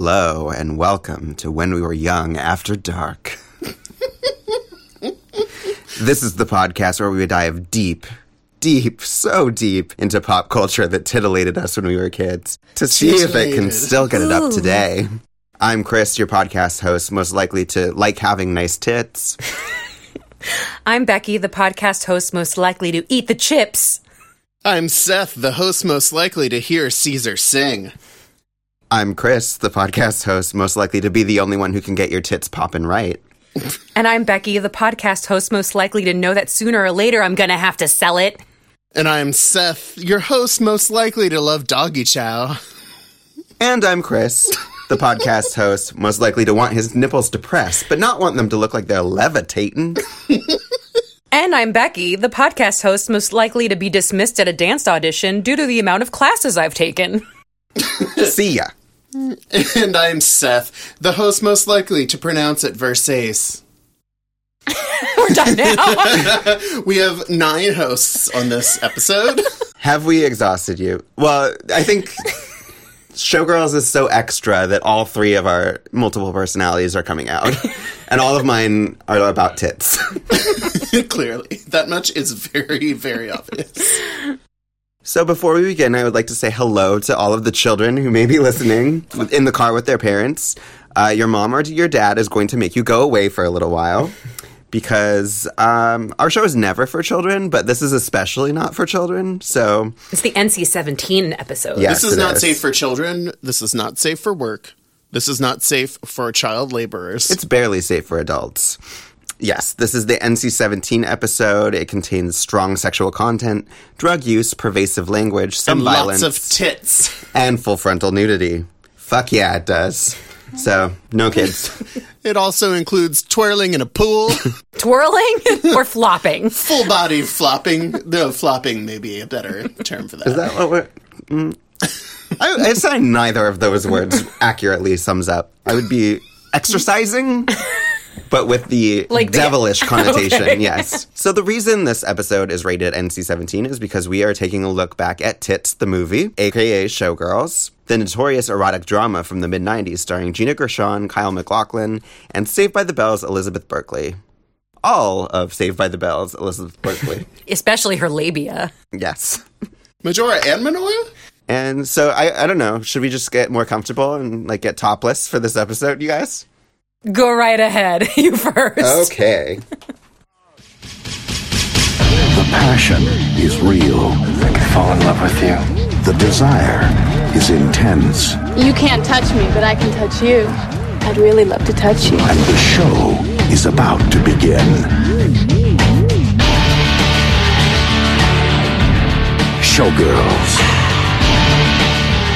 Hello, and welcome to When We Were Young After Dark. this is the podcast where we dive deep, deep, so deep into pop culture that titillated us when we were kids to see if it can still get it up today. I'm Chris, your podcast host, most likely to like having nice tits. I'm Becky, the podcast host most likely to eat the chips. I'm Seth, the host most likely to hear Caesar sing. I'm Chris, the podcast host, most likely to be the only one who can get your tits popping right. And I'm Becky, the podcast host most likely to know that sooner or later I'm gonna have to sell it. And I'm Seth, your host most likely to love doggy chow. And I'm Chris, the podcast host, most likely to want his nipples depressed, but not want them to look like they're levitating. And I'm Becky, the podcast host most likely to be dismissed at a dance audition due to the amount of classes I've taken. See ya. And I'm Seth, the host most likely to pronounce it Versace. We're done now. We have nine hosts on this episode. Have we exhausted you? Well, I think Showgirls is so extra that all three of our multiple personalities are coming out. And all of mine are about tits. Clearly, that much is very, very obvious. So before we begin, I would like to say hello to all of the children who may be listening in the car with their parents. Uh, your mom or your dad is going to make you go away for a little while because um, our show is never for children, but this is especially not for children. So it's the NC 17 episode. Yes, This is not is. safe for children. This is not safe for work. This is not safe for child laborers. it's barely safe for adults. Yes, this is the NC 17 episode. It contains strong sexual content, drug use, pervasive language, some and violence, lots of tits. and full frontal nudity. Fuck yeah, it does. So, no kids. It also includes twirling in a pool, Twirling or flopping? full body flopping. No, flopping may be a better term for that. Is that what we're. Mm. I, I'd say neither of those words accurately sums up. I would be exercising, but with the Like the- devilish connotation, Okay. yes. So the reason this episode is rated NC 17 is because we are taking a look back at Tits, the movie, aka Showgirls, the notorious erotic drama from the mid 90s starring Gina Gershon, Kyle MacLachlan, and Saved by the Bell's Elizabeth Berkley. All of Saved by the Bell's Elizabeth Berkley. Especially her labia. yes. Majora and Manoia? And so I, I don't know. Should we just get more comfortable and like get topless for this episode, you guys? Go right ahead. You first. Okay. The passion is real. I could fall in love with you. The desire is intense. You can't touch me, but I can touch you. I'd really love to touch you. And the show is about to begin. Showgirls.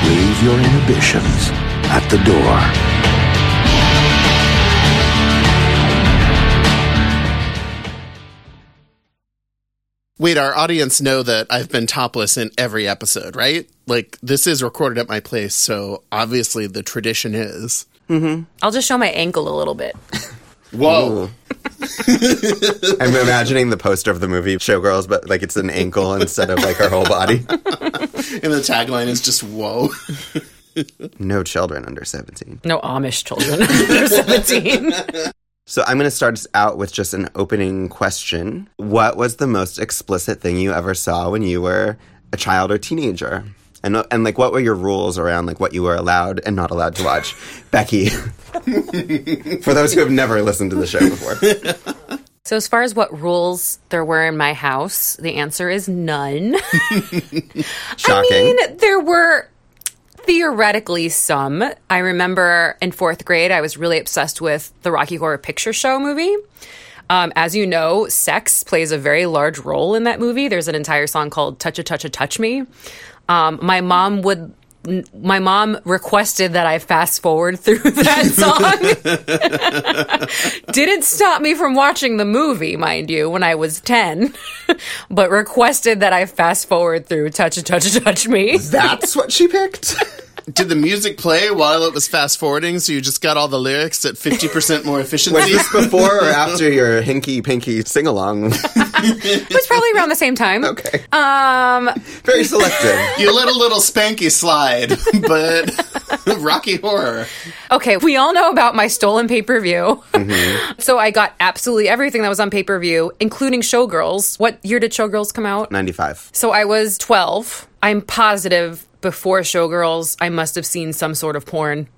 Leave your inhibitions at the door. Wait, our audience know that I've been topless in every episode, right? Like, this is recorded at my place, so obviously the tradition is. Mm-hmm. I'll just show my ankle a little bit. Whoa. I'm imagining the poster of the movie Showgirls, but like it's an ankle instead of like her whole body. And the tagline is just, whoa. No children under 17. No Amish children under 17. So I'm going to start us out with just an opening question. What was the most explicit thing you ever saw when you were a child or teenager? And, and like, what were your rules around like what you were allowed and not allowed to watch? Becky, for those who have never listened to the show before. So, as far as what rules there were in my house, the answer is none. Shocking. I mean, there were theoretically some. I remember in fourth grade, I was really obsessed with the Rocky Horror Picture Show movie. Um, as you know, sex plays a very large role in that movie. There's an entire song called "Touch a Touch a Touch Me." Um, my mom would. My mom requested that I fast forward through that song. Didn't stop me from watching the movie, mind you, when I was 10, but requested that I fast forward through Touch a Touch a Touch Me. That's what she picked? Did the music play while it was fast forwarding, so you just got all the lyrics at fifty percent more efficiency. Was this before or after your hinky pinky sing along? It was probably around the same time. Okay. Um, Very selective. you let a little spanky slide, but Rocky Horror. okay, we all know about my stolen pay per view. Mm-hmm. so I got absolutely everything that was on pay per view, including Showgirls. What year did Showgirls come out? 95. So I was 12. I'm positive before Showgirls, I must have seen some sort of porn.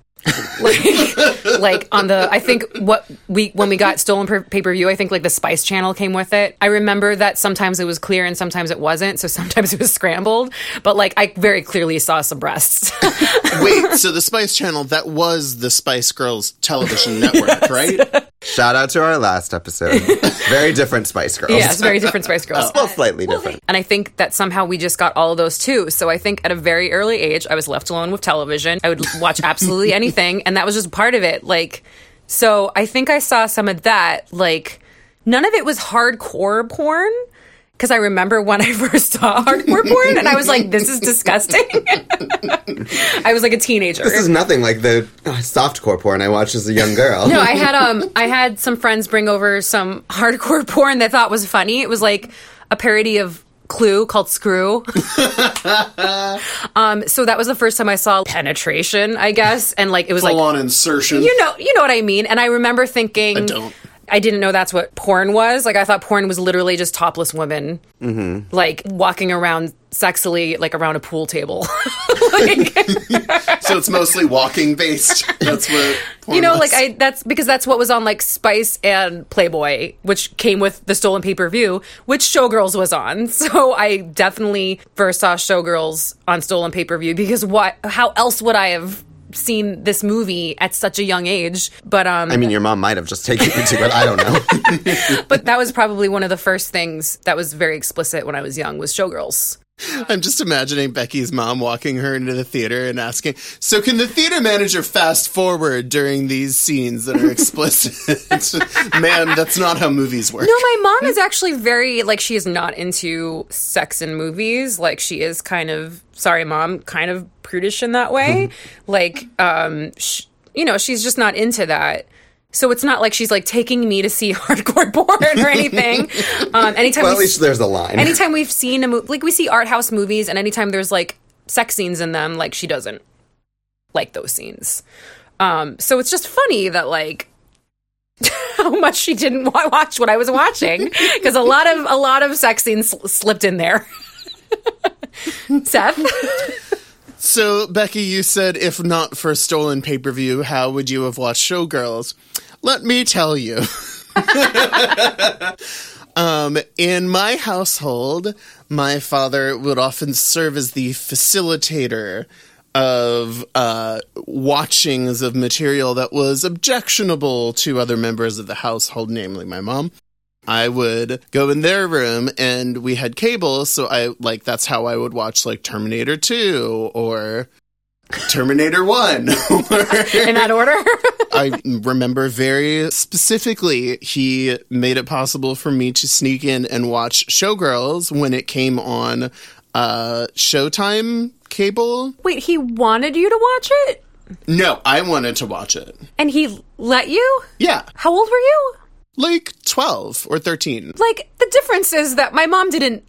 Like, like on the, I think what we, when we got stolen pay per view, I think like the Spice Channel came with it. I remember that sometimes it was clear and sometimes it wasn't. So sometimes it was scrambled, but like I very clearly saw some breasts. Wait, so the Spice Channel, that was the Spice Girls television network, right? Shout out to our last episode. Very different Spice Girls. yes, very different Spice Girls. Well, slightly different. And I think that somehow we just got all of those too. So I think at a very early age, I was left alone with television. I would watch absolutely anything, and that was just part of it. Like, so I think I saw some of that. Like, none of it was hardcore porn. Because I remember when I first saw hardcore porn, and I was like, "This is disgusting." I was like a teenager. This is nothing like the uh, softcore porn I watched as a young girl. No, I had um I had some friends bring over some hardcore porn they thought was funny. It was like a parody of Clue called Screw. um so that was the first time I saw penetration, I guess, and like it was Full like on insertion. you know, you know what I mean. And I remember thinking I don't. I didn't know that's what porn was. Like I thought porn was literally just topless women, Mm-hmm. like walking around sexily, like around a pool table. Like- so it's mostly walking based. That's what porn you know, was. like I that's because that's what was on like Spice and Playboy, which came with the stolen pay per view, which Showgirls was on. So I definitely first saw Showgirls on stolen pay per view because what? How else would I have? Seen this movie at such a young age but um I mean, your mom might have just taken you to it. I don't know. but that was probably one of the first things that was very explicit when I was young was Showgirls. I'm just imagining Becky's mom walking her into the theater and asking, "So can the theater manager fast forward during these scenes that are explicit?" Ma'am, that's not how movies work. No, my mom is actually very like she is not into sex in movies. Like she is kind of sorry, mom, kind of prudish in that way. like, um, sh- you know, she's just not into that. So it's not like she's like taking me to see hardcore porn or anything. Um, anytime well, at we least there's a line. anytime we've seen a movie, like we see art house movies, and anytime there's like sex scenes in them, like she doesn't like those scenes. Um, so it's just funny that like how much she didn't wa- watch what I was watching because a lot of a lot of sex scenes sl- slipped in there. Seth, So, Becky, you said if not for stolen pay per view, how would you have watched Showgirls? Let me tell you. um, in my household, my father would often serve as the facilitator of uh, watchings of material that was objectionable to other members of the household, namely my mom. I would go in their room and we had cable, so I like that's how I would watch like Terminator 2 or Terminator 1. in that order. I remember very specifically he made it possible for me to sneak in and watch Showgirls when it came on uh Showtime cable. Wait, he wanted you to watch it, No, I wanted to watch it. and he let you. Yeah, How old were you? like 12 or 13. Like the difference is that my mom didn't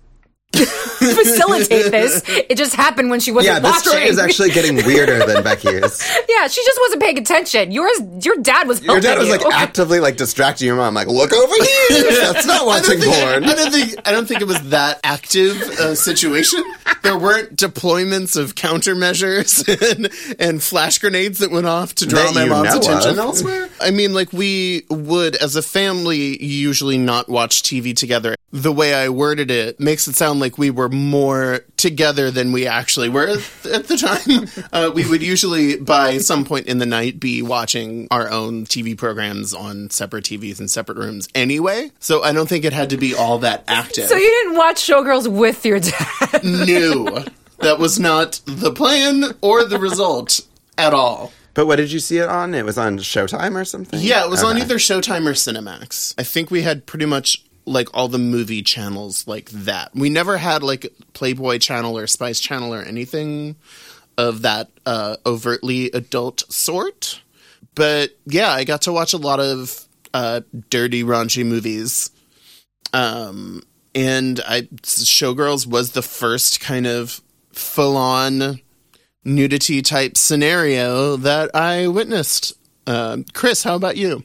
facilitate this. It just happened when she wasn't yeah, this watching. story is actually getting weirder than Becky's. yeah, she just wasn't paying attention. Yours, your dad was. Your dad was like you. actively like distracting your mom, like look over here. That's not watching porn. I don't think I don't think it was that active a situation. There weren't deployments of countermeasures and, and flash grenades that went off to draw That my mom's attention of. elsewhere. I mean, like we would, as a family, usually not watch TV together. The way I worded it makes it sound like we were more together than we actually were at, at the time. Uh, we would usually, by some point in the night, be watching our own TV programs on separate TVs in separate rooms anyway. So I don't think it had to be all that active. So you didn't watch Showgirls with your dad. No, that was not the plan or the result at all. But what did you see it on? It was on Showtime or something. Yeah, it was on either Showtime or Cinemax. I think we had pretty much like all the movie channels like that. We never had like Playboy channel or Spice channel or anything of that uh, overtly adult sort. But yeah, I got to watch a lot of uh, dirty, raunchy movies. Um, and I Showgirls was the first kind of full on nudity type scenario that I witnessed. Uh, Chris, how about you?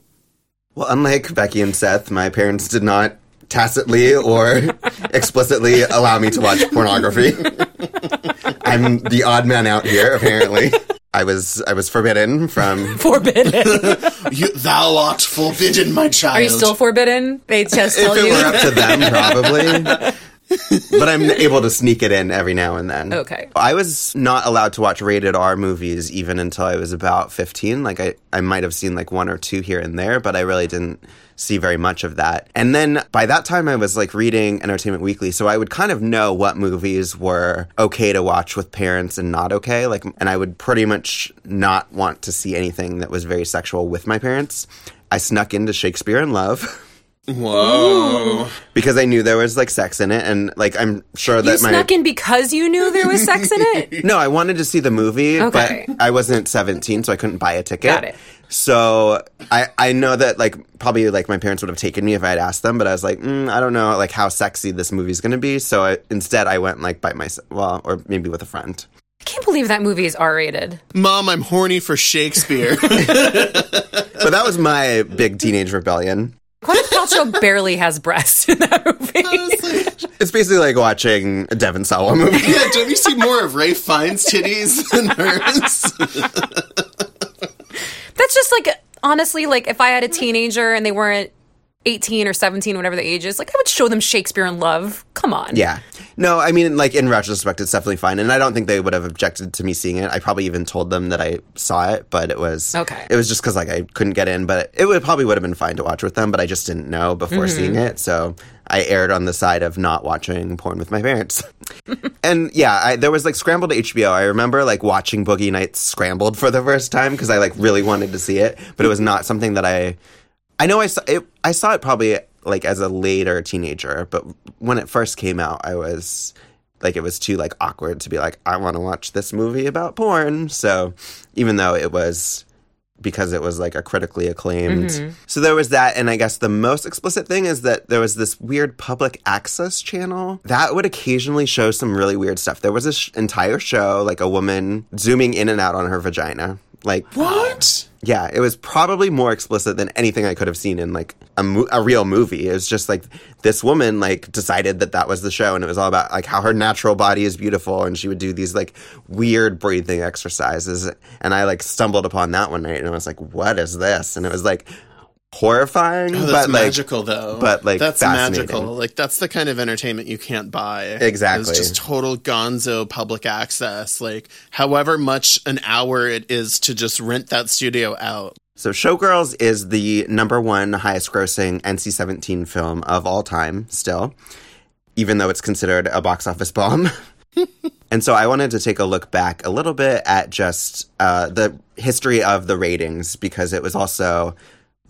Well, unlike Becky and Seth, my parents did not tacitly or explicitly allow me to watch pornography. I'm the odd man out here, apparently. I was I was forbidden from Forbidden. You, thou art forbidden, my child. Are you still forbidden? They just if tell it you. were up to them, probably. But I'm able to sneak it in every now and then. Okay. I was not allowed to watch rated R movies even until I was about 15. Like I, I might have seen like one or two here and there, but I really didn't see very much of that. And then by that time I was like reading Entertainment Weekly, so I would kind of know what movies were okay to watch with parents and not okay. Like and I would pretty much not want to see anything that was very sexual with my parents. I snuck into Shakespeare in Love. Whoa. because I knew there was like sex in it, and like I'm sure You that my snuck in because you knew there was sex in it? no, I wanted to see the movie, Okay. but I wasn't 17, so I couldn't buy a ticket. Got it. So I I know that like probably like my parents would have taken me if I had asked them, but I was like, mm, I don't know like how sexy this movie's going to be. So I, instead, I went like by myself, well, or maybe with a friend. I can't believe that movie is R rated. Mom, I'm horny for Shakespeare. But that was my big teenage rebellion. Gwyneth Paltrow barely has breasts in that movie. It's basically like watching a Devon Sawa movie. yeah, don't you see more of Ralph Fiennes's titties than hers? That's just like honestly, like if I had a teenager and they weren't 18 or 17, whatever the age is, like I would show them Shakespeare in Love. Come on. Yeah. No, I mean, like in retrospect, it's definitely fine, and I don't think they would have objected to me seeing it. I probably even told them that I saw it, but it was Okay. It was just because like I couldn't get in, but it would probably would have been fine to watch with them, but I just didn't know before mm-hmm. seeing it, so I erred on the side of not watching porn with my parents. and yeah, I, there was like Scrambled HBO. I remember like watching Boogie Nights Scrambled for the first time because I like really wanted to see it, but it was not something that I. I know I saw it. I saw it probably like as a later teenager, but when it first came out, I was like, it was too like awkward to be like, I want to watch this movie about porn. So even though it was because it was like a critically acclaimed. Mm-hmm. So there was that, and I guess the most explicit thing is that there was this weird public access channel that would occasionally show some really weird stuff. There was this sh- entire show, like a woman zooming in and out on her vagina. Like what? yeah, it was probably more explicit than anything I could have seen in like a, mo- a real movie. It was just like this woman like decided that that was the show, and it was all about like how her natural body is beautiful, and she would do these like weird breathing exercises. And I like stumbled upon that one night, and I was like, "What is this?" And it was like horrifying, Oh, that's but like magical, though. but, like, that's magical. Like that's the kind of entertainment you can't buy. Exactly. It's just total Gonzo public access. Like however much an hour it is to just rent that studio out. So Showgirls is the number one highest grossing NC 17 film of all time, still, even though it's considered a box office bomb. and so I wanted to take a look back a little bit at just uh, the history of the ratings because it was also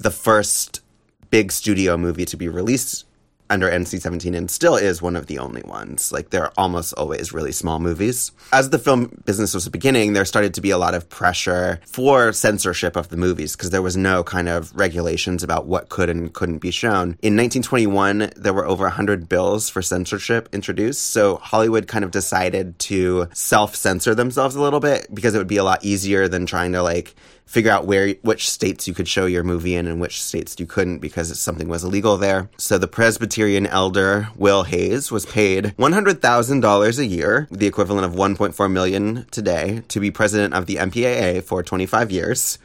the first big studio movie to be released under NC 17 and still is one of the only ones. Like, they're almost always really small movies. As the film business was beginning, there started to be a lot of pressure for censorship of the movies because there was no kind of regulations about what could and couldn't be shown. In 1921, there were over 100 bills for censorship introduced. So Hollywood kind of decided to self censor themselves a little bit because it would be a lot easier than trying to, like, figure out where which states you could show your movie in and which states you couldn't because something was illegal there. So the Presbyterian elder Will Hays was paid $100,000 a year, the equivalent of 1.4 million today, to be president of the MPAA for 25 years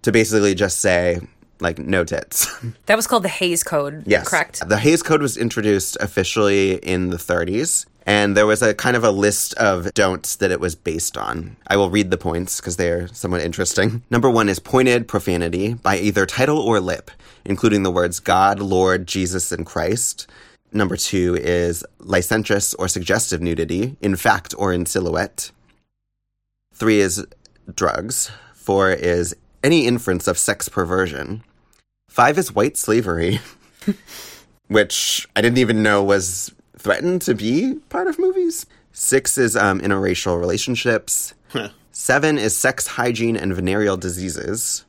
to basically just say like no tits. That was called the Hays Code. Yes. Correct. The Hays Code was introduced officially in the 30s, and there was a kind of a list of don'ts that it was based on. I will read the points because they are somewhat interesting. Number one is pointed profanity by either title or lip, including the words God, Lord, Jesus, and Christ. Number two is licentious or suggestive nudity, in fact or in silhouette. Three is drugs. Four is any inference of sex perversion. Five is white slavery, which I didn't even know was threatened to be part of movies. Six is um, interracial relationships. Seven is sex hygiene and venereal diseases.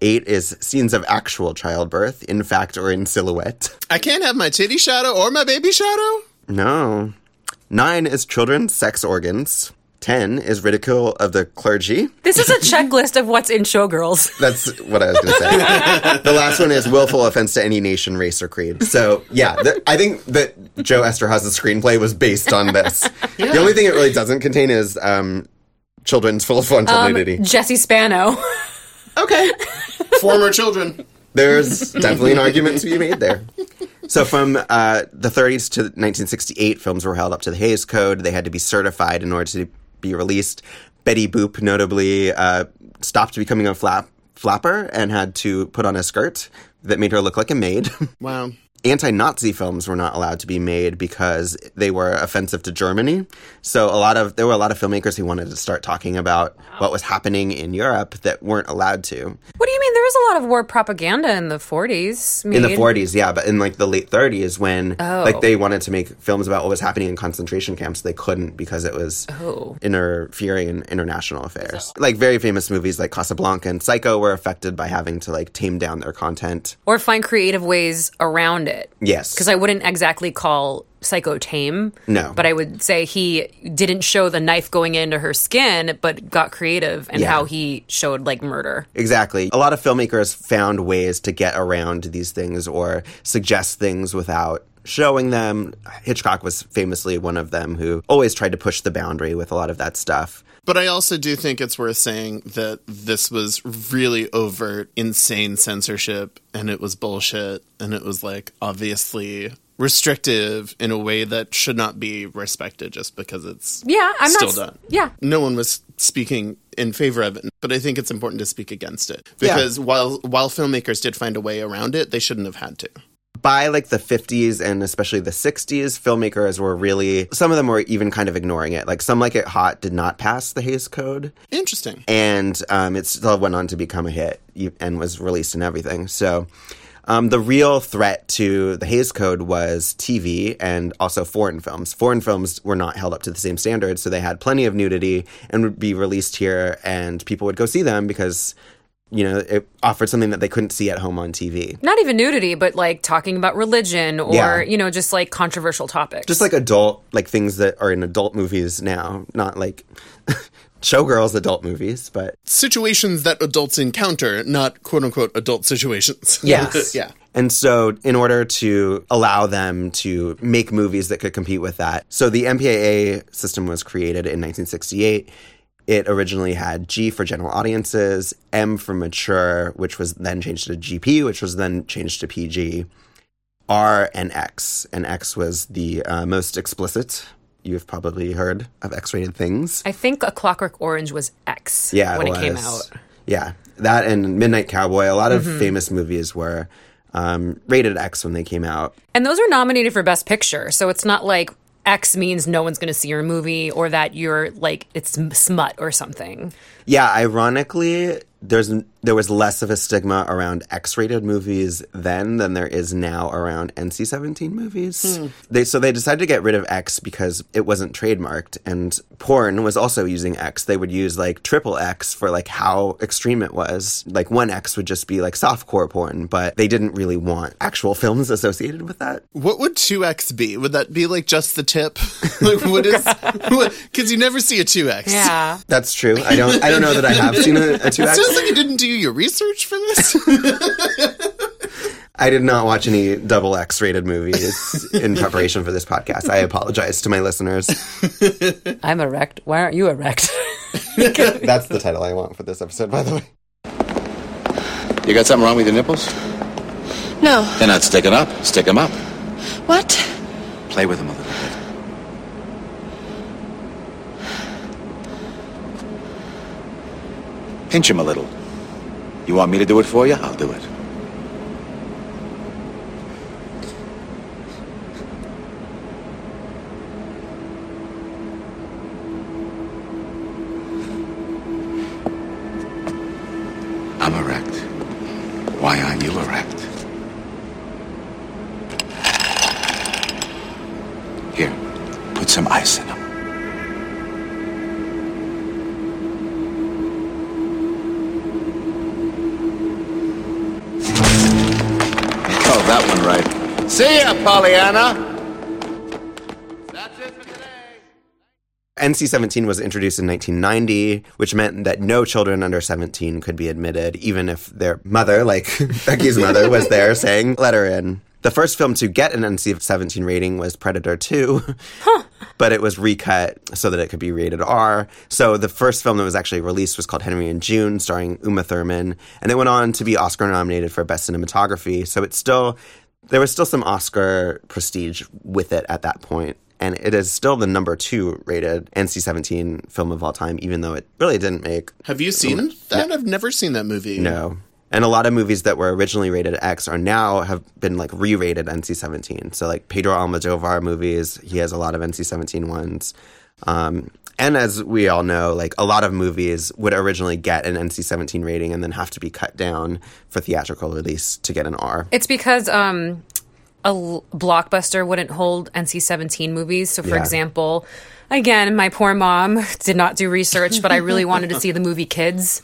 Eight is scenes of actual childbirth, in fact or in silhouette. I can't have my titty shadow or my baby shadow. No. Nine is children's sex organs. Ten is ridicule of the clergy. This is a checklist of what's in Showgirls. That's what I was going to say. the last one is willful offense to any nation, race, or creed. So, yeah, th- I think that Joe Eszterhas's screenplay was based on this. The only thing it really doesn't contain is um, children's full frontal Um, nudity. Jesse Spano. Okay. Former children. There's definitely an argument to be made there. So from uh, the 30s to 1968, films were held up to the Hays Code. They had to be certified in order to be released. Betty Boop notably uh, stopped becoming a flap flapper and had to put on a skirt that made her look like a maid. Wow. Anti-Nazi films were not allowed to be made because they were offensive to Germany. So a lot of there were a lot of filmmakers who wanted to start talking about what was happening in Europe that weren't allowed to. What do you mean? There was a lot of war propaganda in the 40s. in the 40s yeah but in like the late 30s when Oh. like they wanted to make films about what was happening in concentration camps they couldn't because it was Oh. interfering in international affairs like very famous movies like casablanca and psycho were affected by having to like tame down their content Or find creative ways around it. Yes Because I wouldn't exactly call Psycho tame. No. But I would say he didn't show the knife going into her skin, but got creative and Yeah. how he showed like murder. Exactly. A lot of filmmakers found ways to get around these things or suggest things without showing them. Hitchcock was famously one of them who always tried to push the boundary with a lot of that stuff. But I also do think it's worth saying that this was really overt, insane censorship, and it was bullshit, and it was like obviously restrictive in a way that should not be respected just because it's Yeah, I'm still not. done. Yeah. No one was speaking in favor of it, but I think it's important to speak against it because while while filmmakers did find a way around it, they shouldn't have had to. By like the 50s and especially the 60s, filmmakers were really, some of them were even kind of ignoring it. Like Some Like It Hot did not pass the Hays Code, Interesting. and um, it still went on to become a hit and was released and everything. So um, the real threat to the Hays Code was TV and also foreign films. Foreign films were not held up to the same standards, so they had plenty of nudity and would be released here, and people would go see them because. You know, it offered something that they couldn't see at home on TV. Not even nudity, but like talking about religion or, Yeah. you know, just like controversial topics. just like adult like things that are in adult movies now not like showgirls adult movies but Situations that adults encounter, not quote unquote adult situations. Yes. yeah. and so in order to allow them to make movies that could compete with that so the mpaa system was created in 1968 it originally had G for general audiences, M for mature, which was then changed to GP, which was then changed to PG, R and X. And X was the uh, most explicit. You've probably heard of X rated things. I think A Clockwork Orange was X Yeah, when it, was. came out. Yeah, that and Midnight Cowboy. A lot of famous movies were um, rated X when they came out. And those are nominated for Best Picture. So it's not like X means no one's going to see your movie or that you're like, it's smut or something. Yeah, ironically, there's there was less of a stigma around X-rated movies then than there is now around NC-17 movies. Hmm. They so they decided to get rid of X because it wasn't trademarked, and porn was also using X. They would use like triple X for like how extreme it was. Like one X would just be like softcore porn, but they didn't really want actual films associated with that. What would 2x be? Would that be like just the tip? like what is Cuz you never see a 2x. Yeah. That's true. I don't I don't know that I have seen a, a two It X. sounds like you didn't do your research for this. I did not watch any double X rated movies in preparation for this podcast. I apologize to my listeners. I'm erect. Why aren't you erect? That's the title I want for this episode, by the way. You got something wrong with your nipples? No. They're not sticking up. Stick them up. What? Play with them a little bit. Pinch them a little. You want me to do it for you? I'll do it. NC 17 was introduced in 1990, which meant that no children under 17 could be admitted, even if their mother, like Becky's mother, was there saying, let her in. The first film to get an NC 17 rating was Predator 2, but it was recut so that it could be rated R. So the first film that was actually released was called Henry and June, starring Uma Thurman, and it went on to be Oscar nominated for Best Cinematography. So it's still, there was still some Oscar prestige with it at that point and it is still the number two rated NC-17 film of all time, even though it really didn't make Have you seen that? I've never seen that movie. no. And a lot of movies that were originally rated X are now have been like re-rated NC-17. So like Pedro Almodovar movies, he has a lot of NC-17 ones. Um, and as we all know, like a lot of movies would originally get an NC-17 rating and then have to be cut down for theatrical release to get an R. It's because um, a l- blockbuster wouldn't hold NC 17 movies. So, for Yeah. example, again, my poor mom did not do research, but I really wanted to see the movie Kids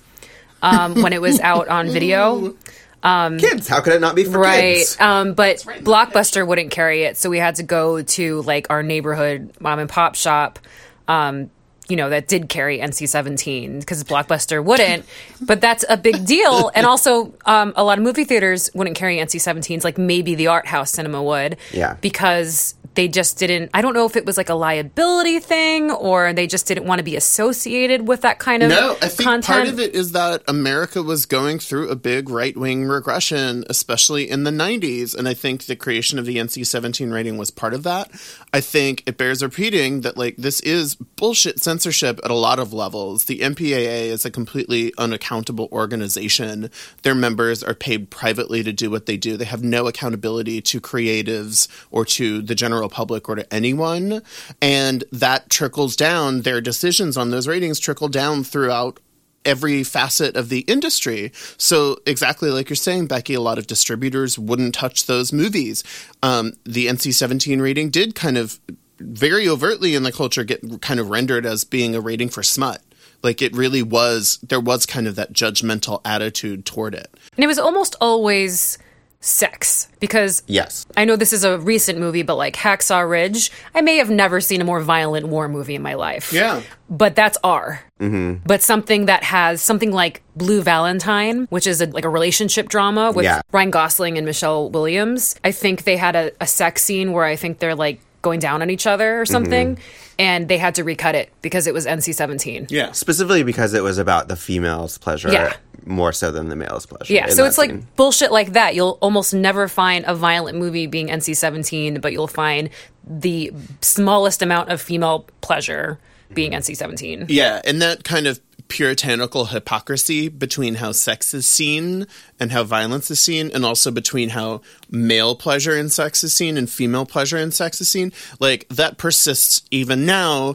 um, when it was out on video. Kids, how could it not be for Right. kids? Um, but Blockbuster wouldn't carry it. So we had to go to like our neighborhood mom and pop shop. Um, you know, that did carry NC 17 because Blockbuster wouldn't. but that's a big deal. And also, um, a lot of movie theaters wouldn't carry NC 17s, like maybe the art house cinema would. Yeah. Because they just didn't, I don't know if it was like a liability thing or they just didn't want to be associated with that kind of No, I think content. part of it is that America was going through a big right wing regression, especially in the 90s. And I think the creation of the NC 17 rating was part of that. I think it bears repeating that, like, this is bullshit censorship at a lot of levels. The MPAA is a completely unaccountable organization. Their members are paid privately to do what they do, they have no accountability to creatives or to the general public or to anyone. And that trickles down, their decisions on those ratings trickle down throughout every facet of the industry. So exactly like you're saying, Becky, a lot of distributors wouldn't touch those movies. Um, the NC-17 rating did kind of very overtly in the culture get kind of rendered as being a rating for smut. Like it really was, there was kind of that judgmental attitude toward it. and it was almost always sex because Yes. I know this is a recent movie, but like Hacksaw Ridge, I may have never seen a more violent war movie in my life. Yeah. But that's R. Mm-hmm. But something that has something like Blue Valentine, which is a, like a relationship drama with Yeah. Ryan Gosling and Michelle Williams. I think they had a, a sex scene where I think they're like going down on each other or something. And they had to recut it because it was NC 17. Yeah. Specifically because it was about the female's pleasure Yeah. More so than the male's pleasure. Yeah, so that it's like bullshit like that. You'll almost never find a violent movie being NC 17, but you'll find the smallest amount of female pleasure being mm-hmm. NC 17. Yeah, and that kind of puritanical hypocrisy between how sex is seen and how violence is seen, and also between how male pleasure in sex is seen and female pleasure in sex is seen, like that persists even now.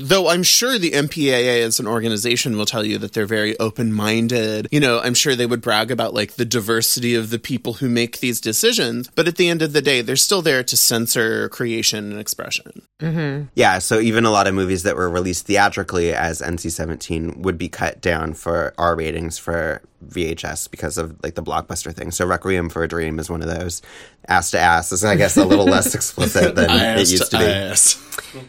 Though I'm sure the MPAA as an organization will tell you that they're very open minded. You know, I'm sure they would brag about like the diversity of the people who make these decisions. But at the end of the day, they're still there to censor creation and expression. Mm-hmm. Yeah, so even a lot of movies that were released theatrically as NC-17 would be cut down for R ratings for VHS because of like the blockbuster thing. So Requiem for a Dream is one of those. Ass to Ass is, I guess, a little less explicit than it used to be.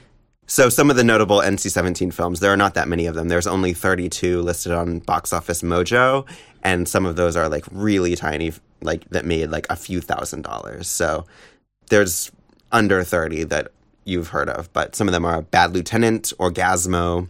So some of the notable NC-17 films, there are not that many of them. There's only 32 listed on Box Office Mojo, and some of those are like really tiny, like that made like a few thousand dollars. So there's under 30 that you've heard of, but some of them are Bad Lieutenant, Orgazmo,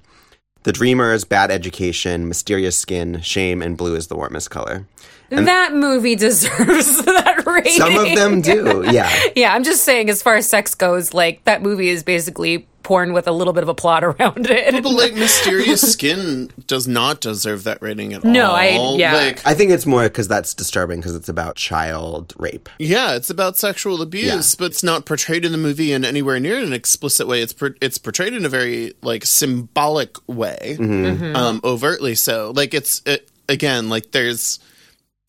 The Dreamers, Bad Education, Mysterious Skin, Shame, and Blue is the Warmest Color. that movie deserves that rating. Some of them do, yeah. Yeah, I'm just saying, as far as sex goes, like that movie is basically porn with a little bit of a plot around it. But like Mysterious Skin does not deserve that rating at No, all. No, I- yeah. Like I think it's more because that's disturbing because it's about child rape. yeah, it's about sexual abuse, Yeah. but it's not portrayed in the movie in anywhere near an explicit way. It's por- it's portrayed in a very like symbolic way, Mm-hmm. um, overtly so. Like it's it, again like there's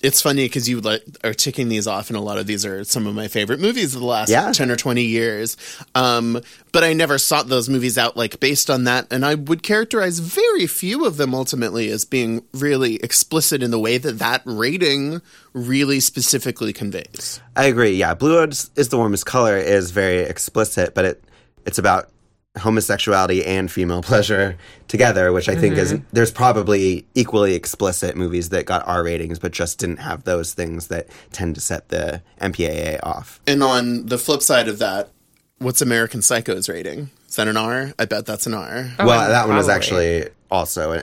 it's funny because you like are ticking these off, and a lot of these are some of my favorite movies of the last Yeah. ten or twenty years. Um, but I never sought those movies out like based on that, and I would characterize very few of them ultimately as being really explicit in the way that that rating really specifically conveys. I agree. Yeah, Blue is, is the warmest color is very explicit, but it it's about homosexuality and female pleasure together, which I think is there's probably equally explicit movies that got R ratings but just didn't have those things that tend to set the MPAA off. And on the flip side of that, what's American Psycho's rating? Is that an R? I bet that's an R. well, that one was actually also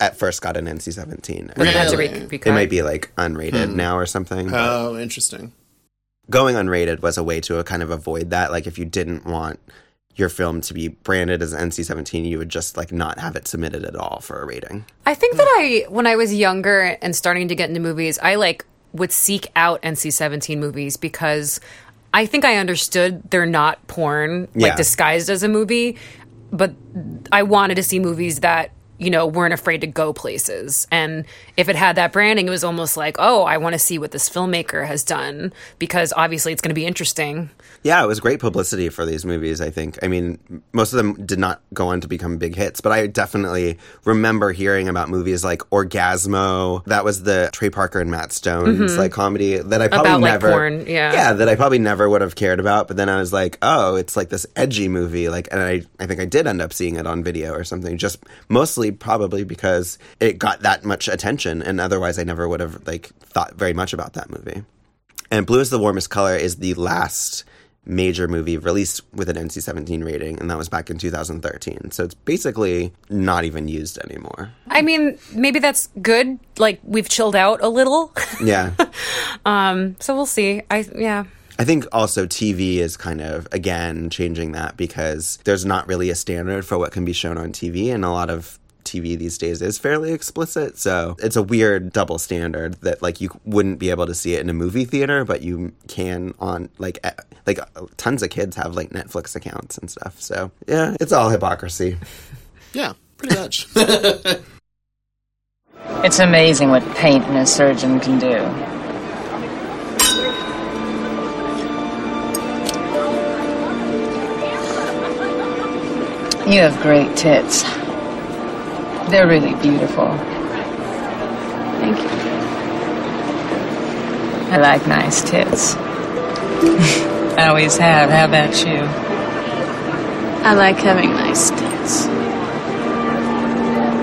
at first got an NC-17. It Really? It might be like unrated hmm. now or something. Oh, interesting. going unrated was a way to kind of avoid that. Like if you didn't want your film to be branded as NC-17, you would just like not have it submitted at all for a rating. I think that I, when I was younger and starting to get into movies, I like would seek out NC-17 movies because I think I understood they're not porn, like Yeah. disguised as a movie, but I wanted to see movies that you know weren't afraid to go places. And if it had that branding, it was almost like, oh, I want to see what this filmmaker has done because obviously it's going to be interesting. Yeah, it was great publicity for these movies, I think. I mean, most of them did not go on to become big hits, but I definitely remember hearing about movies like Orgazmo. That was the Trey Parker and Matt Stone's like comedy that I probably Mm-hmm. About, like, never porn, yeah. Yeah, that I probably never would have cared about, but then I was like, "Oh, it's like this edgy movie." Like and I I think I did end up seeing it on video or something, just mostly probably because it got that much attention and otherwise I never would have like thought very much about that movie. And Blue is the Warmest Color is the last major movie released with an NC 17 rating, and that was back in 2013. So it's basically not even used anymore. I mean, maybe that's good. Like we've chilled out a little, Yeah. Um, so we'll see. I yeah. I think also TV is kind of, again, changing that because there's not really a standard for what can be shown on TV, and a lot of TV these days is fairly explicit. So it's a weird double standard that, like, you wouldn't be able to see it in a movie theater, but you can on, like, like tons of kids have, like, Netflix accounts and stuff. So, yeah, it's all hypocrisy. Yeah, pretty much. It's amazing what paint and a surgeon can do. You have great tits. They're really beautiful. Thank you. I like nice tits. I always have. How about you? I like having nice tits.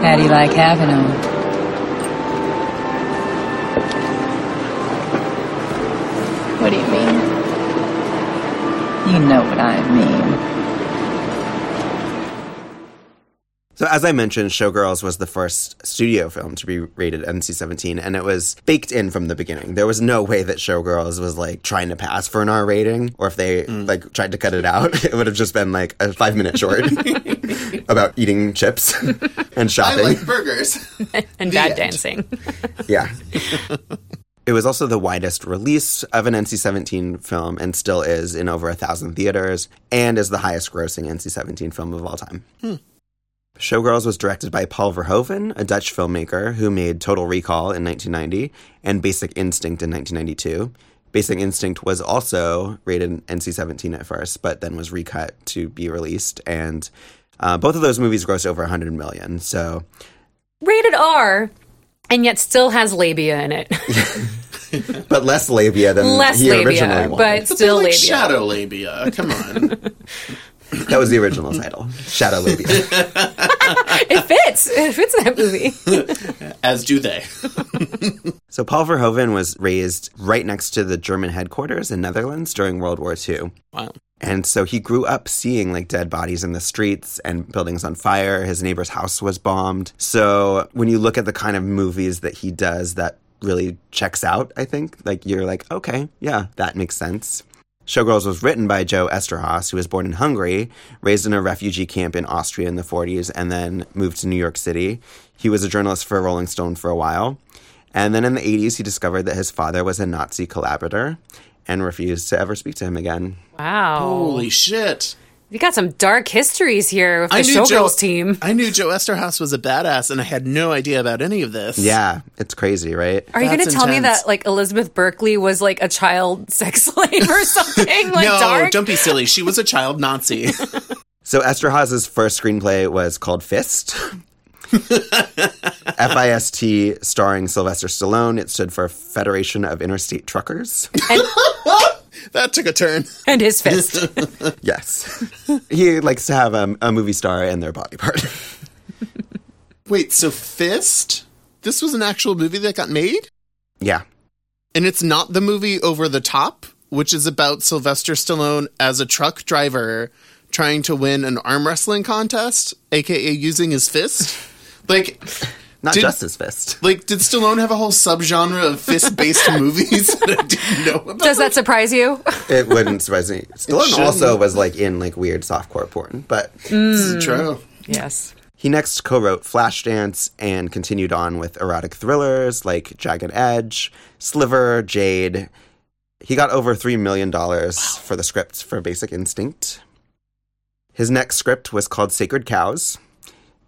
How do you like having them? What do you mean? You know what I mean. So, as I mentioned, Showgirls was the first studio film to be rated NC 17, and it was baked in from the beginning. There was no way that Showgirls was like trying to pass for an R rating, or if they mm. like tried to cut it out, it would have just been like a five minute short about eating chips and I shopping. like burgers. And The bad end. dancing. Yeah. It was also the widest release of an NC 17 film and still is in over a thousand theaters and is the highest grossing NC 17 film of all time. Hmm. Showgirls was directed by Paul Verhoeven, a Dutch filmmaker who made Total Recall in 1990 and Basic Instinct in 1992. Basic Instinct was also rated NC 17 at first, but then was recut to be released. And uh, both of those movies grossed over 100 million. So Rated R, and yet still has labia in it. but less labia than Less he labia, originally wanted. but But still they're like labia. shadow labia. Come on. That was the original title, Shadow Labia. It fits. It fits that movie. As do they. so Paul Verhoeven was raised right next to the German headquarters in Netherlands during World War II. Wow. And so he grew up seeing like dead bodies in the streets and buildings on fire. His neighbor's house was bombed. So when you look at the kind of movies that he does, that really checks out, I think. Like you're like, okay, yeah, that makes sense. Showgirls was written by Joe Eszterhas, who was born in Hungary, raised in a refugee camp in Austria in the 40s, and then moved to New York City. He was a journalist for Rolling Stone for a while. And then in the 80s, he discovered that his father was a Nazi collaborator and refused to ever speak to him again. Wow. Holy shit. You got some dark histories here with the I knew Showgirls Joe, team. I knew Joe Eszterhas was a badass, and I had no idea about any of this. Yeah, it's crazy, right? Are you going to tell me intense. that like Elizabeth Berkley was like a child sex slave or something like no, dark? don't be silly. She was a child Nazi. So Eszterhas's first screenplay was called Fist. F-I-S-T, starring Sylvester Stallone. It stood for Federation of Interstate Truckers. That took a turn. and his fist. Yes. he likes to have a, a movie star in their body part. Wait, so Fist? This was an actual movie that got made? yeah. And it's not the movie Over the Top, which is about Sylvester Stallone as a truck driver trying to win an arm wrestling contest, aka using his fist. Like, Not Did- just his fist. like, did Stallone have a whole subgenre of fist-based movies that I didn't know about? Does that surprise you? It wouldn't surprise me. Stallone also was like in like weird softcore porn, but This is true. yes. he next co-wrote Flashdance and continued on with erotic thrillers like Jagged Edge, Sliver, Jade. He got over $3 million for the script for Basic Instinct. His next script was called Sacred Cows.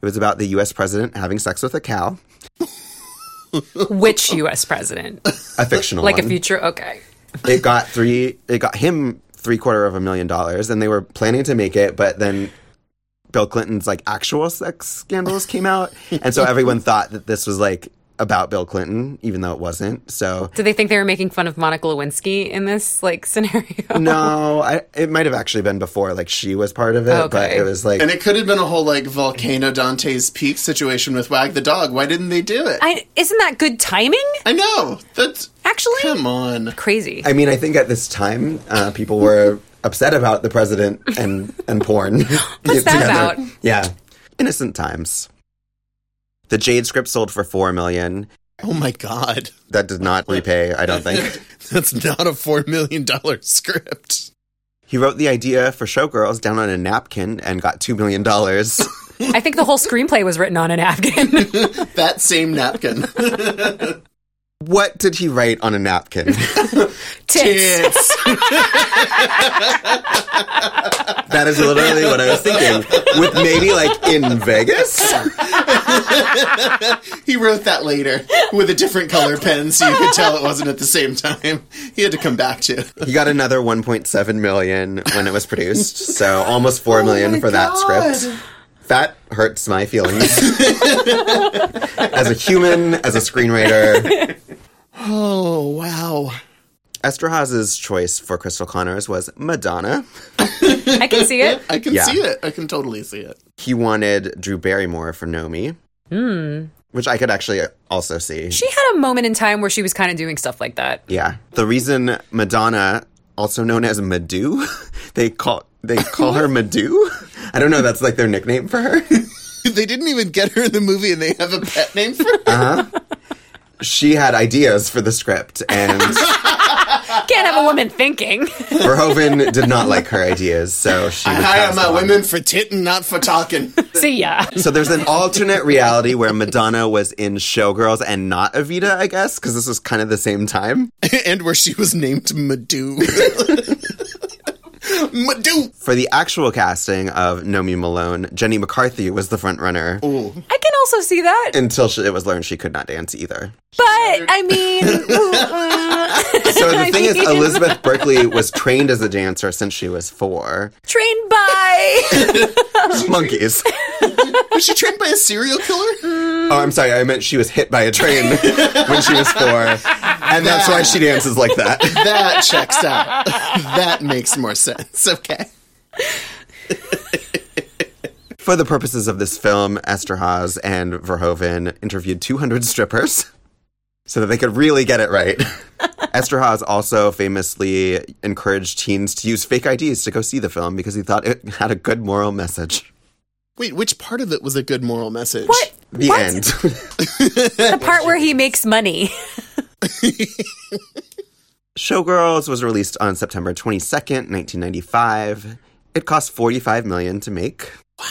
It was about the US president having sex with a cow, Which U.S. president? a fictional Like a future? Okay. it got three it got him three quarter of a million dollars and they were planning to make it but then bill clinton's like actual sex scandals came out and so everyone thought that this was like about bill clinton even though it wasn't so Do they think they were making fun of Monica Lewinsky in this like scenario? no I, it might have actually been before like she was part of it but Okay. it was like And it could have been a whole, like, Volcano Dante's Peak situation with Wag the Dog. Why didn't they do it? I, I, isn't that good timing? I know. That's... Actually, Come on. crazy. i mean i think at this time uh, people were upset about the president and and porn What's that about? yeah innocent times the jade script sold for four million Oh, my God. that did not repay, I don't think. That's not a $4 million script. he wrote the idea for Showgirls down on a napkin and got $2 million. I think the whole screenplay was written on a napkin. That same napkin. What did he write on a napkin? Tits. Tits. that is literally what I was thinking. With maybe like in Vegas? he wrote that later with a different color pen so you could tell it wasn't at the same time. He had to come back to it. He got another 1.7 million when it was produced. So almost 4 million oh for that script. That hurts my feelings. as a human, as a screenwriter. Oh, wow. Eszterhas's choice for Crystal Connors was Madonna. I can see it. I can Yeah. see it. I can totally see it. He wanted Drew Barrymore for Nomi, hmm. which I could actually also see. She had a moment in time where she was kind of doing stuff like that. yeah, the reason Madonna, also known as Madu, they call they call her Madou. I don't know. That's like their nickname for her. They didn't even get her in the movie and they have a pet name for her. Uh-huh. she had ideas for the script, and Can't have a woman thinking. Verhoeven did not like her ideas, so she. I would hire pass my on. women for titting, not for talking. see ya. So there's an alternate reality where Madonna was in Showgirls and not Evita, I guess, because this was kind of the same time. and where she was named Madou. Madou! For the actual casting of Nomi Malone, Jenny McCarthy was the front runner I can also see that. until she, it was learned she could not dance either. But I mean, So the I thing is, Elizabeth Berkley was trained as a dancer since she was four. trained by. Monkeys. Was she trained by a serial killer? Oh, I'm sorry. I meant she was hit by a train when she was four, and that's why she dances like that. That checks out. That makes more sense. Okay. For the purposes of this film, Eszterhas and Verhoeven interviewed 200 strippers so that they could really get it right. Eszterhas also famously encouraged teens to use fake IDs to go see the film because he thought it had a good moral message. Wait, which part of it was a good moral message? What? The What? end. The part where he makes money. Showgirls was released on September 22nd, 1995. It cost 45 million to make. Wow.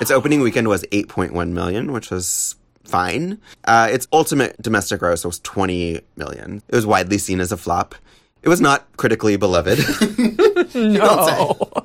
Its opening weekend was 8.1 million, which was fine. Uh, its ultimate domestic gross was 20 million. It was widely seen as a flop. It was not critically beloved. No.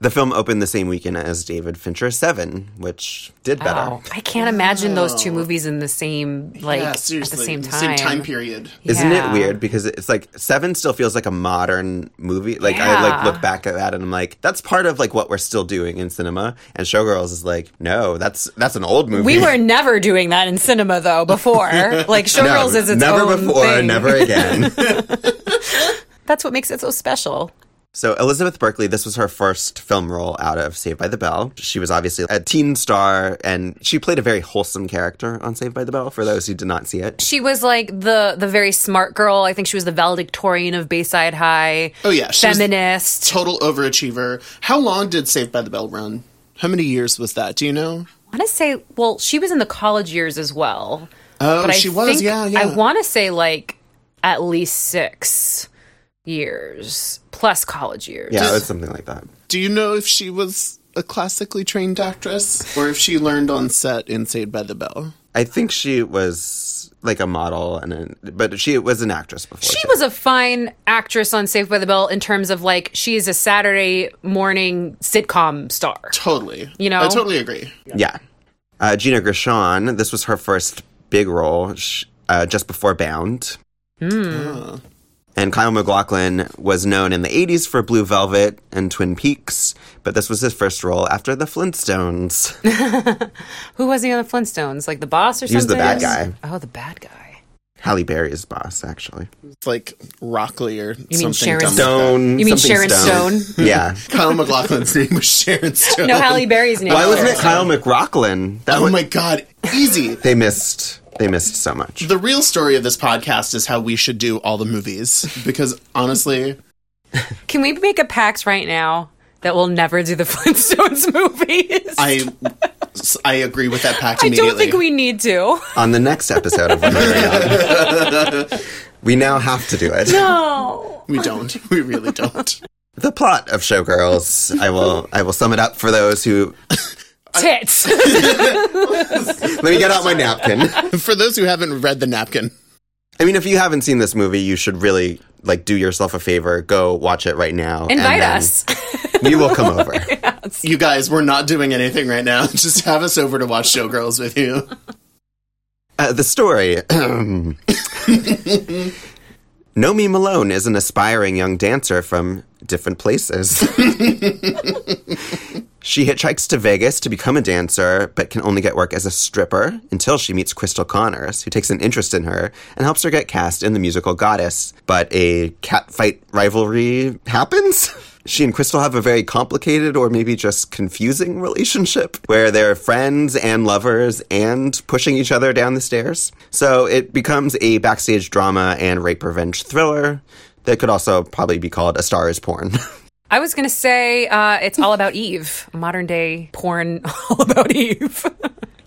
The film opened the same weekend as David Fincher's Seven, which did better. Wow. I can't imagine those two oh. movies in the same like yeah, at the same time. Same time period. Isn't it weird? Because it's like Seven still feels like a modern movie. Like I like look back at that and I'm like, that's part of like what we're still doing in cinema. And Showgirls is like, no, that's that's an old movie. We were never doing that in cinema though before. Like no, Showgirls is its never own before, thing. never again. That's what makes it so special. So Elizabeth Berkley, this was her first film role out of Saved by the Bell. She was obviously a teen star, and she played a very wholesome character on Saved by the Bell. For those who did not see it, She was like the the very smart girl. I think she was the valedictorian of Bayside High. Oh, yeah, she was- feminist. Total overachiever. How long did Saved by the Bell run? How many years was that? Do you know? I want to say, well, she was in the college years as well. Oh, but she I was. think- yeah, yeah. I want to say like at least six years plus college years. yeah, it was something like that. Do you know if she was a classically trained actress or if she learned on set in Saved by the Bell? I think she was like a model, and a, but she was an actress before. She too. was a fine actress on Saved by the Bell in terms of like she is a Saturday morning sitcom star. Totally. You know? I totally agree. Yeah. Uh, Gina Gershon, this was her first big role sh- uh, just before Bound. And Kyle MacLachlan was known in the 80s for Blue Velvet and Twin Peaks, but this was his first role after the Flintstones. Who was he on the Flintstones? Like the boss or something? He was the bad guy. Oh, the bad guy. Halle Berry's boss, actually. It's like Rockley or you mean something. Sharon dumb. Stone. You mean something Sharon Stone? yeah. Kyle MacLachlan's name was Sharon Stone. No, Halle Berry's name. Why was wasn't it Sharon Kyle MacLachlan? That Oh was, my god, easy. They missed. They missed so much. The real story of this podcast is how we should do all the movies because honestly, Can we make a pact right now that we'll never do the Flintstones movies? I I agree with that pact I immediately. don't think we need to. On the next episode of Remembering we now have to do it. No. we don't. We really don't. The plot of Showgirls. I will. I will sum it up for those who. Tits. Let me get out my napkin. For those who haven't read the napkin, I mean, if you haven't seen this movie, you should really like do yourself a favor. Go watch it right now. and Invite then us. We will come over. you guys, we're not doing anything right now. Just have us over to watch Showgirls with you. Uh, the story. Nomi Malone is an aspiring young dancer from different places. She hitchhikes to Vegas to become a dancer, but can only get work as a stripper until she meets Crystal Connors, who takes an interest in her and helps her get cast in the musical Goddess. But a catfight rivalry happens. She and Crystal have a very complicated or maybe just confusing relationship where they're friends and lovers and pushing each other down the stairs. So it becomes a backstage drama and rape revenge thriller that could also probably be called A Star is Porn. I was going to say uh, it's all about Eve. Modern day porn all about Eve.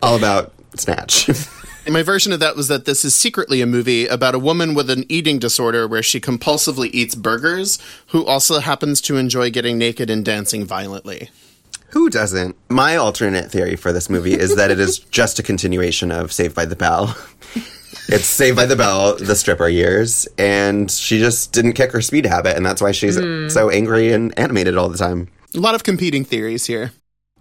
All about Snatch. My version of that was that this is secretly a movie about a woman with an eating disorder where she compulsively eats burgers, who also happens to enjoy getting naked and dancing violently. Who doesn't? My alternate theory for this movie is that it is just a continuation of Saved by the Bell. It's Saved by the Bell, the stripper years, and she just didn't kick her speed habit, and that's why she's hmm. so angry and animated all the time. A lot of competing theories here.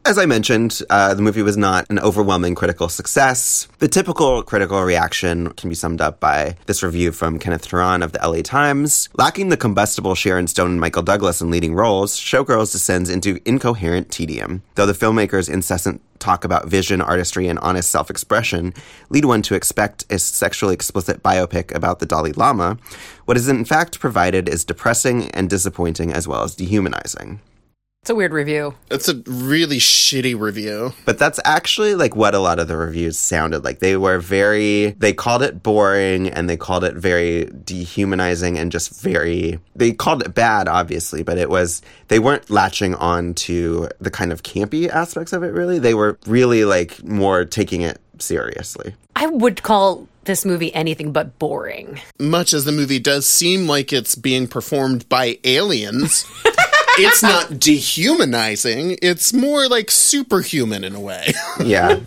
As I mentioned, uh, the movie was not an overwhelming critical success. The typical critical reaction can be summed up by this review from Kenneth Turan of the LA Times. Lacking the combustible Sharon Stone and Michael Douglas in leading roles, Showgirls descends into incoherent tedium. Though the filmmaker's incessant talk about vision, artistry, and honest self expression lead one to expect a sexually explicit biopic about the Dalai Lama, what is in fact provided is depressing and disappointing as well as dehumanizing. It's a weird review. It's a really shitty review. But that's actually like what a lot of the reviews sounded like. They were very, they called it boring and they called it very dehumanizing and just very, they called it bad, obviously, but it was, they weren't latching on to the kind of campy aspects of it really. They were really like more taking it seriously. I would call this movie anything but boring. Much as the movie does seem like it's being performed by aliens, it's not dehumanizing. It's more like superhuman in a way. Yeah.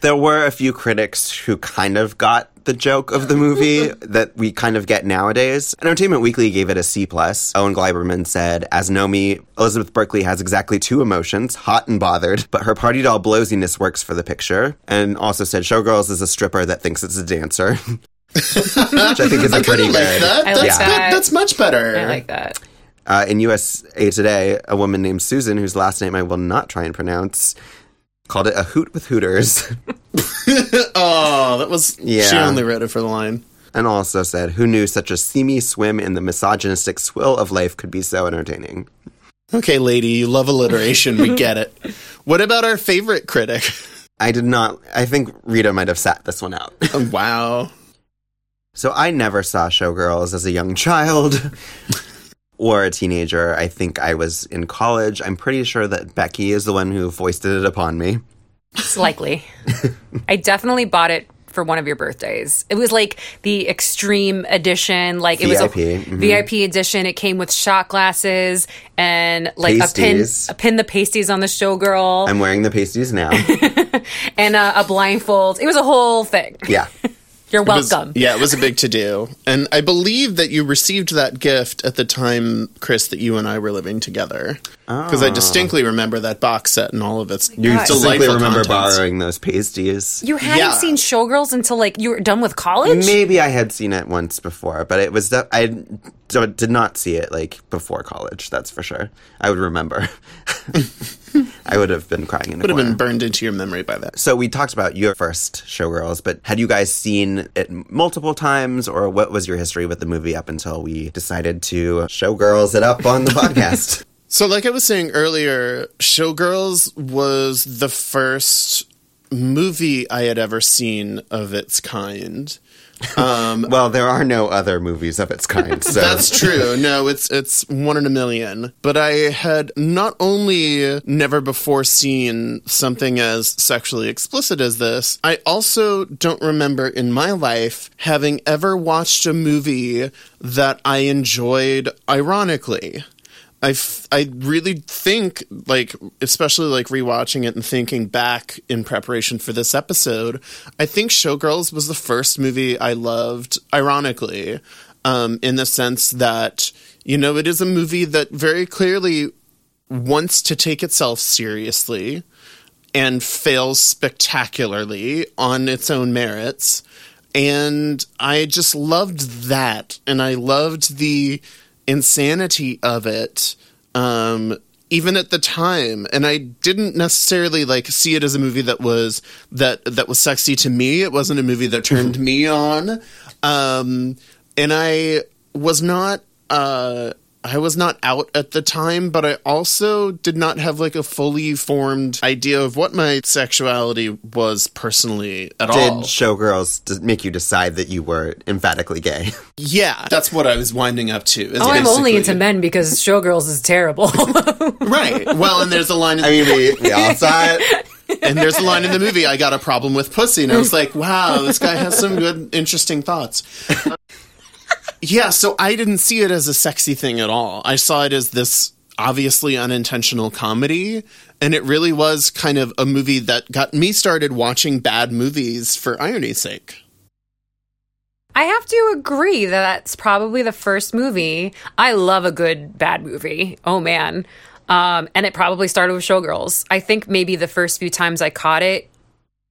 there were a few critics who kind of got the joke of the movie that we kind of get nowadays. Entertainment Weekly gave it a C plus. Owen Gleiberman said, "As Nomi, Elizabeth Berkley has exactly two emotions: hot and bothered. But her party doll blosiness works for the picture." And also said, "Showgirls is a stripper that thinks it's a dancer." Which I think is a pretty like that. I that's like that. That's much better. I like that. Uh, in USA Today, a woman named Susan, whose last name I will not try and pronounce, called it a hoot with Hooters, Oh, that was. Yeah. She only wrote it for the line. and also said, "Who knew such a seamy swim in the misogynistic swill of life could be so entertaining?" Okay, lady, you love alliteration. We get it. What about our favorite critic? I did not. I think Rita might have sat this one out. Oh, wow. So I never saw Showgirls as a young child or a teenager. I think I was in college. I'm pretty sure that Becky is the one who foisted it upon me. It's likely. I definitely bought it for one of your birthdays. It was like the extreme edition, like it was a VIP, mhm. VIP edition. It came with shot glasses and like a Pasties. pin, a pin the pasties on the showgirl, I'm wearing the pasties now. and a, a blindfold. It was a whole thing. yeah. You're It was- welcome. yeah, it was a big to do. And I believe that you received that gift at the time, Chris, that you and I were living together. Because I ah. distinctly remember that box set and all of its You God. distinctly remember contents. borrowing those pasties. You hadn't Yeah. seen Showgirls until like you were done with college. Maybe I had seen it once before, but it was I did not see it like before college. That's for sure. I would remember. I would have been crying in a Would have been burned into your memory by that. So we talked about your first Showgirls, but had you guys seen it multiple times, or what was your history with the movie up until we decided to Showgirls it up on the podcast? So, like I was saying earlier, Showgirls was the first movie I had ever seen of its kind. Um, well, there are no other movies of its kind, so That's true. No, it's it's one in a million. But I had not only never before seen something as sexually explicit as this, I also don't remember in my life having ever watched a movie that I enjoyed ironically. I, f- I really think like especially like rewatching it and thinking back in preparation for this episode i think showgirls was the first movie i loved ironically um, in the sense that you know it is a movie that very clearly wants to take itself seriously and fails spectacularly on its own merits. And I just loved that. And I loved the insanity of it. Um, even at the time and i didn't necessarily like see it as a movie that was that that was sexy to me it wasn't a movie that turned me on um and i was not uh I was not out at the time, but I also did not have like a fully formed idea of what my sexuality was personally at did all. Did Showgirls make you decide that you were emphatically gay? Yeah, that's what I was winding up to. Oh, I'm only into men because Showgirls is terrible. Right. Well, and there's a line. In, I mean, we, we all saw it. and there's a line in the movie. I got a problem with pussy, and I was like, wow, this guy has some good, interesting thoughts. Yeah, so I didn't see it as a sexy thing at all. I saw it as this obviously unintentional comedy, and it really was kind of a movie that got me started watching bad movies for irony's sake. I have to agree that that's probably the first movie. I love a good bad movie. Oh man. Um, and it probably started with Showgirls. I think maybe the first few times I caught it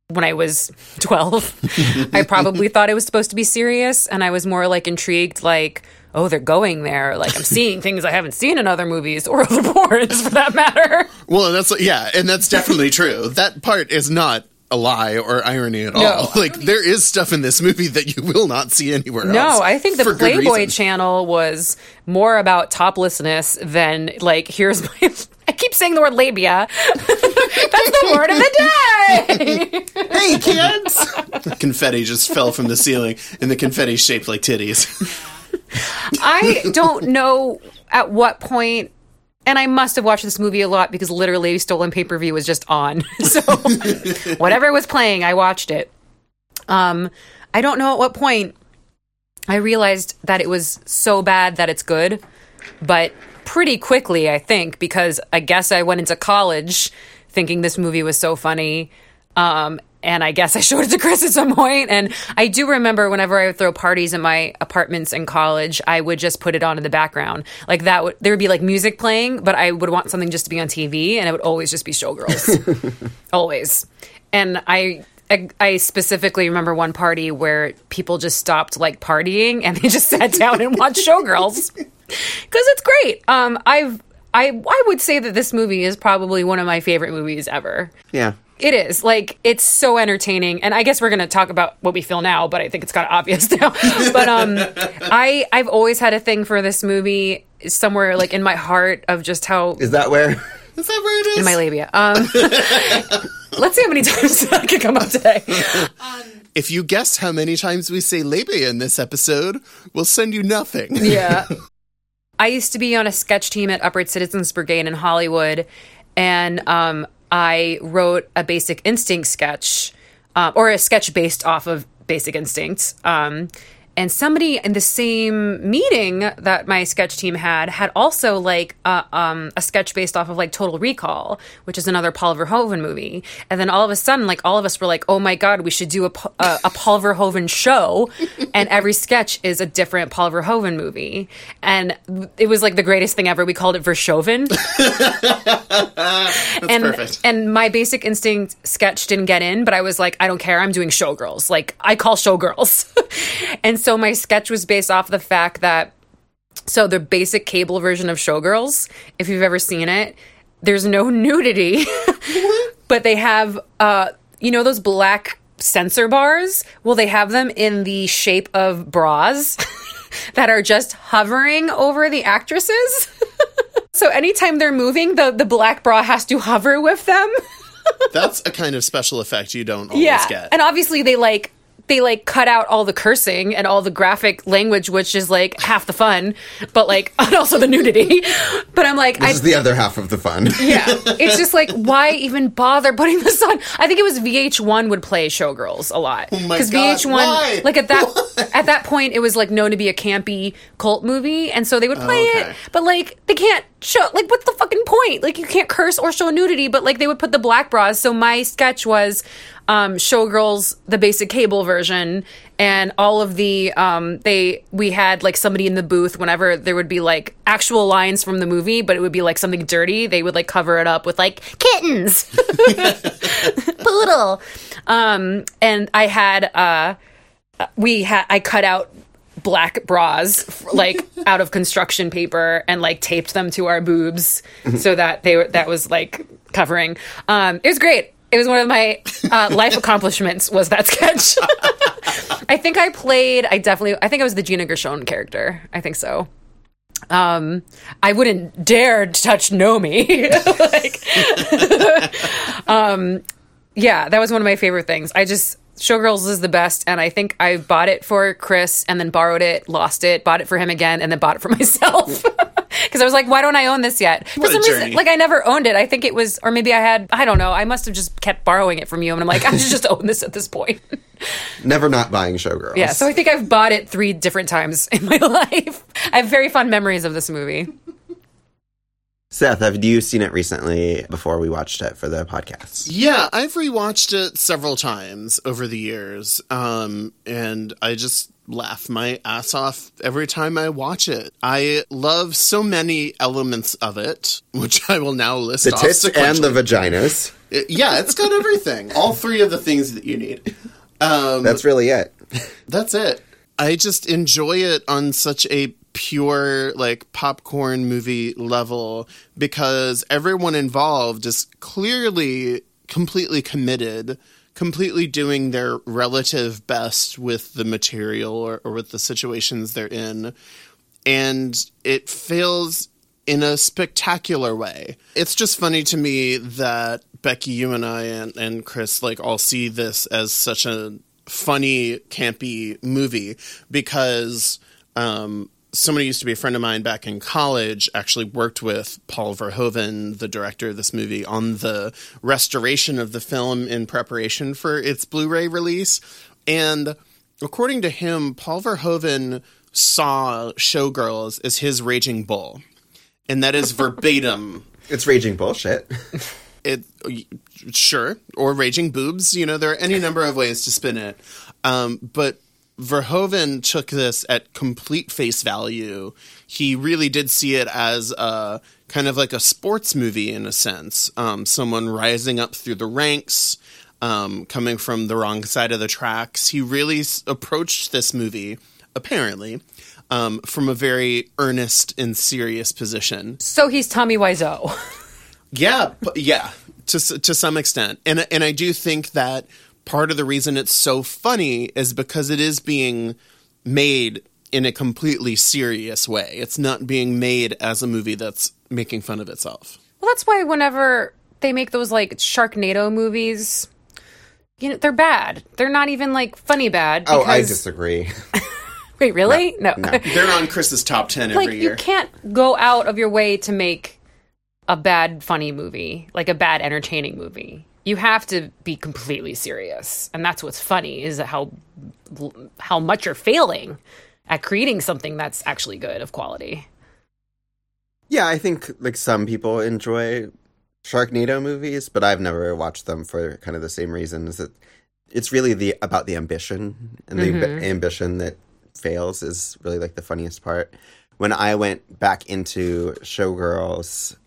when I was 12, I probably thought it was supposed to be serious and I was more like intrigued like oh they're going there like I'm seeing things I haven't seen in other movies or other porns for that matter. Well, that's yeah, and that's definitely true. That part is not a lie or irony at all. No. Like there is stuff in this movie that you will not see anywhere else. No, I think the Playboy channel was more about toplessness than like here's my. I keep saying the word labia. That's the word of the day. Hey kids! confetti just fell from the ceiling, and the confetti shaped like titties. I don't know at what point, and I must have watched this movie a lot because literally Stolen Pay Per View was just on. So whatever was playing, I watched it. Um, I don't know at what point I realized that it was so bad that it's good, but pretty quickly, I think, because I guess I went into college thinking this movie was so funny. Um, and I guess I showed it to Chris at some point. And I do remember whenever I would throw parties in my apartments in college, I would just put it on in the background. Like that would there would be like music playing, but I would want something just to be on TV, and it would always just be Showgirls, always. And I. I- I specifically remember one party where people just stopped like partying and they just sat down and watched Showgirls it's great. Um, I've I I would say that this movie is probably one of my favorite movies ever. Yeah. It is like it's so entertaining, and I guess we're going to talk about what we feel now, but I think it's kind of obvious now. but um, I I've always had a thing for this movie somewhere like in my heart of just how Is that where? Is that where it is? in my labia. Um, let's see how many times I can come up today. if you guess how many times we say labia in this episode, we'll send you nothing. Yeah. I used to be on a sketch team at Upright Citizens Brigade in Hollywood, and um, I wrote a Basic Instinct sketch, um, or a sketch based off of Basic Instinct. Um, and somebody in the same meeting that my sketch team had had also like uh, um, a sketch based off of like Total Recall, which is another Paul Verhoeven movie. And then all of a sudden, like all of us were like, "Oh my god, we should do a, a, a Paul Verhoeven show," and every sketch is a different Paul Verhoeven movie. And it was like the greatest thing ever. We called it Vershoven. and perfect. and my basic instinct sketch didn't get in, but I was like, I don't care. I'm doing showgirls. Like I call showgirls. and so my sketch was based off the fact that so the basic cable version of showgirls, if you've ever seen it, there's no nudity, but they have uh you know those black censor bars? Well, they have them in the shape of bras that are just hovering over the actresses. so anytime they're moving, the the black bra has to hover with them. That's a kind of special effect you don't always yeah. get. And obviously they like they like cut out all the cursing and all the graphic language, which is like half the fun, but like and also the nudity. But I'm like, I This is the other half of the fun. yeah, it's just like why even bother putting this on? I think it was VH1 would play Showgirls a lot Oh VH1 why? like at that at that point it was like known to be a campy cult movie, and so they would play oh, okay. it, but like they can't show like what's the fucking point? Like you can't curse or show nudity, but like they would put the black bras. So my sketch was um, Showgirls, the basic cable version, and all of the um, they we had like somebody in the booth whenever there would be like actual lines from the movie, but it would be like something dirty. They would like cover it up with like kittens, poodle, um, and I had uh, we had I cut out black bras like out of construction paper and like taped them to our boobs so that they were that was like covering. Um it was great it was one of my uh, life accomplishments was that sketch i think i played i definitely i think i was the gina gershon character i think so um i wouldn't dare touch nomi like um yeah, that was one of my favorite things. I just Showgirls is the best, and I think I bought it for Chris and then borrowed it, lost it, bought it for him again, and then bought it for myself. Because I was like, why don't I own this yet? For What a some reason, like I never owned it. I think it was, or maybe I had, I don't know. I must have just kept borrowing it from you, and I'm like, I should just own this at this point. Never not buying Showgirls. yeah, so I think I've bought it three different times in my life. I have very fond memories of this movie. Seth, have you seen it recently before we watched it for the podcast? Yeah, I've rewatched it several times over the years, um, and I just laugh my ass off every time I watch it. I love so many elements of it, which I will now list The off tits and the vaginas. It- yeah, it's got everything. All three of the things that you need. Um, That's really it. That's it. I just enjoy it on such a pure, like, popcorn movie level because everyone involved is clearly completely committed, completely doing their relative best with the material or, or with the situations they're in. And it feels in a spectacular way. It's just funny to me that Becky, you and I, and, and Chris, like, all see this as such a funny, campy movie because um, somebody used to be a friend of mine back in college, actually worked with Paul Verhoeven, the director of this movie, on the restoration of the film in preparation for its Blu ray release. And according to him, Paul Verhoeven saw Showgirls as his raging bull. And that is verbatim It's raging bullshit. it sure or raging boobs you know there are any number of ways to spin it um, but verhoeven took this at complete face value. He really did see it as a kind of like a sports movie in a sense. Um, someone rising up through the ranks um, coming from the wrong side of the tracks. He really s- approached this movie apparently um, from a very earnest and serious position. So he's Tommy Wiseau. yeah, yeah, to to some extent, and and I do think that part of the reason it's so funny is because it is being made in a completely serious way. It's not being made as a movie that's making fun of itself. Well, that's why whenever they make those like Sharknado movies, you know, they're bad. They're not even like funny bad. Oh, I disagree. Wait, really? No. They're on Chris's top ten every year. you can't go out of your way to make a bad funny movie, like a bad entertaining movie. You have to be completely serious, and that's what's funny is how how much you're failing at creating something that's actually good of quality. Yeah, I think like some people enjoy Sharknado movies, but I've never watched them for kind of the same reasons. That it's really the about the ambition and the amb- ambition that fails is really like the funniest part. When I went back into Showgirls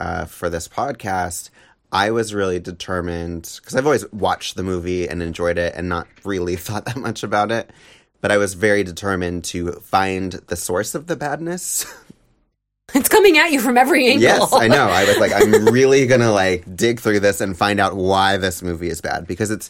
uh, for this podcast, I was really determined because I've always watched the movie and enjoyed it and not really thought that much about it. But I was very determined to find the source of the badness. It's coming at you from every angle. Yes, I know. I was like, I'm really gonna like dig through this and find out why this movie is bad because it's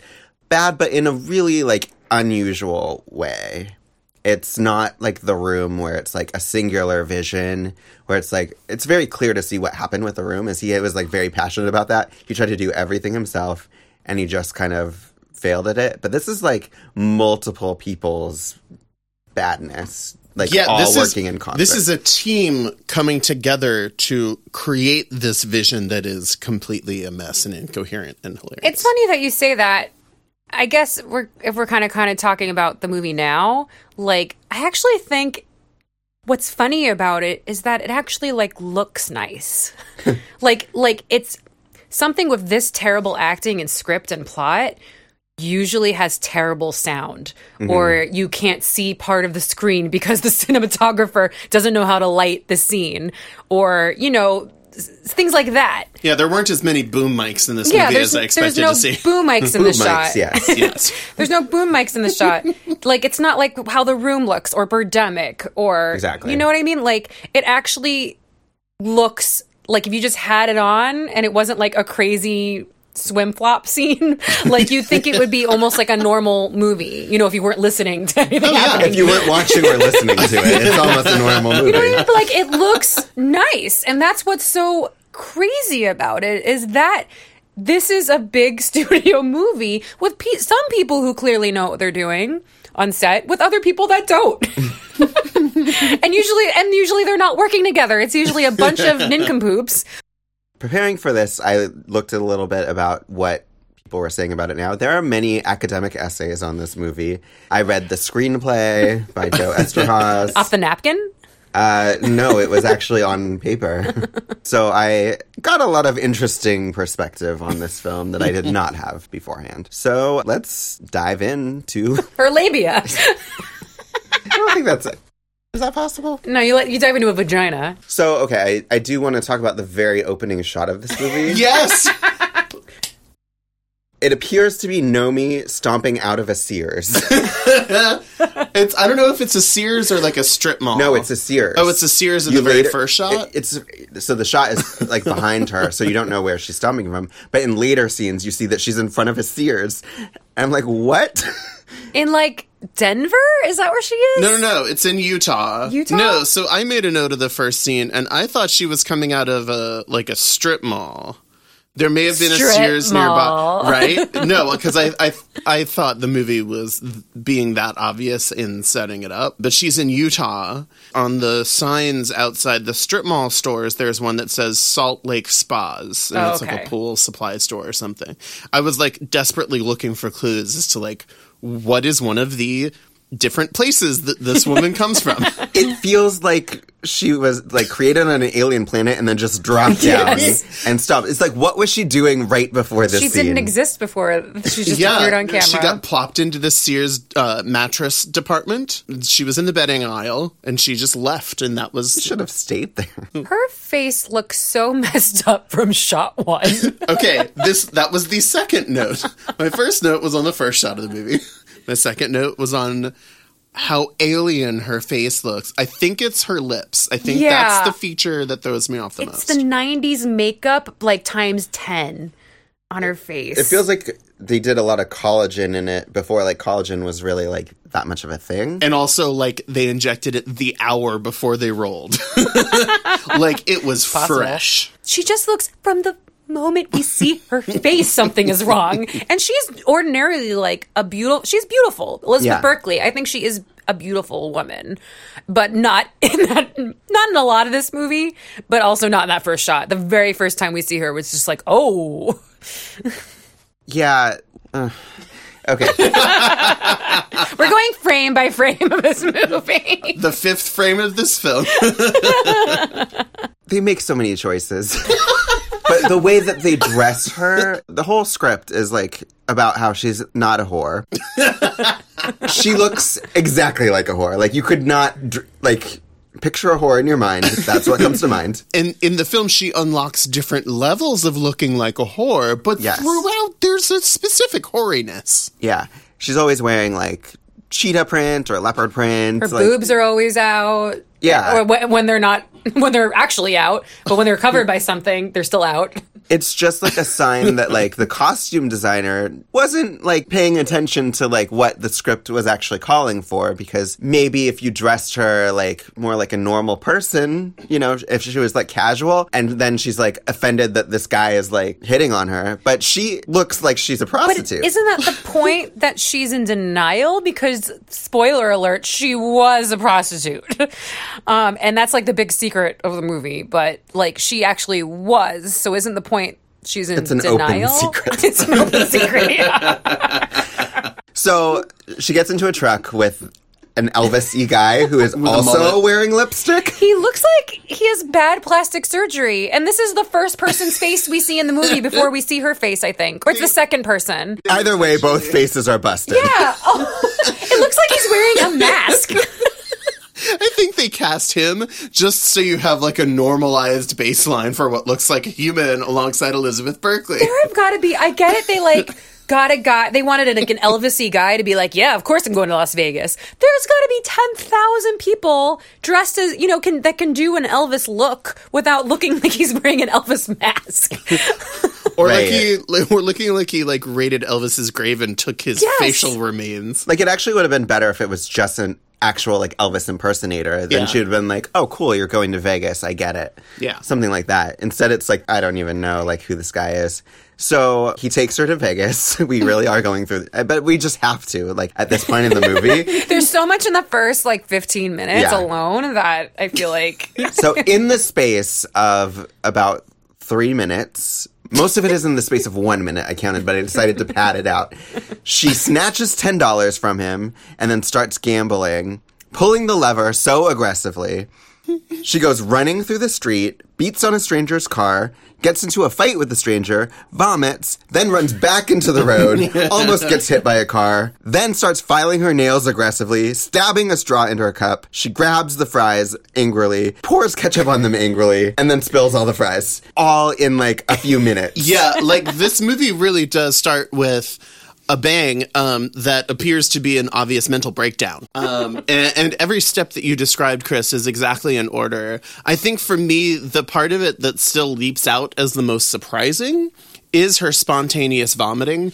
bad, but in a really like unusual way. It's not like the room where it's like a singular vision, where it's like it's very clear to see what happened with the room. Is he was like very passionate about that. He tried to do everything himself, and he just kind of failed at it. But this is like multiple people's badness, like yeah, all this working is, in concert. This is a team coming together to create this vision that is completely a mess and incoherent and hilarious. It's funny that you say that. I guess we're if we're kind of kind of talking about the movie now, like I actually think what's funny about it is that it actually like looks nice. like like it's something with this terrible acting and script and plot usually has terrible sound mm-hmm. or you can't see part of the screen because the cinematographer doesn't know how to light the scene or you know things like that. Yeah, there weren't as many boom mics in this Yeah, movie as I there's expected no to see. boom mics in the Boom shot. mics, yes. yes. There's no boom mics in the shot. like it's not like how the room looks or Birdemic or Exactly. You know what I mean? Like it actually looks like if you just had it on and it wasn't like a crazy swim flop scene, like you'd think it would be almost like a normal movie. You know, if you weren't listening to anything oh, happening. if you weren't watching or listening to it, it's almost a normal movie. You know what I mean? But, like it looks nice, and that's what's so crazy about it is that this is a big studio movie with pe- some people who clearly know what they're doing on set, with other people that don't. and usually, and usually they're not working together. It's usually a bunch of nincompoops. Preparing for this, I looked a little bit about what people were saying about it now. There are many academic essays on this movie. I read the screenplay by Joe Eszterhas. Off the napkin. Uh, no, it was actually on paper. so I got a lot of interesting perspective on this film that I did not have beforehand. So let's dive into. Her labia. I don't think that's it. Is that possible? no, you let you dive into a vagina. So, okay, I, I do want to talk about the very opening shot of this movie. Yes. It appears to be Nomi stomping out of a Sears. it's I don't know if it's a Sears or like a strip mall. no, it's a Sears. Oh, it's a Sears in You the very first shot. it- it's so the shot is like behind her, so you don't know where she's stomping from. But in later scenes, you see that she's in front of a Sears, and I'm like, what? In like Denver? Is that where she is? No, no, no. It's in Utah. Utah? No, so I made a note of the first scene, and I thought she was coming out of a like a strip mall. There may have been Strip a Sears mall. nearby, right? No, because I, I I thought the movie was being that obvious in setting it up. But she's in Utah. On the signs outside the strip mall stores, there's one that says Salt Lake Spas, and Oh, it's like a pool supply store or something. I was like desperately looking for clues as to like what is one of the different places that this woman comes from. it feels like she was like created on an alien planet and then just dropped down Yes. and stopped. It's like, what was she doing right before this She scene? didn't exist before. She just yeah, appeared on camera. she got plopped into the Sears uh, mattress department. She was in the bedding aisle, and she just left, and that was Should have stayed there. Her face looks so messed up from shot one. okay. This that was the second note. My first note was on the first shot of the movie. My second note was on how alien her face looks. I think it's her lips. I think Yeah. that's the feature that throws me off the it's most. It's the 90s makeup like times 10 on her face. It feels like they did a lot of collagen in it before like collagen was really like that much of a thing. and also, like they injected it the hour before they rolled. like it was fresh. she just looks from the moment we see her face something is wrong and she's ordinarily like a beautiful she's beautiful elizabeth Yeah. berkley i think she is a beautiful woman but not in that not in a lot of this movie but also not in that first shot the very first time we see her was just like oh Yeah. uh, okay. we're going frame by frame of this movie The fifth frame of this film. they make so many choices. But the way that they dress her, the whole script is like about how she's not a whore. she looks exactly like a whore. Like you could not dr- like picture a whore in your mind. That's what comes to mind. And in the film she unlocks different levels of looking like a whore, but Yes. throughout there's a specific whoriness. Yeah. She's always wearing like cheetah print or leopard print. her like, boobs are always out Yeah. or when, when they're not when they're actually out but when they're covered by something they're still out it's just like a sign that like the costume designer wasn't like paying attention to like what the script was actually calling for because maybe if you dressed her like more like a normal person you know if she was like casual and then she's like offended that this guy is like hitting on her but she looks like she's a But prostitute isn't that the point that she's in denial? Because spoiler alert, she was a prostitute, um, and that's like the big secret of the movie. But like she actually was. So isn't the point she's in It's an open denial? secret. it's an open secret. Yeah. so she gets into a truck with an Elvis y guy who is also wearing lipstick He looks like he has bad plastic surgery, and this is the first person's face we see in the movie before we see her face. I think, or it's the second person. either way both faces are busted Yeah. Oh, it looks like he's wearing a mask. I think they cast him just so you have like a normalized baseline for what looks like a human alongside Elizabeth Berkley. there have got to be. I get it. They like got a guy. They wanted like an Elvisy guy to be like, yeah, of course I'm going to Las Vegas. There's got to be ten thousand people dressed as you know can that can do an Elvis look without looking like he's wearing an Elvis mask. Or like Right. he, like, we're looking like he like raided Elvis's grave and took his Yes. facial remains. Like it actually would have been better if it was just an actual like Elvis impersonator. Then Yeah. she'd have been like, "Oh, cool, you're going to Vegas. I get it." Yeah. something like that. Instead, it's like I don't even know like who this guy is. So he takes her to Vegas. We really are going through, but we just have to like at this point in the movie. There's so much in the first like 15 minutes Yeah. alone that I feel like so in the space of about three minutes. Most of it is in the space of one minute, I counted, but I decided to pad it out. She snatches $10 from him and then starts gambling, pulling the lever so aggressively. She goes running through the street, beats on a stranger's car, gets into a fight with the stranger, vomits, then runs back into the road, almost gets hit by a car, then starts filing her nails aggressively, stabbing a straw into her cup. She grabs the fries angrily, pours ketchup on them angrily, and then spills all the fries. All in like a few minutes. Yeah, like this movie really does start with a bang um, that appears to be an obvious mental breakdown. Um, and, and every step that you described, Chris, is exactly in order. I think for me, the part of it that still leaps out as the most surprising is her spontaneous vomiting.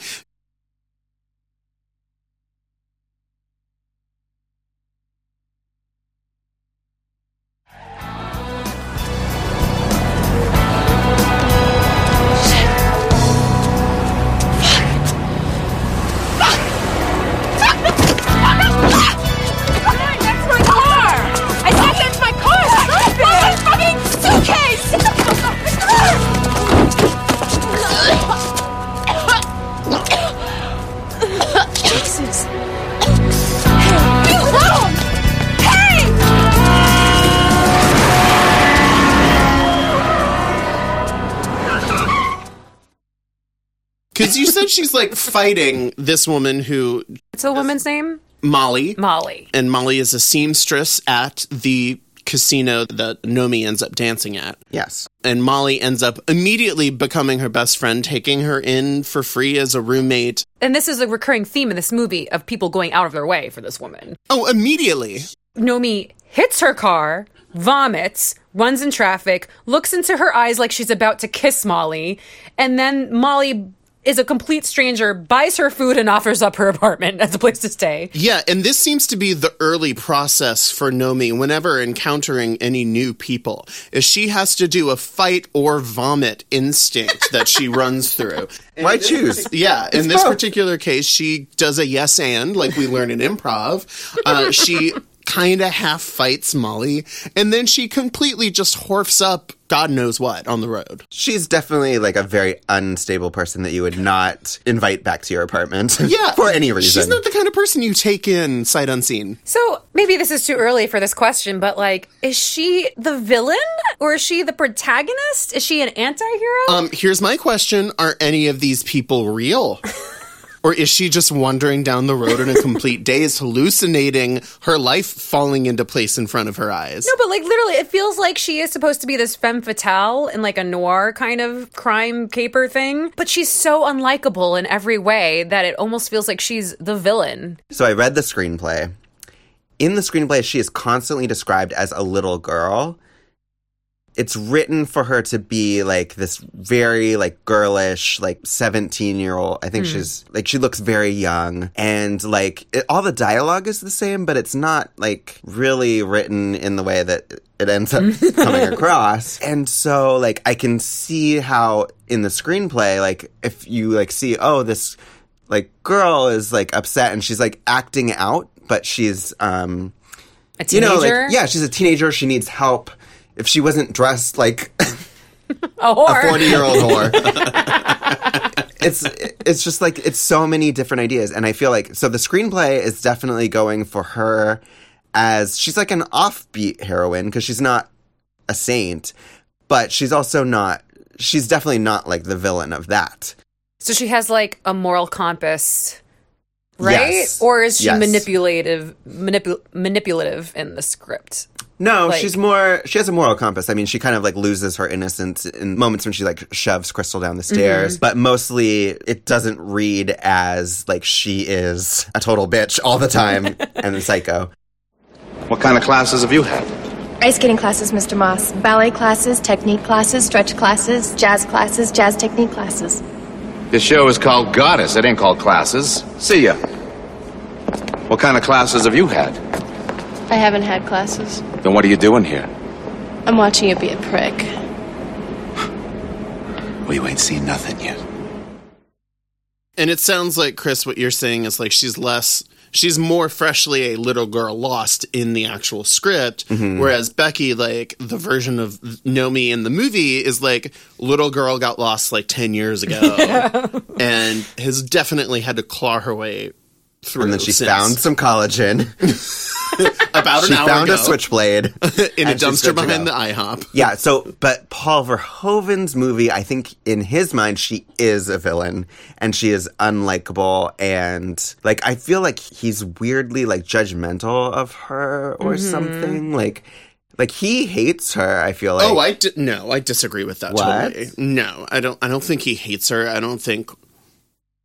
Because you said she's like fighting this woman who, What's the woman's name? Molly, Molly. and Molly is a seamstress at the casino that Nomi ends up dancing at. Yes. And Molly ends up immediately becoming her best friend, taking her in for free as a roommate. And this is a recurring theme in this movie of people going out of their way for this woman. Oh, immediately. Nomi hits her car, vomits, runs in traffic, looks into her eyes like she's about to kiss Molly, and then Molly is a complete stranger, buys her food, and offers up her apartment as a place to stay. Yeah, and this seems to be the early process for Nomi whenever encountering any new people, is she has to do a fight or vomit instinct that she runs through. Why choose? Yeah, in this particular case, she does a yes and, like we learn in improv. Uh, she kind of half fights Molly, and then she completely just horfs up God knows what on the road. She's definitely like a very unstable person that you would not invite back to your apartment. Yeah, for any reason. She's not the kind of person you take in sight unseen. So maybe this is too early for this question, but like, is she the villain or is she the protagonist? Is she an anti hero? Um, here's my question: Are any of these people real? Or is she just wandering down the road in a complete daze, hallucinating her life falling into place in front of her eyes? No, but like literally, it feels like she is supposed to be this femme fatale in like a noir kind of crime caper thing, but she's so unlikable in every way that it almost feels like she's the villain. So I read the screenplay. In the screenplay, she is constantly described as a little girl. It's written for her to be like this very like girlish, like 17 year old. I think she's like, she looks very young. And like it, all the dialogue is the same, but it's not like really written in the way that it ends up coming across. And so like I can see how in the screenplay, like if you like see, oh, this like girl is like upset and she's like acting out, but she's um A you know teenager, like yeah, she's a teenager, she needs help. If she wasn't dressed like a a 40 year old whore. it's it's just like it's so many different ideas and I feel like so the screenplay is definitely going for her as she's like an offbeat heroine because she's not a saint, but she's also not she's definitely not like the villain of that. So she has like a moral compass, right? Yes. Or is she Yes. manipulative, manipu- manipulative in the script? No, Like- she's more. She has a moral compass. I mean, she kind of like loses her innocence in moments when she like shoves Crystal down the mm-hmm. stairs, but mostly it doesn't read as like she is a total bitch all the time and a psycho. What kind of classes have you had? Ice skating classes, Mr. Moss. Ballet classes, technique classes, stretch classes, jazz classes, jazz technique classes. This show is called Goddess. It ain't called classes. See ya. What kind of classes have you had? I haven't had classes. Then what are you doing here? I'm watching you be a prick. Well, you ain't seen nothing yet. And it sounds like Chris, what you're saying is like she's less, she's more freshly a little girl lost in the actual script, mm-hmm. whereas Becky, like the version of Nomi in the movie, is like little girl got lost like ten years ago, and has definitely had to claw her way through. And then she since. found some collagen. about She an hour ago. found ago a switchblade in a dumpster behind the IHOP. Yeah, so but Paul Verhoeven's movie, I think in his mind she is a villain and she is unlikable and like I feel like he's weirdly like judgmental of her or Mm-hmm. something. Like like he hates her, I feel like. Oh, I di- no, I disagree with that What? totally. No, I don't. I don't think he hates her. I don't think.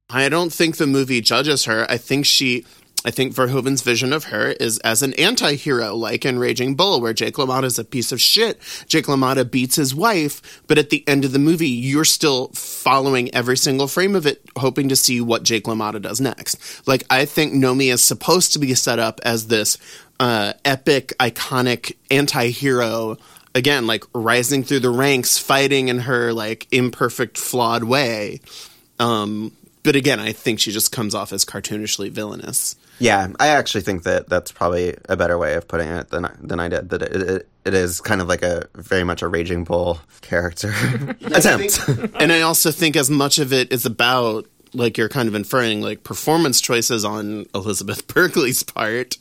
I don't think the movie judges her. I think she. I think Verhoeven's vision of her is as an anti-hero, like in Raging Bull, where Jake LaMotta is a piece of shit. Jake LaMotta beats his wife, but at the end of the movie, you're still following every single frame of it, hoping to see what Jake LaMotta does next. Like, I think Nomi is supposed to be set up as this uh, epic, iconic anti-hero again like rising through the ranks fighting in her like imperfect flawed way um but again i think she just comes off as cartoonishly villainous Yeah, I actually think that that's probably a better way of putting it than I, than I did. That it, it, it is kind of like a very much a raging bull character attempt. and i also think as much of it is about like you're kind of inferring like performance choices on elizabeth berkley's part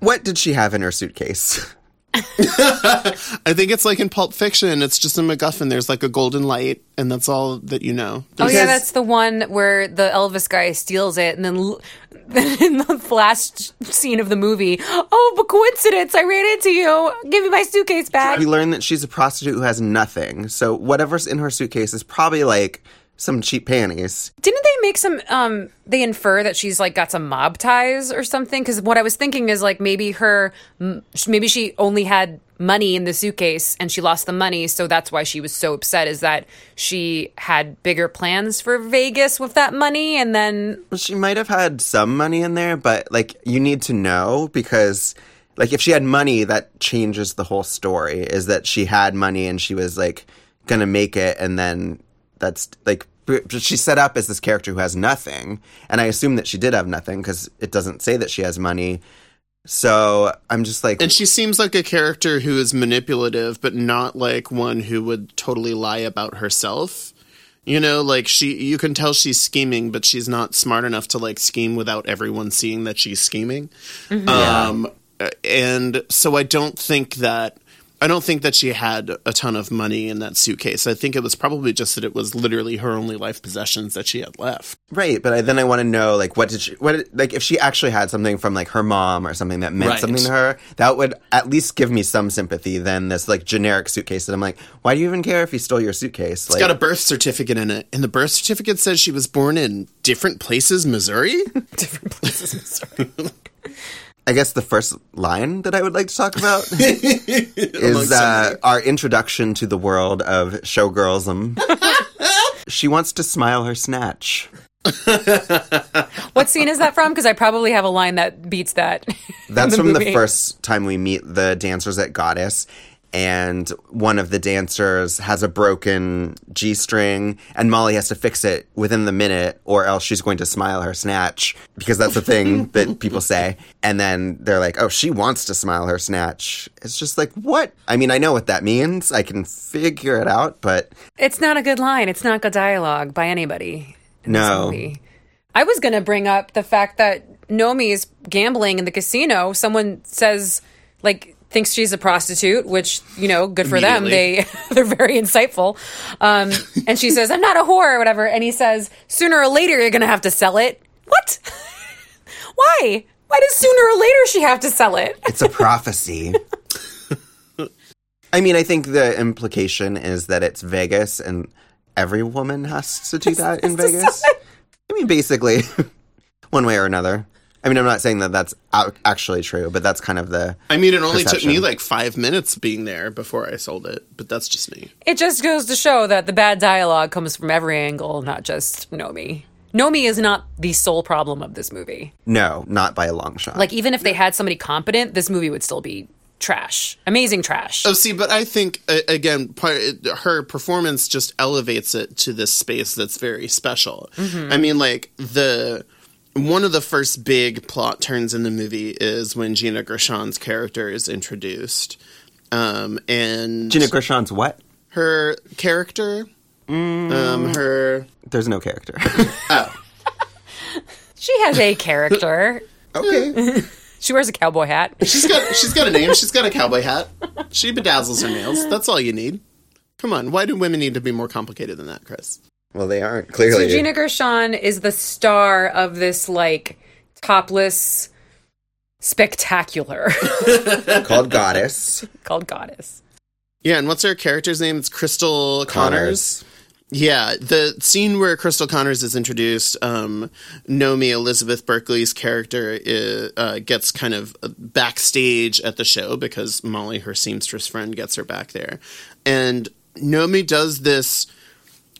what did she have in her suitcase? I think it's like in Pulp Fiction. It's just a MacGuffin. There's like a golden light, and that's all that you know. Oh yeah, that's the one where the Elvis guy steals it, and then l- in the last scene of the movie, oh, but coincidence, I ran into you. Give me my suitcase back. We learn that she's a prostitute who has nothing. So whatever's in her suitcase is probably like some cheap panties. Didn't they make some? Um, they infer that she's like got some mob ties or something. Because what I was thinking is like maybe her, maybe she only had money in the suitcase and she lost the money, so that's why she was so upset. Is that she had bigger plans for Vegas with that money, and then She might have had some money in there, but like you need to know because like if she had money that changes the whole story is that she had money and she was like going to make it and then that's like b- she's set up as this character who has nothing and I assume that she did have nothing cuz it doesn't say that she has money. So I'm just like And she seems like a character who is manipulative, but not like one who would totally lie about herself. You know, like she, you can tell she's scheming, but she's not smart enough to like scheme without everyone seeing that she's scheming. Um, and so I don't think that, I don't think that she had a ton of money in that suitcase. I think it was probably just that it was literally her only life possessions that she had left. Right, but I, then I want to know like what did she what did, like if she actually had something from like her mom or something that meant Right. something to her that would at least give me some sympathy than this like generic suitcase that I'm like why do you even care if he stole your suitcase It's got a birth certificate in it, and the birth certificate says she was born in different places, Missouri. different places. I guess the first line that I would like to talk about is uh, our introduction to the world of showgirlism. she wants to smile her snatch. what scene is that from? Because I probably have a line that beats that. in That's from the first time we meet the dancers at Goddess. And one of the dancers has a broken G string, and Molly has to fix it within the minute, or else she's going to smile her snatch, because that's the thing that people say. And then they're like, oh, she wants to smile her snatch. It's just like, what? I mean, I know what that means. I can figure it out, but It's not a good line. It's not good dialogue by anybody. No. I was going to bring up the fact that Nomi is gambling in the casino. Someone says, like, thinks she's a prostitute, which you know, good for them. They they're very insightful. Um, and she says, "I'm not a whore" or whatever. And he says, "Sooner or later, you're going to have to sell it." What? Why? Why does sooner or later she have to sell it? It's a prophecy. I mean, I think the implication is that it's Vegas and every woman has to do that in Vegas. I mean, basically, one way or another. I mean, I'm not saying that that's actually true, but that's kind of the. I mean, it only took me like five minutes being there before I sold it, but that's just me. It just goes to show that the bad dialogue comes from every angle, not just Nomi. Nomi is not the sole problem of this movie. No, not by a long shot. Like, even if they had somebody competent, this movie would still be trash. Amazing trash. Oh, see, but I think uh, again, part, her performance just elevates it to this space that's very special. I mean, like the one of the first big plot turns in the movie is when Gina Gershon's character is introduced, um, and Gina Gershon's what? her character, um, her There's no character. Oh. she has a character. okay, she wears a cowboy hat. she's got she's got a name, she's got a cowboy hat, she bedazzles her nails. That's all you need. Come on, why do women need to be more complicated than that, Chris? Well, they aren't So clearly. Gina Gershon is the star of this, like, topless spectacular called Goddess called Goddess. Yeah, and what's her character's name? It's Crystal Connors. Connors. Yeah, the scene where Crystal Connors is introduced, um, Nomi Elizabeth Berkley's character is, uh, gets kind of backstage at the show because Molly, her seamstress friend, gets her back there, and Nomi does this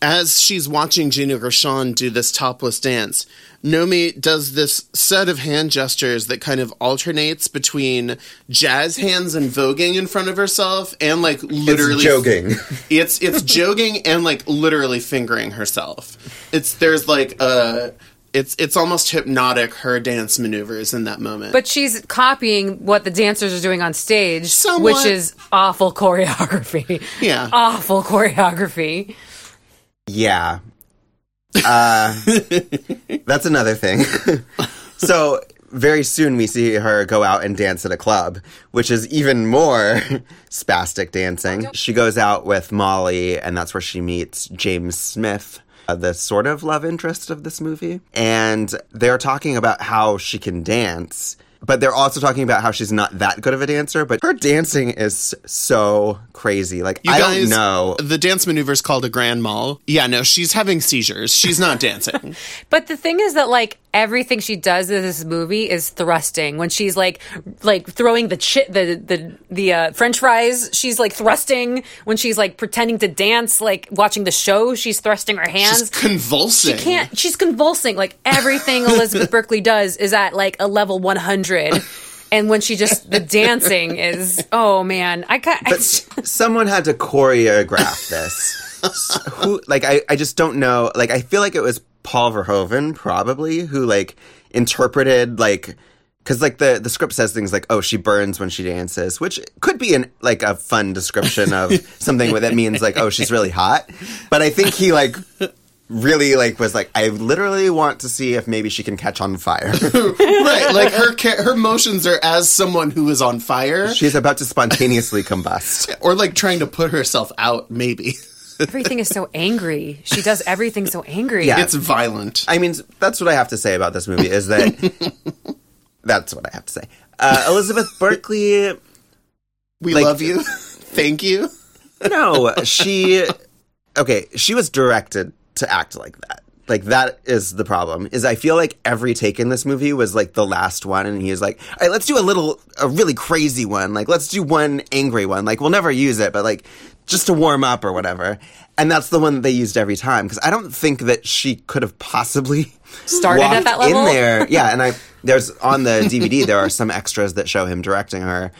as she's watching Gina Gershon do this topless dance, Nomi does this set of hand gestures that kind of alternates between jazz hands and voguing in front of herself and like literally It's joking. It's it's jogging and like literally fingering herself. It's there's like a it's it's almost hypnotic her dance maneuvers in that moment. But she's copying what the dancers are doing on stage, Somewhat. which is awful choreography. Yeah. Awful choreography. Yeah. Uh, that's another thing. so very soon we see her go out and dance at a club, which is even more spastic dancing. She goes out with Molly, and that's where she meets James Smith. uh, The sort of love interest of this movie. And they're talking about how she can dance, but they're also talking about how she's not that good of a dancer. But her dancing is so crazy. Like, You I guys, don't know. The dance maneuver is called a grand mal. Yeah, no, she's having seizures. She's not dancing. But the thing is that like everything she does in this movie is thrusting. When she's like like throwing the chi- the the the uh, French fries, she's like thrusting. When she's like pretending to dance, like watching the show, she's thrusting her hands. she's convulsing. she can't. She's convulsing. Like everything Elizabeth Berkley does is at like a level one hundred. And when she just the dancing is oh man I got But s- someone had to choreograph this. Who like I, I just don't know. Like I feel like it was Paul Verhoeven probably who like interpreted like because like the the script says things like oh she burns when she dances, which could be an like a fun description of something that means like oh she's really hot. But I think he like really like was like I literally want to see if maybe she can catch on fire. right, like her ca- her motions are as someone who is on fire, She's about to spontaneously combust. or like trying to put herself out. Maybe everything is so angry. She does everything so angry. Yeah. it's violent. I mean, that's what I have to say about this movie is that that's what I have to say. Uh, Elizabeth Berkley, We like- love you. Thank you. no, she okay, she was directed to act like that. Like that is the problem. Is I feel like every take in this movie was like the last one, and he was like, "All right, let's do a little, a really crazy one. Like let's do one angry one. Like we'll never use it, but like just to warm up or whatever." And that's the one that they used every time because I don't think that she could have possibly Started at that level? in there. Yeah, and I there's on the DVD there are some extras that show him directing her,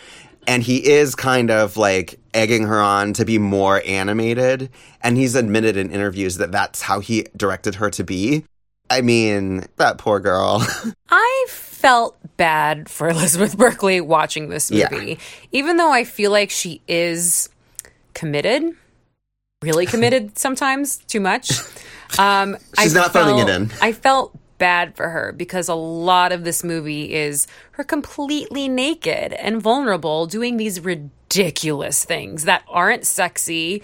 and he is kind of like egging her on to be more animated, and he's admitted in interviews that that's how he directed her to be. I mean, that poor girl. I felt bad for Elizabeth Berkley watching this Yeah. movie, even though I feel like she is committed, really committed sometimes, too much. Um, She's I not phoning it in. I felt bad for her because a lot of this movie is her completely naked and vulnerable doing these ridiculous things that aren't sexy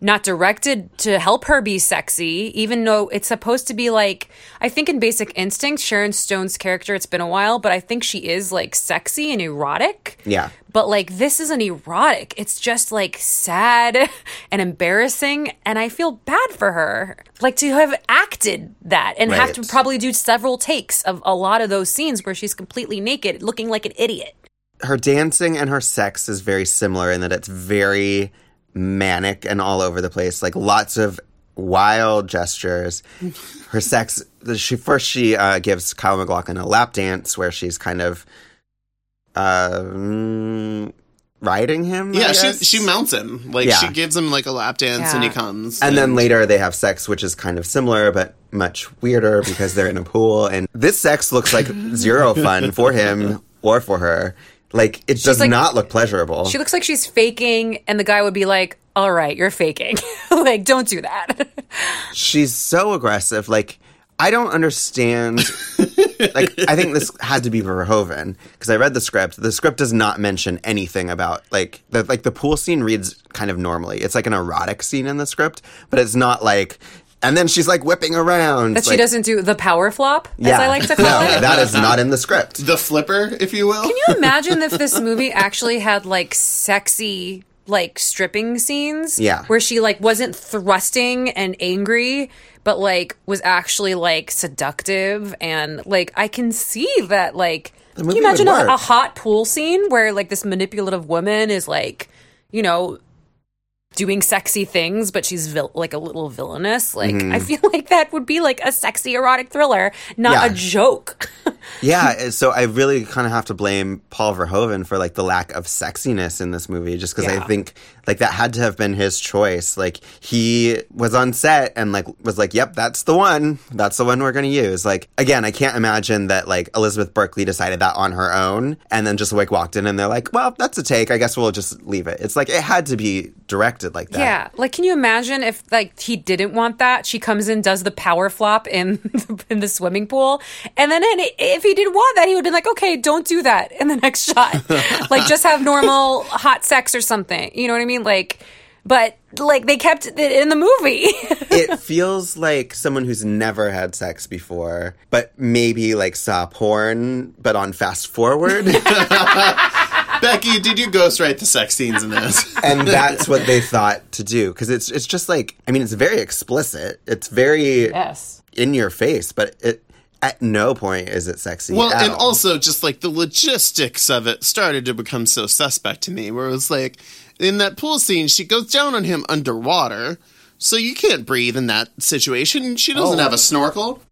not directed to help her be sexy, even though it's supposed to be like, I think in Basic Instinct, Sharon Stone's character, it's been a while, but I think she is like sexy and erotic. yeah. But like, this isn't erotic. It's just like sad and embarrassing. And I feel bad for her. Like to have acted that and have to probably do several takes of a lot of those scenes where she's completely naked, looking like an idiot. Her dancing and her sex is very similar in that it's very manic and all over the place. Like lots of wild gestures. Her sex. She first she uh, gives Kyle MacLachlan a lap dance where she's kind of um, riding him. Yeah, she guess? she mounts him. Like Yeah. she gives him like a lap dance, and he Yeah. comes. And then later they have sex, which is kind of similar but much weirder because they're in a pool. And this sex looks like zero fun for him or for her. Like it does like- not look pleasurable. She looks like she's faking, and the guy would be like, All right, you're faking. like, don't do that. She's so aggressive. Like I don't understand. like I think this had to be Verhoeven because I read the script. The script does not mention anything about like the like the pool scene reads kind of normally. It's like an erotic scene in the script, but it's not like. And then she's like whipping around. that she like- doesn't do the power flop, as I like to call no, it. that is not in the script. the flipper, if you will. Can you imagine if this movie actually had like sexy like stripping scenes? Yeah. Where she like wasn't thrusting and angry, but like was actually like seductive and like I can see that like can you imagine a, a hot pool scene where like this manipulative woman is like, you know, doing sexy things, but she's vil- like a little villainous. Like I feel like that would be like a sexy erotic thriller, not Mm-hmm. Yeah. a joke. yeah, so I really kind of have to blame Paul Verhoeven for like the lack of sexiness in this movie, just because Yeah. I think like that had to have been his choice. Like he was on set and like was like, "Yep, that's the one. That's the one we're going to use." Like again, I can't imagine that like Elizabeth Berkley decided that on her own and then just like walked in and they're like, "Well, that's a take. I guess we'll just leave it." It's like it had to be directed acted like that. Yeah, like can you imagine if like he didn't want that? She comes in, does the power flop in in the swimming pool, and then in, if he didn't want that, he would have been like, okay, don't do that in the next shot. like just have normal hot sex or something. You know what I mean? Like, but like they kept it in the movie. it feels like someone who's never had sex before, but maybe like saw porn, but on fast forward. Becky, did you ghostwrite the sex scenes in this? and that's what they thought to do because it's it's just like I mean it's very explicit. It's very yes. in your face, but it at no point is it sexy. Well, at and all. also just like the logistics of it started to become so suspect to me, where it was like in that pool scene, she goes down on him underwater, so you can't breathe in that situation. She doesn't Oh. have a snorkel.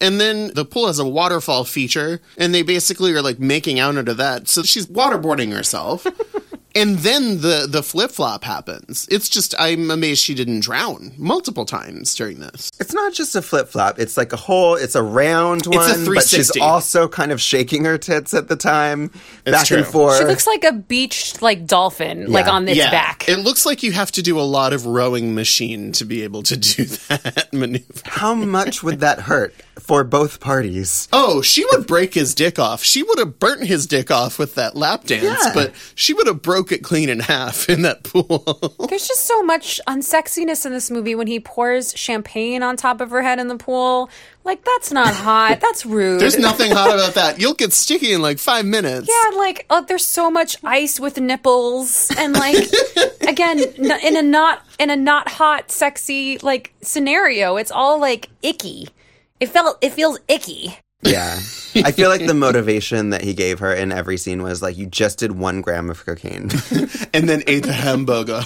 And then the pool has a waterfall feature, and they basically are like making out under that. So she's waterboarding herself. and then the, the flip flop happens. It's just, I'm amazed she didn't drown multiple times during this. It's not just a flip flop. It's like a whole. It's a round one, It's a but she's also kind of shaking her tits at the time, back true. and forth. She looks like a beached like dolphin, like on its back. It looks like you have to do a lot of rowing machine to be able to do that maneuver. How much would that hurt for both parties? Oh, she would break his dick off. She would have burnt his dick off with that lap dance, Yeah. but she would have broke it clean in half in that pool. There's just so much unsexiness in this movie when he pours champagne on top of her head in the pool. Like that's not hot. That's rude. There's nothing hot about that. You'll get sticky in like five minutes. Yeah, like oh, there's so much ice with nipples, and like again, n- in a not in a not hot, sexy like scenario, it's all like icky. It felt it feels icky. Yeah. I feel like the motivation that he gave her in every scene was like, you just did one gram of cocaine. And then ate a hamburger.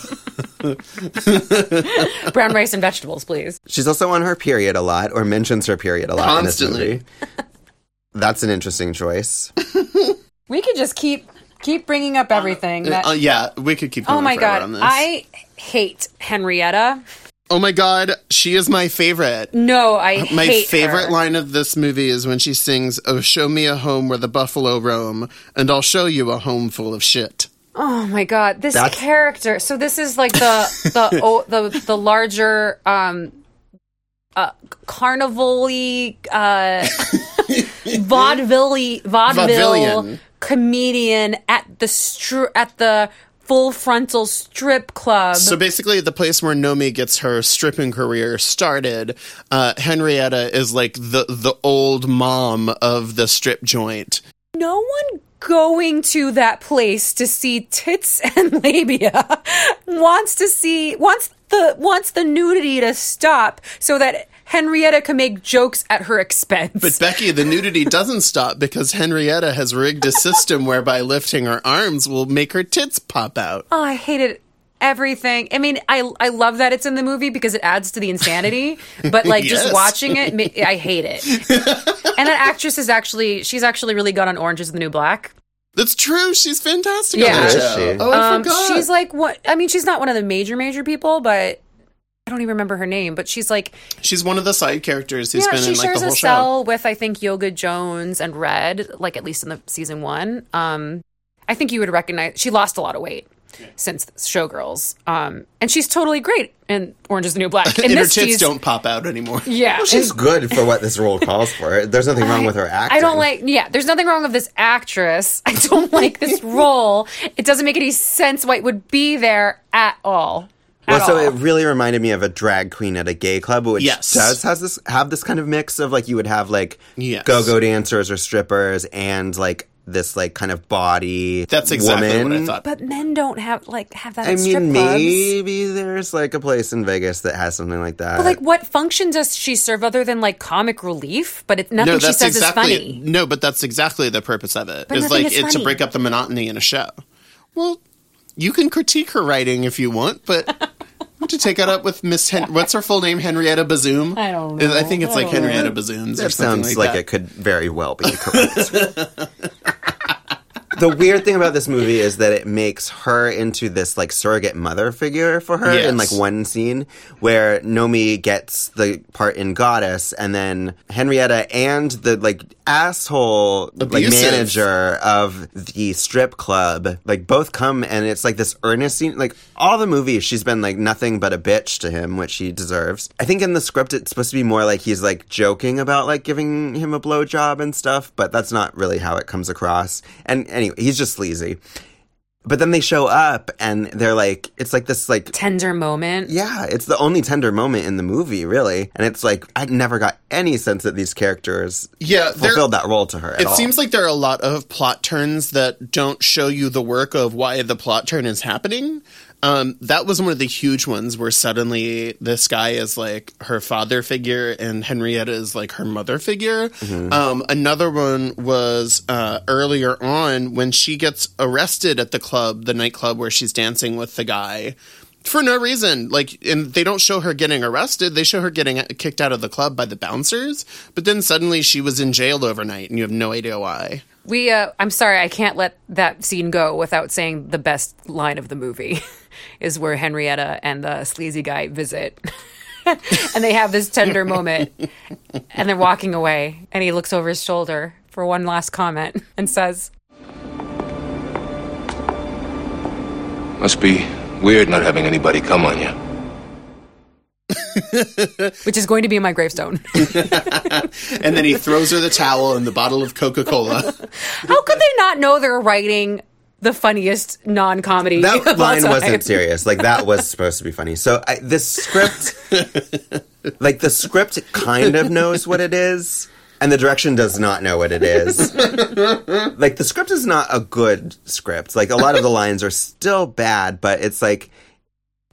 Brown rice and vegetables, please. She's also on her period a lot, or mentions her period a lot Constantly. in this movie. That's an interesting choice. We could just keep keep bringing up everything. That, Uh, yeah, we could keep going oh my god, on this. I hate Henrietta. Oh my god, she is my favorite. No, I My hate favorite her. line of this movie is when she sings, Oh, show me a home where the buffalo roam, and I'll show you a home full of shit. Oh my god, this That's- character. So this is like the the oh, the the larger um uh carnival-y uh vaudeville vaudeville Vaudevillian. comedian at the str- at the full frontal strip club. So basically, the place where Nomi gets her stripping career started, uh, Henrietta is like the the old mom of the strip joint. no one going to that place to see tits and labia wants to see wants the wants the nudity to stop so that Henrietta can make jokes at her expense. But Becky, the nudity doesn't stop because Henrietta has rigged a system whereby lifting her arms will make her tits pop out. Oh, I hated everything. I mean, I I love that it's in the movie because it adds to the insanity. But like Yes. just watching it, I hate it. and that actress is actually she's actually really good on Orange Is the New Black. That's true. She's fantastic Yeah. on that Is show. she? Oh, I Um, forgot. she's like what? I mean, she's not one of the major major people, but I don't even remember her name. But she's like she's one of the side characters who's yeah, been she in like shares the a whole show. cell with I think Yoga Jones and Red, like at least in the season one. Um, I think you would recognize she lost a lot of weight since Showgirls, um, and she's totally great in Orange Is the New Black. In and her this, tits she's- don't pop out anymore. Yeah, She's good for what this role calls for. There's nothing wrong with her acting. I don't like. Yeah, there's nothing wrong with this actress. I don't like this role. It doesn't make any sense why it would be there at all. Well, At so all. it really reminded me of a drag queen at a gay club, which Yes. does has this have this kind of mix of like you would have like Yes. go-go dancers or strippers and like this like kind of body. That's exactly woman. what I thought. but men don't have like have that. I at strip mean, clubs. maybe there's like a place in Vegas that has something like that. But like, what function does she serve other than like comic relief? But it, nothing no, she says exactly is funny. no, but that's exactly the purpose of it. But It's like is it, to break up the monotony in a show. Well, you can critique her writing if you want, but to take that up with Miss Hen- what's her full name? Henrietta Bazoom. I don't know. I think it's like I don't know. Henrietta Bazooms or something sounds like, like, that. it could very well be correct. the weird thing about this movie is that it makes her into this like surrogate mother figure for her in like Yes. one scene where Nomi gets the part in Goddess and then Henrietta and the like asshole like manager of the strip club. Like both come and it's like this earnest scene. Like all the movies she's been like nothing but a bitch to him which he deserves. I think in the script it's supposed to be more like he's like joking about like giving him a blowjob and stuff but that's not really how it comes across. And anyway he's just sleazy but then they show up and they're like it's like this like Tender moment. yeah, it's the only tender moment in the movie, really. And it's like I never got any sense that these characters Yeah, they're- fulfilled that role to her. At It all. seems like there are a lot of plot turns that don't show you the work of why the plot turn is happening. Um, that was one of the huge ones where suddenly this guy is like her father figure and Henrietta is like her mother figure. Um, another one was uh, earlier on when she gets arrested at the club, the nightclub where she's dancing with the guy for no reason. Like, and they don't show her getting arrested. They show her getting kicked out of the club by the bouncers. But then suddenly she was in jail overnight, and you have no idea why. We, uh, I'm sorry, I can't let that scene go without saying the best line of the movie is where Henrietta and the sleazy guy visit. and they have this tender moment and they're walking away and he looks over his shoulder for one last comment and says, Must be weird not having anybody come on you. which is going to be my gravestone. And then he throws her the towel and the bottle of Coca Cola. How could they not know they're writing the funniest non-comedy? that of all line time? wasn't serious. Like that was supposed to be funny. So I, this script, like the script, kind of knows what it is, and the direction does not know what it is. like the script is not a good script. Like a lot of the lines are still bad, but it's like,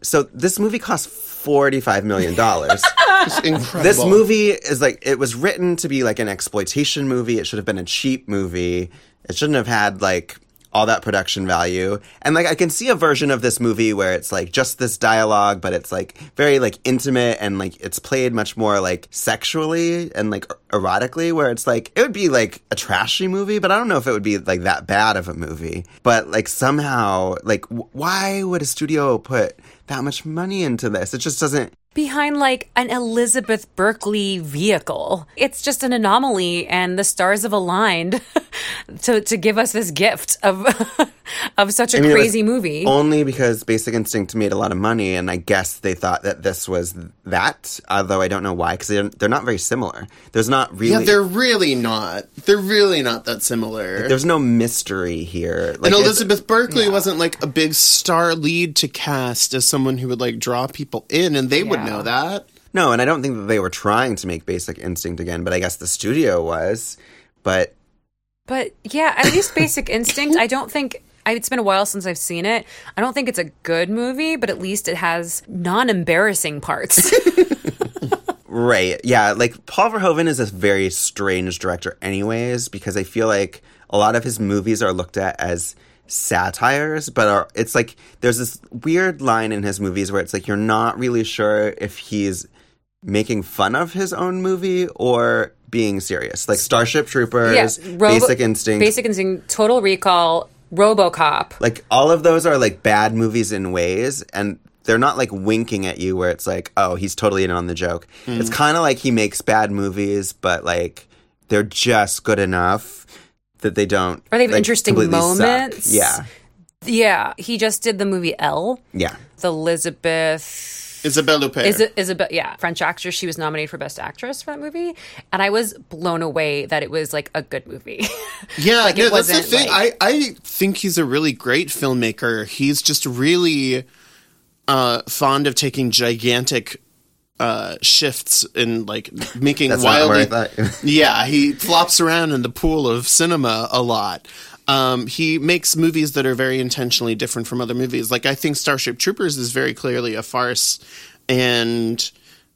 so this movie cost forty five million dollars. It's incredible. This movie is like it was written to be like an exploitation movie. It should have been a cheap movie. It shouldn't have had like all that production value. And like I can see a version of this movie where it's like just this dialogue, but it's like very like intimate and like it's played much more like sexually and like erotically where it's like it would be like a trashy movie, but I don't know if it would be like that bad of a movie. But like somehow like w- why would a studio put that much money into this? It just doesn't behind like an Elizabeth Berkley vehicle. It's just an anomaly, and the stars have aligned to to give us this gift of of such a I mean, crazy movie. Only because Basic Instinct made a lot of money, and I guess they thought that this was that. Although I don't know why, because they're, they're not very similar. There's not really. yeah, they're really not. They're really not that similar. there's no mystery here. Like, and it's- Elizabeth Berkley wasn't like a big star lead to cast as someone who would like draw people in, and they would know that. No, and I don't think that they were trying to make Basic Instinct again, but I guess the studio was. But But yeah, at least Basic Instinct. I don't think. I, it's been a while since I've seen it. I don't think it's a good movie, but at least it has non-embarrassing parts. Right. Yeah. Like Paul Verhoeven is a very strange director, anyways, because I feel like a lot of his movies are looked at as satires, but are it's like there's this weird line in his movies where it's like you're not really sure if he's making fun of his own movie or being serious. Like Starship Troopers, yes, Robo- Basic Instinct. Basic Instinct, Total Recall, RoboCop. like all of those are like bad movies in ways and they're not like winking at you where it's like oh he's totally in on the joke mm. it's kind of like he makes bad movies but like they're just good enough that they don't Or they have like, interesting completely suck. moments. yeah Yeah, he just did the movie Elle. yeah The Elizabeth Isabelle Huppert. Is it Isabel? Yeah, French actress. She was nominated for Best Actress for that movie, and I was blown away that it was like a good movie. Yeah, Like, it no, that's the wasn't, thing. like- I, I think he's a really great filmmaker. He's just really uh, fond of taking gigantic uh, shifts and like making that's not where wildly. Yeah, he flops around in the pool of cinema a lot. Um, he makes movies that are very intentionally different from other movies. Like I think Starship Troopers is very clearly a farce, and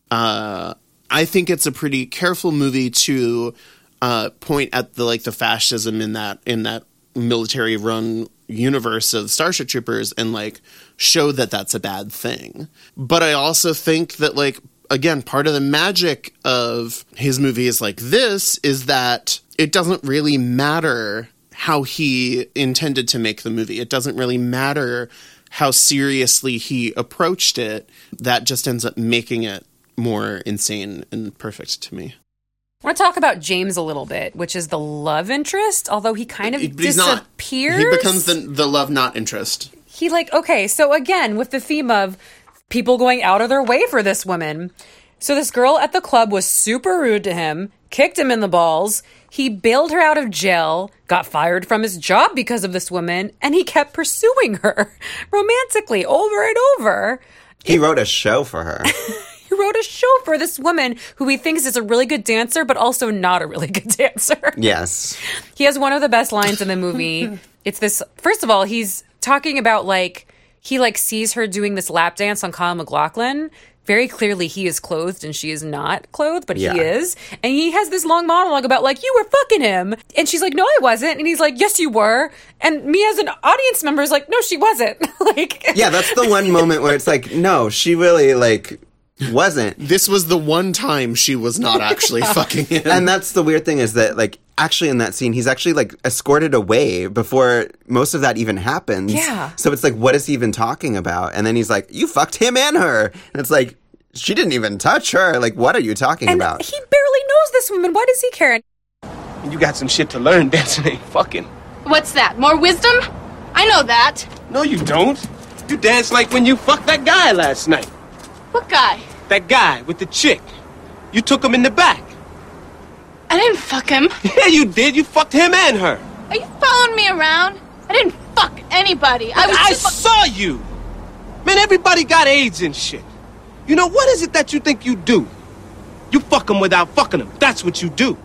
uh, I think it's a pretty careful movie to uh, point at the like the fascism in that in that military run universe of Starship Troopers and like show that that's a bad thing. But I also think that like again part of the magic of his movies like this is that it doesn't really matter how he intended to make the movie. It doesn't really matter how seriously he approached it. That just ends up making it more insane and perfect to me. I want to talk about James a little bit, which is the love interest, although he kind of he's not. disappears. He becomes the the love not interest. he like okay so again with the theme of people going out of their way for this woman so this girl at the club was super rude to him kicked him in the balls he bailed her out of jail got fired from his job because of this woman and he kept pursuing her romantically over and over He wrote a show for her. he wrote a show for this woman who he thinks is a really good dancer but also not a really good dancer yes. he has one of the best lines in the movie. it's this first of all, he's talking about like he like sees her doing this lap dance on Kyle MacLachlan. Very clearly he is clothed and she is not clothed, but Yeah. he is. And he has this long monologue about like, you were fucking him. And she's like, No, I wasn't. And he's like, Yes, you were. And me as an audience member is like, No, she wasn't. like Yeah, that's the one moment where it's like, no, she really like wasn't. This was the one time she was not actually fucking him. And that's the weird thing is that like actually in that scene he's actually like escorted away before most of that even happens. Yeah. So it's like what is he even talking about? And then he's like, You fucked him and her. And it's like she didn't even touch her. Like what are you talking and about? he barely knows this woman. Why does he care? You got some shit to learn. Dancing ain't fucking. What's that? More wisdom? I know that. No, you don't. You dance like when you fucked that guy last night. What guy? That guy with the chick. You took him in the back. I didn't fuck him. Yeah, you did. You fucked him and her. Are you following me around? I didn't fuck anybody. I was I saw you. Man, everybody got AIDS and shit. You know, what is it that you think you do? You fuck them without fucking them. That's what you do.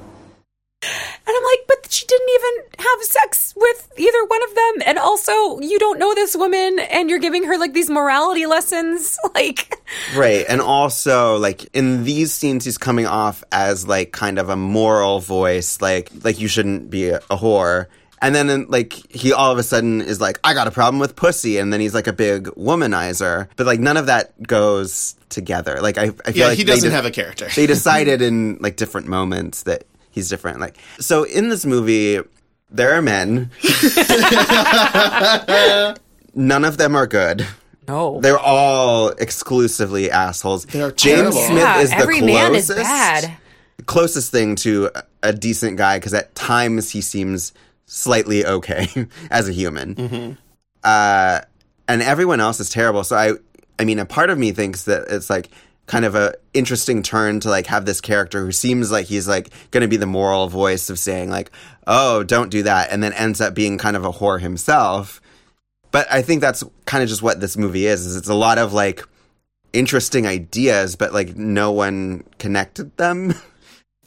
And I'm like, but she didn't even have sex with either one of them. And also, you don't know this woman and you're giving her like these morality lessons. Like, Right. And also like in these scenes he's coming off as like kind of a moral voice, like like you shouldn't be a, a whore. And then like he all of a sudden is like, I got a problem with pussy, and then he's like a big womanizer. But like none of that goes together. Like I, I feel Yeah, like he they doesn't de- have a character. they decided in like different moments that he's different. Like so in this movie, there are men. None of them are good. no. They're all exclusively assholes. They're James terrible. Smith Yeah, is the every closest, man is bad. closest thing to a, a decent guy because at times he seems slightly okay as a human. Mm-hmm. Uh, and everyone else is terrible. So I, I mean, a part of me thinks that it's like kind of a interesting turn to like have this character who seems like he's like going to be the moral voice of saying like, oh, don't do that, and then ends up being kind of a whore himself. But I think that's kind of just what this movie is. Is it's a lot of like interesting ideas, but like no one connected them.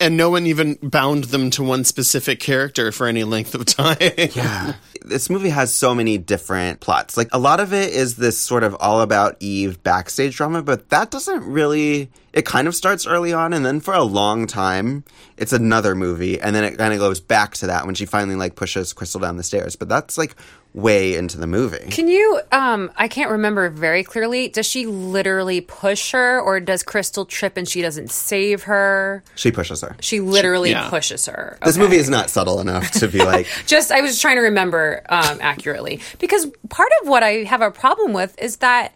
and no one even bound them to one specific character for any length of time. Yeah. This movie has so many different plots. Like a lot of it is this sort of all about Eve backstage drama, but that doesn't really it kind of starts early on and then for a long time it's another movie and then it kind of goes back to that when she finally like pushes Crystal down the stairs. But that's like way into the movie. Can you, um, I can't remember very clearly. Does she literally push her or does Crystal trip and she doesn't save her? She pushes her. She literally yeah. pushes her. This movie is not subtle enough to be like just I was trying to remember um, accurately because part of what I have a problem with is that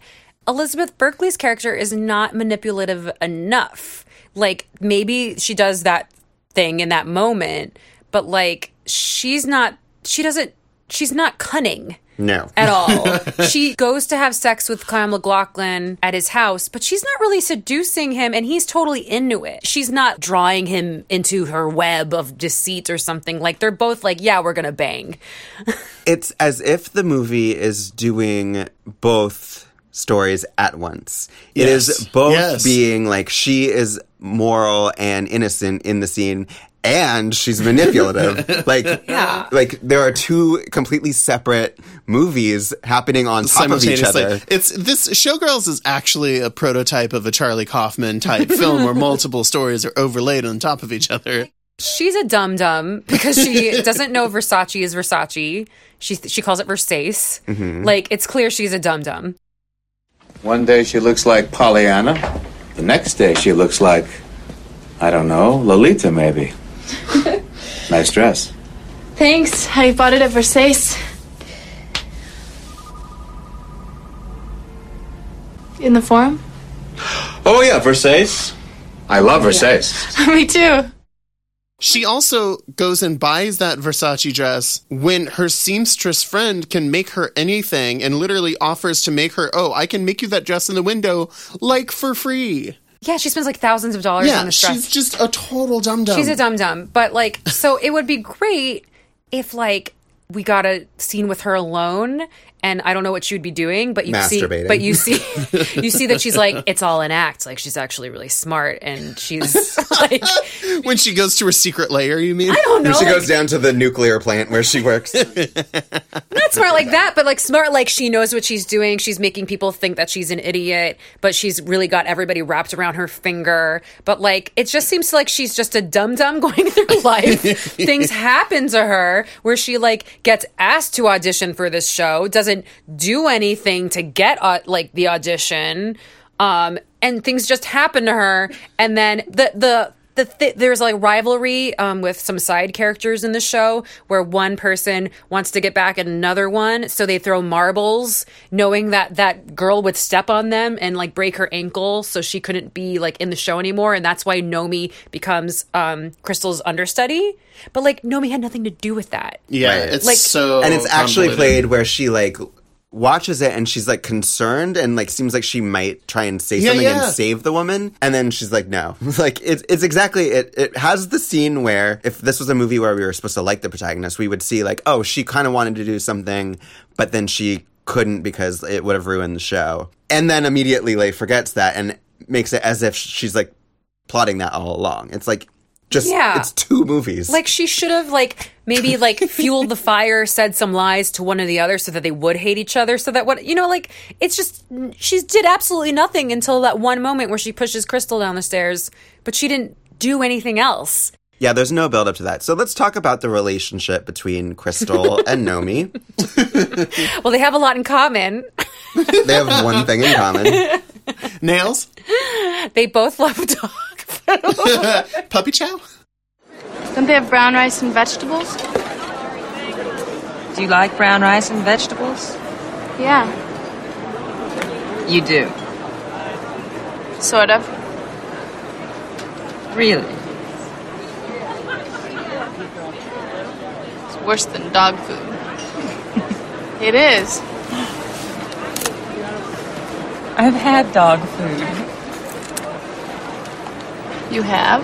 Elizabeth Berkley's character is not manipulative enough. Like maybe she does that thing in that moment, but like she's not. She doesn't. She's not cunning no. at all. she goes to have sex with Kyle MacLachlan at his house, but she's not really seducing him, and he's totally into it. She's not drawing him into her web of deceit or something. Like they're both like, yeah, we're gonna bang. it's as if the movie is doing both stories at once. It Yes. is both Yes. being like she is moral and innocent in the scene and she's manipulative. like Yeah. like there are two completely separate movies happening on top of each other. It's this Showgirls is actually a prototype of a Charlie Kaufman type film where multiple stories are overlaid on top of each other. She's a dum dum because she doesn't know Versace is Versace. She she calls it Versace. Mm-hmm. Like it's clear she's a dum dum. One day she looks like Pollyanna. The next day she looks like, I don't know, Lolita maybe. nice dress. Thanks. I bought it at Versace. In the forum? Oh, yeah, Versace. I love Versace. Me too. She also goes and buys that Versace dress when her seamstress friend can make her anything and literally offers to make her, oh, I can make you that dress in the window, like for free. Yeah, she spends like thousands of dollars Yeah, on this dress. she's just a total dum dum. She's a dum dum. But like, so it would be great if like we got a scene with her alone, and I don't know what she would be doing, but you see, but you see, you see that she's like it's all an act. Like she's actually really smart, and she's like, when she goes to her secret lair, you mean? I don't know, She like, goes down to the nuclear plant where she works. not smart like that, but like smart like she knows what she's doing. She's making people think that she's an idiot, but she's really got everybody wrapped around her finger. But like it just seems like she's just a dum dum going through life. Things happen to her where she like gets asked to audition for this show, doesn't do anything to get uh, like the audition. Um and things just happen to her and then the the the th- there's like rivalry um, with some side characters in the show where one person wants to get back at another one, so they throw marbles, knowing that that girl would step on them and like break her ankle, so she couldn't be like in the show anymore, and that's why Nomi becomes um, Crystal's understudy. But like Nomi had nothing to do with that. Yeah, Right. it's Like- so. and it's actually convoluted. played where she like watches it and she's like concerned and like seems like she might try and say Yeah, something yeah. and save the woman. And then she's like no. Like it's it's exactly it it has the scene where if this was a movie where we were supposed to like the protagonist we would see like oh she kind of wanted to do something but then she couldn't because it would have ruined the show. And then immediately like forgets that and makes it as if she's like plotting that all along. It's like just Yeah. it's two movies Like she should have like maybe like fueled the fire, said some lies to one or the other so that they would hate each other. So that what you know, like it's just she did absolutely nothing until that one moment where she pushes Crystal down the stairs, but she didn't do anything else. Yeah, there's no build up to that. So let's talk about the relationship between Crystal and Nomi. Well, they have a lot in common. They have one thing in common. nails, They both love dog. puppy chow. Don't they have brown rice and vegetables? Do you like brown rice and vegetables? Yeah, You do. sort of. Really? It's worse than dog food. it is. I've had dog food. You have?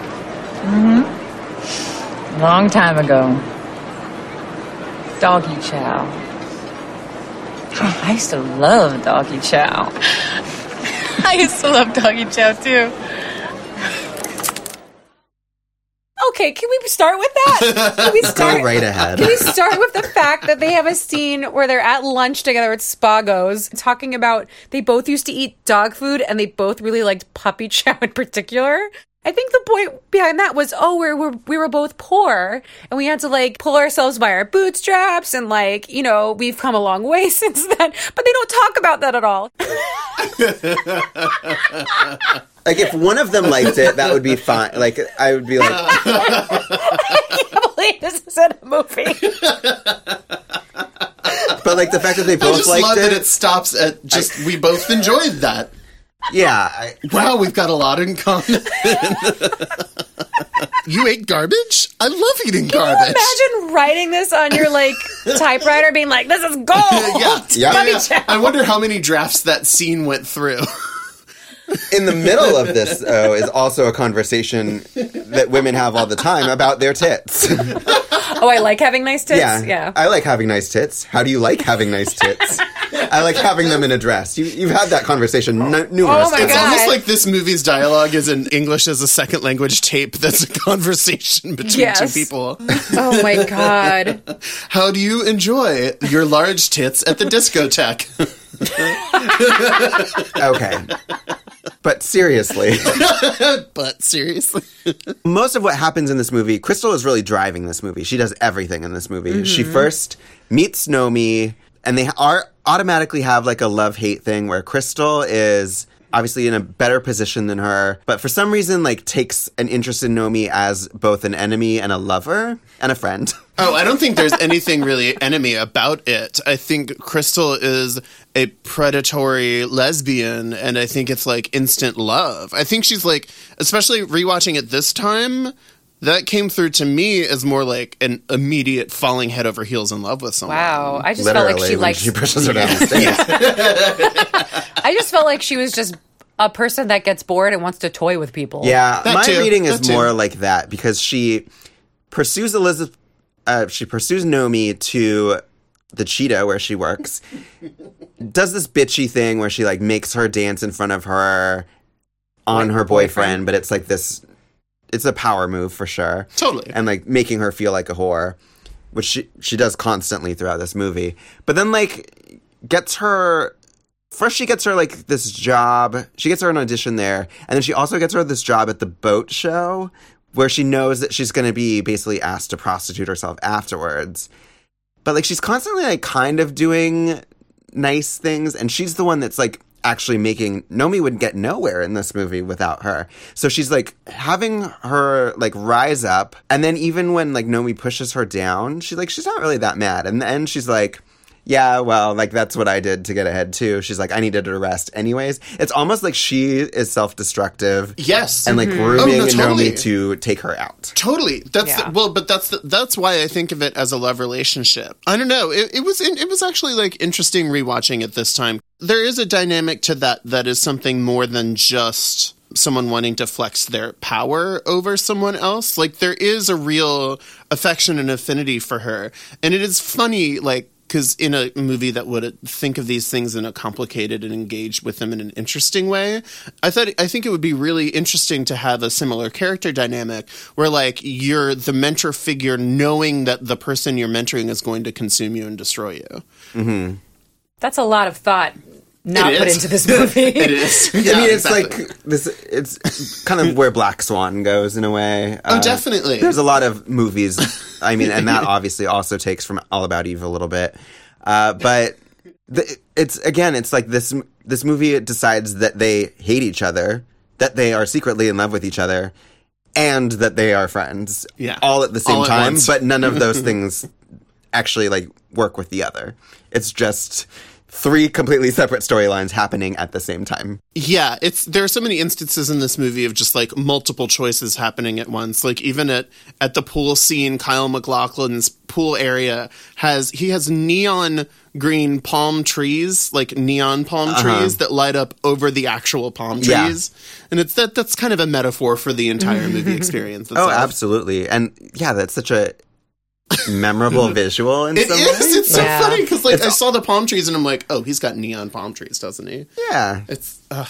Mm-hmm. Long time ago. Doggy chow. Oh, I used to love doggy chow. I used to love doggy chow too. Okay, can we start with that? Can we start Go right ahead. Can we start with the fact that they have a scene where they're at lunch together at Spago's talking about they both used to eat dog food and they both really liked puppy chow in particular? I think the point behind that was, oh, we're, we're, we were both poor and we had to like pull ourselves by our bootstraps and like, you know, we've come a long way since then. But they don't talk about that at all. Like if one of them liked it, that would be fine. Like I would be like, I can't believe this is in a movie. but like the fact that they I both just liked love it, that it stops at just. we both enjoyed that. Yeah. I, Wow, we've got a lot in common. you ate garbage? I love eating garbage. Imagine writing this on your like typewriter, being like, "This is gold." yeah, Yeah. Yeah. I wonder how many drafts that scene went through. In the middle of this, though, is also a conversation that women have all the time about their tits. Oh, I like having nice tits. yeah, Yeah. I like having nice tits. How do you like having nice tits? I like having them in a dress. You, you've had that conversation n- numerous Oh my times. It's almost like this movie's dialogue is an English as a second language tape that's a conversation between Yes. two people. oh my god. How do you enjoy your large tits at the discotheque? Okay. But seriously, but seriously. most of what happens in this movie, Crystal is really driving this movie. She does everything in this movie. She mm-hmm. first meets Nomi, and they are automatically have like a love hate thing where Crystal is obviously in a better position than her, but for some reason, like takes an interest in Nomi as both an enemy and a lover and a friend. Oh, I don't think there's anything really enemy about it. I think Crystal is a predatory lesbian, and I think it's like instant love. I think she's like, especially rewatching it this time, that came through to me as more like an immediate falling head over heels in love with someone. Wow, I just felt like she when liked. she pushes her down the stairs. I just felt like she was just a person that gets bored and wants to toy with people. Yeah, That my too, reading is that too. more like that because she pursues Elizabeth. Uh, she pursues Nomi to the cheetah where she works. does this bitchy thing where she like makes her dance in front of her on her boyfriend, but it's like this. It's a power move for sure. Totally. and like making her feel like a whore, which she she does constantly throughout this movie. But then like gets her first she gets her like this job. She gets her an audition there, and then she also gets her this job at the boat show where she knows that she's going to be basically asked to prostitute herself afterwards. But like she's constantly like kind of doing nice things, and she's the one that's like actually making Nomi would get nowhere in this movie without her. So she's like having her like rise up, and then even when like Nomi pushes her down, she's like she's not really that mad, and then she's like. Yeah, well, like that's what I did to get ahead too. She's like, I needed a rest anyways. It's almost like she is self-destructive. Yes. and like Mhm. grooming Oh, no, totally. Nomi to take her out. Totally. That's Yeah. the, well, but that's the, that's why I think of it as a love relationship. I don't know. It, it was it was actually like interesting rewatching it this time. There is a dynamic to that that is something more than just someone wanting to flex their power over someone else. Like there is a real affection and affinity for her, and it is funny. Like because in a movie that would think of these things in a complicated and engage with them in an interesting way, I thought I think it would be really interesting to have a similar character dynamic where like you're the mentor figure, knowing that the person you're mentoring is going to consume you and destroy you. Mm-hmm. That's a lot of thought not put into this movie. It is. I mean, it's exactly. like this. It's kind of where Black Swan goes in a way. Oh, Uh, definitely. There's a lot of movies. I mean, and that obviously also takes from All About Eve a little bit. Uh, but the, it's again, it's like this. This movie decides that they hate each other, that they are secretly in love with each other, and that they are friends. Yeah. all at the same All at time. once. But none of those things actually like work with the other. It's just three completely separate storylines happening at the same time. Yeah, it's there are so many instances in this movie of just like multiple choices happening at once. Like even at at the pool scene, Kyle MacLachlan's pool area has he has neon green palm trees, like neon palm uh-huh. trees that light up over the actual palm Yeah. trees. And it's that that's kind of a metaphor for the entire movie experience. Oh, absolutely. And yeah, that's such a memorable visual in It some is. ways. It's so Yeah. funny because like It's- I saw the palm trees and I'm like, oh, he's got neon palm trees, doesn't he? Yeah. It's uh,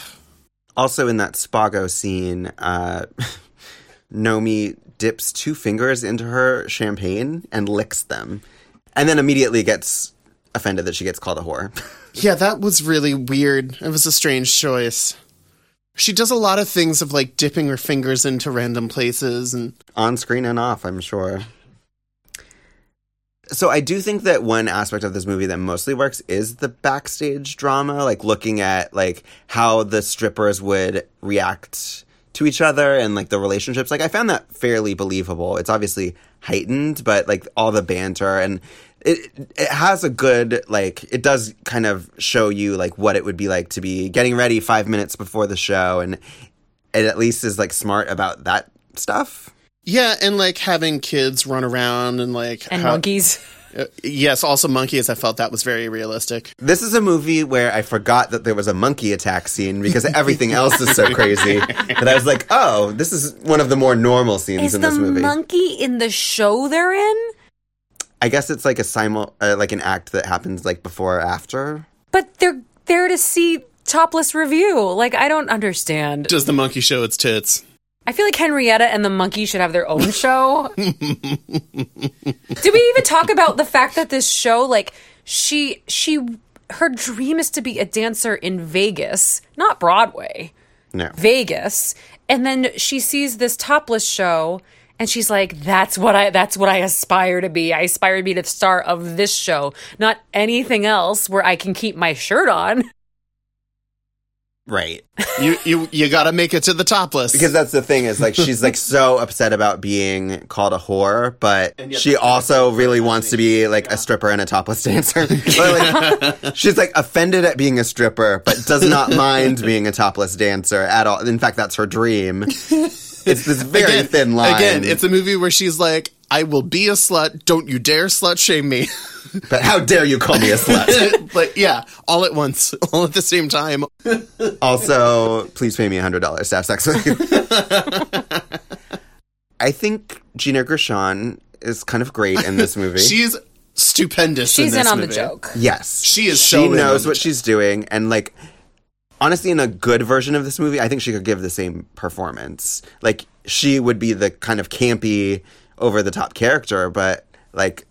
Also in that Spago scene, uh, Nomi dips two fingers into her champagne and licks them. And then immediately gets offended that she gets called a whore. Yeah, that was really weird. It was a strange choice. She does a lot of things of like dipping her fingers into random places and on screen and off, I'm sure. So I do think that one aspect of this movie that mostly works is the backstage drama, like looking at like how the strippers would react to each other and like the relationships. Like I found that fairly believable. It's obviously heightened, but like all the banter and it it has a good like it does kind of show you like what it would be like to be getting ready 5 minutes before the show and it at least is like smart about that stuff. Yeah, and like having kids run around and like and how- monkeys. Uh, yes, also monkeys. I felt that was very realistic. This is a movie where I forgot that there was a monkey attack scene because everything else is so crazy that I was like, oh, this is one of the more normal scenes Is in this movie. monkey in the show they're in? I guess it's like a simul, uh, like an act that happens like before or after. But they're there to see topless revue. Like I don't understand. Does the monkey show its tits? I feel like Henrietta and the monkey should have their own show. Did we even talk about the fact that this show, like, she she her dream is to be a dancer in Vegas, not Broadway, No, Vegas, and then she sees this topless show. And she's like, "That's what I. That's what I aspire to be. I aspire to be the star of this show, not anything else where I can keep my shirt on." Right. You you you got to make it to the top list. Because that's the thing is like she's like so upset about being called a whore, but yet she that's also really wants to be like a stripper and a topless dancer. But, like, she's like offended at being a stripper, but does not mind being a topless dancer at all. In fact, that's her dream. It's this very again, thin line. Again, it's a movie where she's like, "I will be a slut. Don't you dare slut shame me." but how dare you call me a slut? but yeah, all at once, all at the same time. also, please pay me hundred dollars to have sex with you. I think Gina Gershon is kind of great in this movie. She's stupendous. She's in, in this on the movie. joke. Yes. She is She so in on knows the what joke. she's doing. And, like, honestly, in a good version of this movie, I think she could give the same performance. Like, she would be the kind of campy, over the top character, but, like,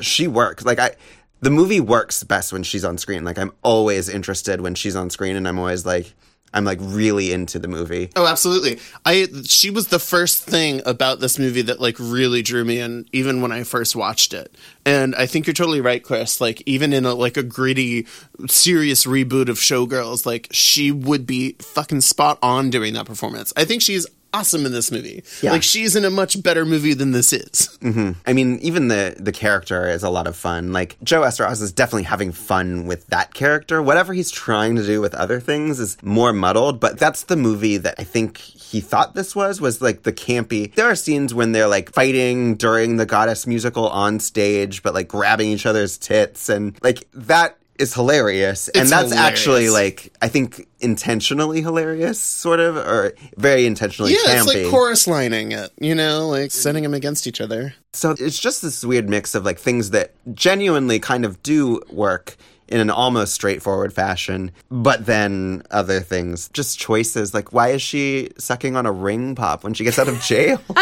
she works. Like, I. The movie works best when she's on screen. Like I'm always interested when she's on screen, and I'm always like, I'm like really into the movie. Oh, absolutely. I she was the first thing about this movie that like really drew me in even when I first watched it. And I think you're totally right, Chris. Like even in a like a gritty serious reboot of Showgirls, like she would be fucking spot on doing that performance. I think she's awesome in this movie. Yeah. Like she's in a much better movie than this is. hmm I mean, even the the character is a lot of fun. Like Joe Eszterhas is definitely having fun with that character. Whatever he's trying to do with other things is more muddled. But that's the movie that I think he thought this was was like the campy. There are scenes when they're like fighting during the Goddess musical on stage, but like grabbing each other's tits and like that is hilarious and that's hilarious. actually like i think intentionally hilarious sort of or very intentionally yeah, campy it's like chorus lining it, you know, like setting them against each other. so it's just this weird mix of like things that genuinely kind of do work in an almost straightforward fashion, but then other things, just choices. Like, why is she sucking on a ring pop when she gets out of jail?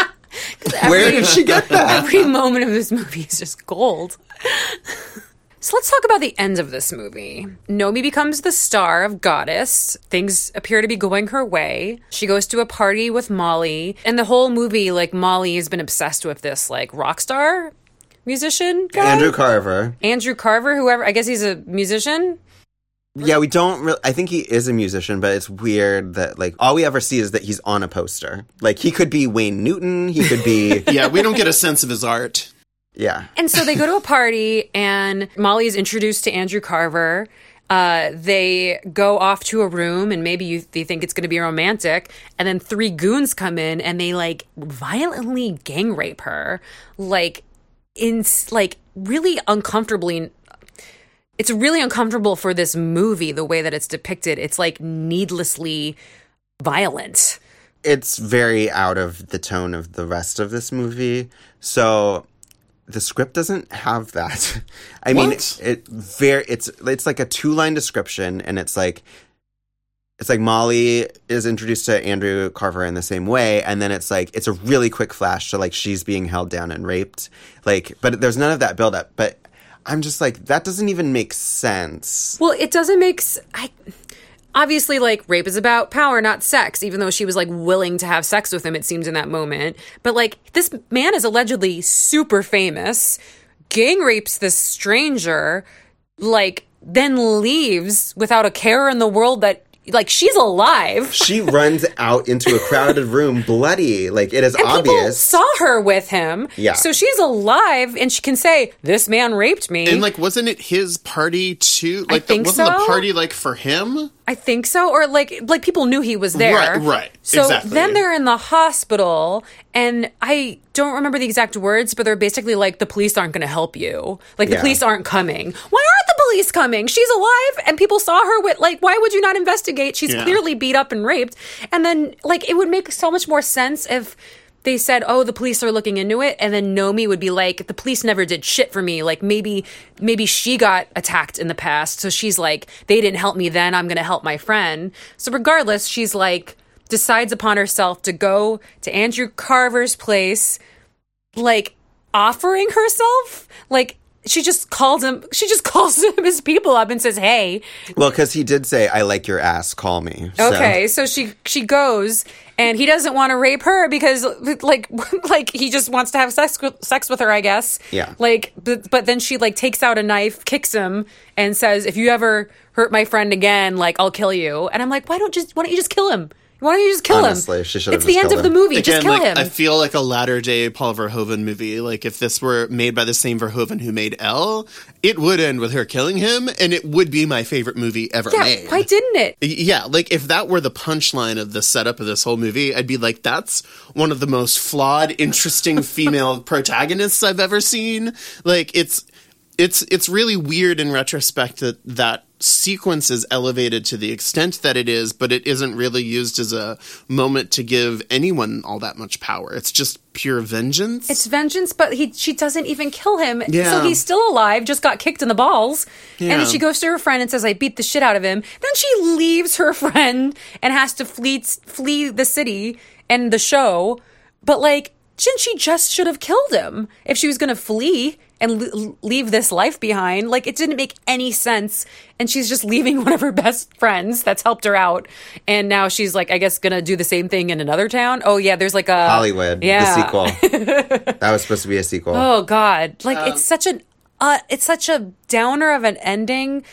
Where did she get that? Every moment of this movie is just gold. So let's talk about the end of this movie. Nomi becomes the star of Goddess. Things appear to be going her way. She goes to a party with Molly. And the whole movie, like, Molly has been obsessed with this, like, rock star musician guy. Andrew Carver. Andrew Carver, whoever, I guess he's a musician. Yeah, we don't really. I think he is a musician, but it's weird that like all we ever see is that he's on a poster. Like he could be Wayne Newton. He could be. Yeah, we don't get a sense of his art. Yeah. And so they go to a party, and Molly is introduced to Andrew Carver. Uh, they go off to a room, and maybe you they think it's going to be romantic. And then three goons come in, and they like violently gang rape her, like in like really uncomfortably. It's really uncomfortable for this movie the way that it's depicted. It's like needlessly violent. it's very out of the tone of the rest of this movie. So the script doesn't have that. I mean, What? it very it's it's like a two line description, and it's like it's like Molly is introduced to Andrew Carver in the same way, and then it's like it's a really quick flash to like she's being held down and raped, like, but there's none of that build up. But I'm just like that doesn't even make sense. Well, it doesn't make. s- I obviously like rape is about power, not sex. Even though she was like willing to have sex with him, it seems in that moment. But like this man is allegedly super famous, gang rapes this stranger, like then leaves without a care in the world that like she's alive. She runs out into a crowded room, bloody. Like it is And people obvious. saw her with him. Yeah. So she's alive and she can say, This man raped me. And like, wasn't it his party too? Like, think the, wasn't so. the party like for him? I think so, or like like people knew he was there. Right, right, So exactly. then they're in the hospital, and I don't remember the exact words, but they're basically like the police aren't going to help you. Like the Yeah. police aren't coming. Why police coming? She's alive, and people saw her with like. Why would you not investigate? She's Yeah. clearly beat up and raped, and then like it would make so much more sense if. They said, "Oh, the police are looking into it," and then Nomi would be like, "The police never did shit for me. Like maybe, maybe she got attacked in the past, so she's like, they didn't help me then. I'm gonna help my friend." So regardless, she's like, decides upon herself to go to Andrew Carver's place, like offering herself, like she just calls him. She just calls him his people up and says, "Hey." Well, because he did say, "I like your ass. Call me." So- Okay, so she she goes, and he doesn't want to rape her because like like he just wants to have sex with, sex with her, I guess. Yeah. Like, but but then she like takes out a knife, kicks him, and says, "If you ever hurt my friend again, like I'll kill you." And I'm like, why don't just why don't you just kill him? Why don't you just kill Honestly, him? she should It's the end killed of the him. movie. just kill like him. I feel like a latter day Paul Verhoeven movie. Like if this were made by the same Verhoeven who made Elle, it would end with her killing him, and it would be my favorite movie ever yeah, made. why didn't it? Yeah, like if that were the punchline of the setup of this whole movie, I'd be like, that's one of the most flawed, interesting female protagonists I've ever seen. Like it's it's it's really weird in retrospect that that sequence is elevated to the extent that it is, but it isn't really used as a moment to give anyone all that much power. It's just pure vengeance. It's vengeance, but he she doesn't even kill him. Yeah. So he's still alive, just got kicked in the balls. And then she goes to her friend and says, I beat the shit out of him. Then she leaves her friend and has to flee flee the city and the show. But like, shouldn't she just should have killed him if she was gonna flee and l- leave this life behind? Like it didn't make any sense. And she's just leaving one of her best friends that's helped her out. And now she's like, I guess gonna do the same thing in another town. Oh yeah, there's like a Hollywood, Yeah. the sequel. that was supposed to be a sequel. Oh God! Like Um, it's such an uh, it's such a downer of an ending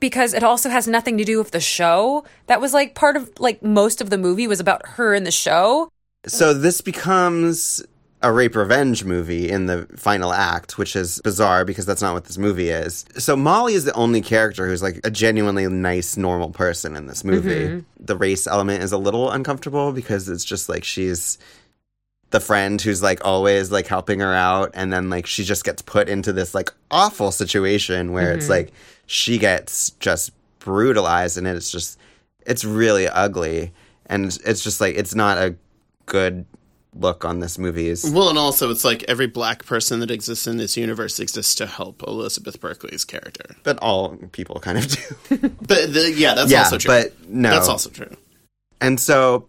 because it also has nothing to do with the show. That was like part of like most of the movie was about her in the show. So this becomes a rape revenge movie in the final act, which is bizarre because that's not what this movie is. So Molly is the only character who's like a genuinely nice, normal person in this movie. Mhm. The race element is a little uncomfortable because it's just like she's the friend who's like always like helping her out and then like she just gets put into this like awful situation where it's Mhm. like she gets just brutalized and it's just it's really ugly and it's just like it's not a good look on this movie is well, and also it's like every black person that exists in this universe exists to help Elizabeth Berkley's character. but all people kind of do But the, yeah, that's Yeah, also true. but no. that's also true. And so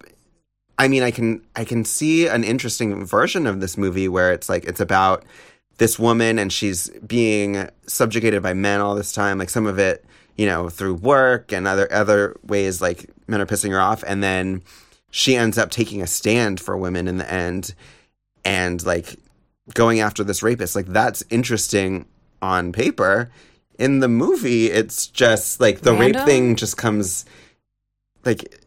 I mean I can I can see an interesting version of this movie where it's like it's about this woman and she's being subjugated by men all this time like some of it you know through work and other other ways like men are pissing her off and then she ends up taking a stand for women in the end and like going after this rapist like that's interesting on paper in the movie it's just like the rape thing just comes like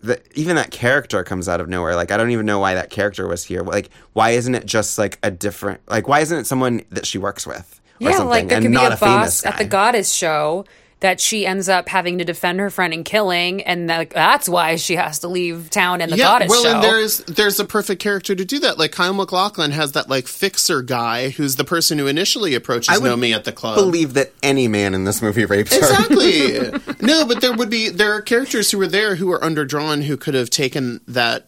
the, even that character comes out of nowhere. Like I don't even know why that character was here. Like why isn't it just like a different? Like why isn't it someone that she works with or yeah, something like there and could be not a, a, boss at the goddess show that she ends up having to defend her friend and killing, and like that's why she has to leave town in the goddess well, show. and there's there's a perfect character to do that. Like Kyle MacLachlan has that like fixer guy who's the person who initially approaches I Nomi at the club. Believe that any man in this movie rapes her. Exactly. no, but there would be there are characters who were there who are underdrawn who could have taken that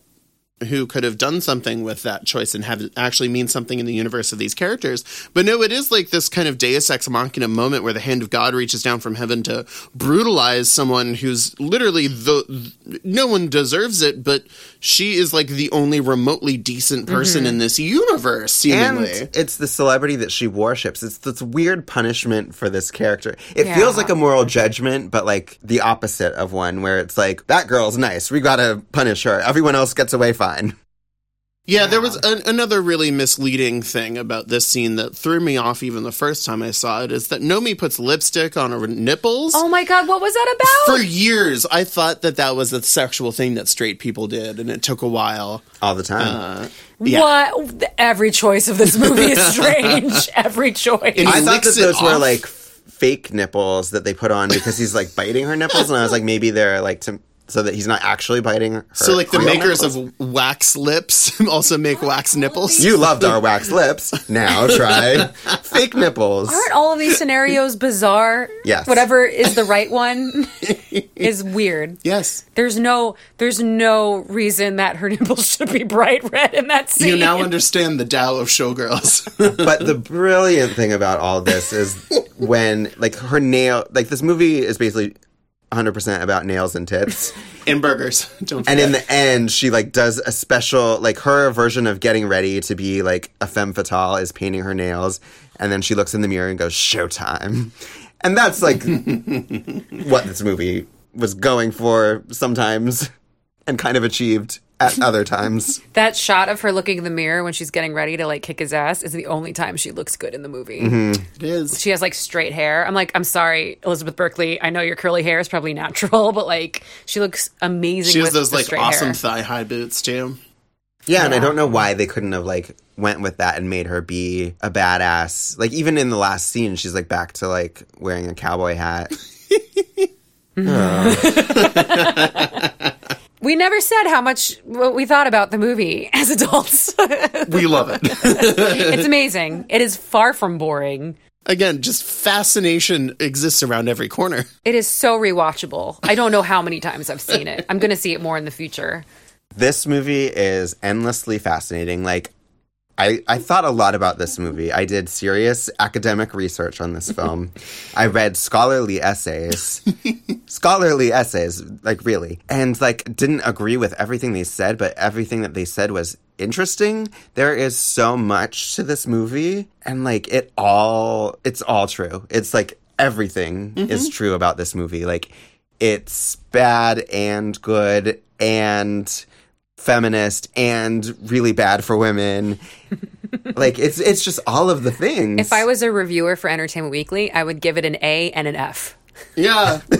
who could have done something with that choice and have it actually mean something in the universe of these characters. But no, it is like this kind of deus ex machina moment where the hand of God reaches down from heaven to brutalize someone who's literally the no one deserves it, but she is like the only remotely decent person Mhm. in this universe, seemingly. And it's the celebrity that she worships. It's this weird punishment for this character. It Yeah. feels like a moral judgment, but like the opposite of one, where it's like that girl's nice. We gotta punish her. Everyone else gets away fine. Yeah, there was an, another really misleading thing about this scene that threw me off even the first time I saw it is that Nomi puts lipstick on her nipples. oh my god, what was that about? For years, I thought that that was a sexual thing that straight people did, and it took a while. All the time. Uh, yeah. What? Every choice of this movie is strange. Every choice. I thought that those were like fake nipples that they put on because he's like biting her nipples, and I was like, maybe they're like to so that he's not actually biting her. So, like the makers nipples. of wax lips also make wax nipples. You loved our wax lips. Now try fake nipples. Aren't all of these scenarios bizarre? Yes. Whatever is the right one is weird. Yes. There's no there's no reason that her nipples should be bright red in that scene. You now understand the Tao of showgirls. but the brilliant thing about all this is when like her nail like this movie is basically 100% about nails and tits. And burgers. Don't and in the end she like does a special like her version of getting ready to be like a femme fatale is painting her nails and then she looks in the mirror and goes, "Showtime," and that's like what this movie was going for sometimes, and kind of achieved at other times. That shot of her looking in the mirror when she's getting ready to like kick his ass is the only time she looks good in the movie. Mhm. It is. She has like straight hair. I'm like, I'm sorry, Elizabeth Berkley. I know your curly hair is probably natural, but like she looks amazing. She has with those the like awesome hair. thigh high boots too. Yeah, and I don't know why they couldn't have like went with that and made her be a badass. Like even in the last scene, she's like back to like wearing a cowboy hat. We never said how much what we thought about the movie as adults. We love it. it's amazing. It is far from boring. Again, just fascination exists around every corner. It is so rewatchable. I don't know how many times I've seen it. I'm going to see it more in the future. This movie is endlessly fascinating. Like, I, I thought a lot about this movie. I did serious academic research on this film. I read scholarly essays, scholarly essays, like really, and like didn't agree with everything they said, but everything that they said was interesting. There is so much to this movie, and like it all, it's all true. It's like everything is mm-hmm. true about this movie. Like it's bad and good and feminist and really bad for women. like it's it's just all of the things. If I was a reviewer for Entertainment Weekly, I would give it an A and an F. Yeah.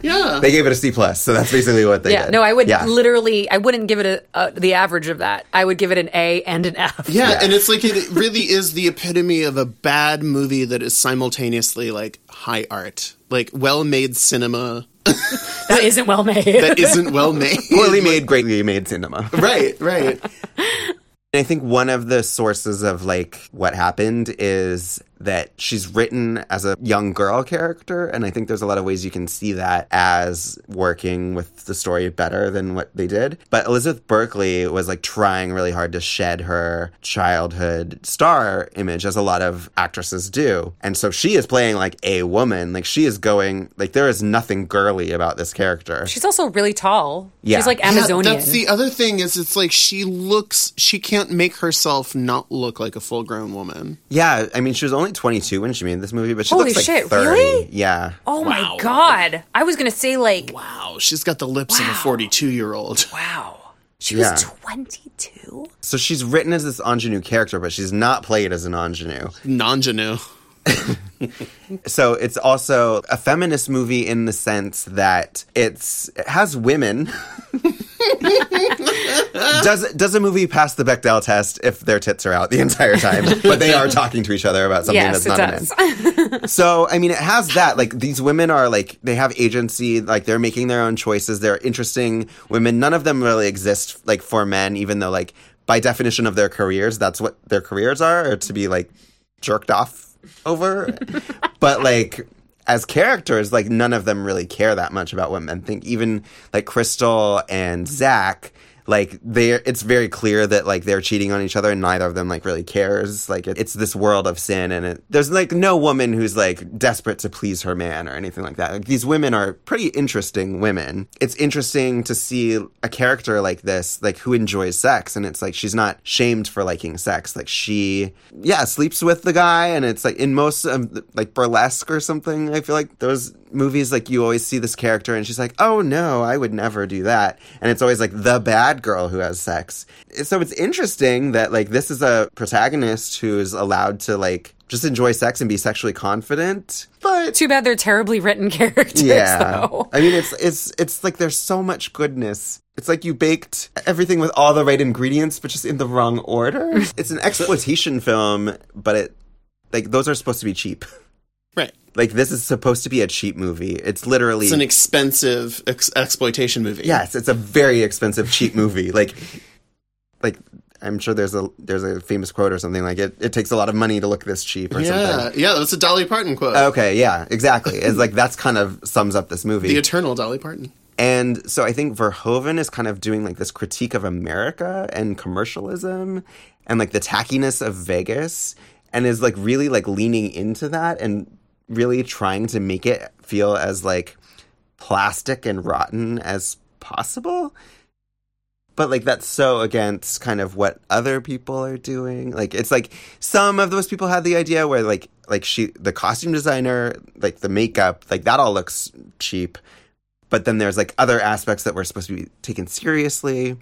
Yeah. they gave it a C plus, so that's basically what they yeah, did. no, I would Yeah. literally, I wouldn't give it a, a the average of that. I would give it an A and an F. Yeah, and it's like it really is the epitome of a bad movie that is simultaneously like high art, like well made cinema that isn't well made. that isn't well made. poorly made, greatly made cinema. Right, right. And I think one of the sources of like what happened is that she's written as a young girl character and I think there's a lot of ways you can see that as working with the story better than what they did. But Elizabeth Berkley was like trying really hard to shed her childhood star image as a lot of actresses do. And so she is playing like a woman. Like she is going like there is nothing girly about this character. She's also really tall. Yeah. She's like Yeah, Amazonian. that's the other thing is it's like she looks she can't make herself not look like a full grown woman. Yeah, I mean she was only 22 when she made this movie, but she Holy looks like shit, 30. really? Yeah. oh my God. I was going to say, like, Wow, she's got the lips of a forty two year old. wow. She Yeah. was 22? So she's written as this ingenue character, but she's not played as an ingenue. Non-genue. So it's also a feminist movie in the sense that it's it has women. does does a movie pass the Bechdel test if their tits are out the entire time, but they are talking to each other about something Yes, that's not a man? So, I mean, it has that. Like, these women are like, they have agency, like, they're making their own choices. They're interesting women. None of them really exist, like, for men, even though, like, by definition of their careers, that's what their careers are, or to be, like, jerked off over. but, like, as characters, like, none of them really care that much about what men think. Even, like, Crystal and Zach. Like they, it's very clear that like they're cheating on each other, and neither of them like really cares. Like it, it's this world of sin, and it, there's like no woman who's like desperate to please her man or anything like that. Like these women are pretty interesting women. It's interesting to see a character like this, like who enjoys sex, and it's like she's not shamed for liking sex. Like she, yeah, sleeps with the guy, and it's like in most of like burlesque or something. I feel like those movies like you always see this character and she's like oh no i would never do that and it's always like the bad girl who has sex. So it's interesting that like this is a protagonist who's allowed to like just enjoy sex and be sexually confident. But Too bad they're terribly written characters, yeah. though. i mean it's it's it's like there's so much goodness. It's like you baked everything with all the right ingredients but just in the wrong order. It's an exploitation film but it like those are supposed to be cheap. Right. Like this is supposed to be a cheap movie. It's literally It's an expensive ex- exploitation movie. yes, it's a very expensive cheap movie. Like like I'm sure there's a there's a famous quote or something like it. It takes a lot of money to look this cheap or Yeah, something. yeah, that's a Dolly Parton quote. Okay, yeah, exactly. It's like that's kind of sums up this movie. the eternal Dolly Parton. And so I think Verhoeven is kind of doing like this critique of America and commercialism and like the tackiness of Vegas and is like really like leaning into that and really trying to make it feel as like plastic and rotten as possible. but like that's so against kind of what other people are doing. Like it's like some of those people had the idea where like like she the costume designer, like the makeup, like that all looks cheap. But then there's like other aspects that were supposed to be taken seriously.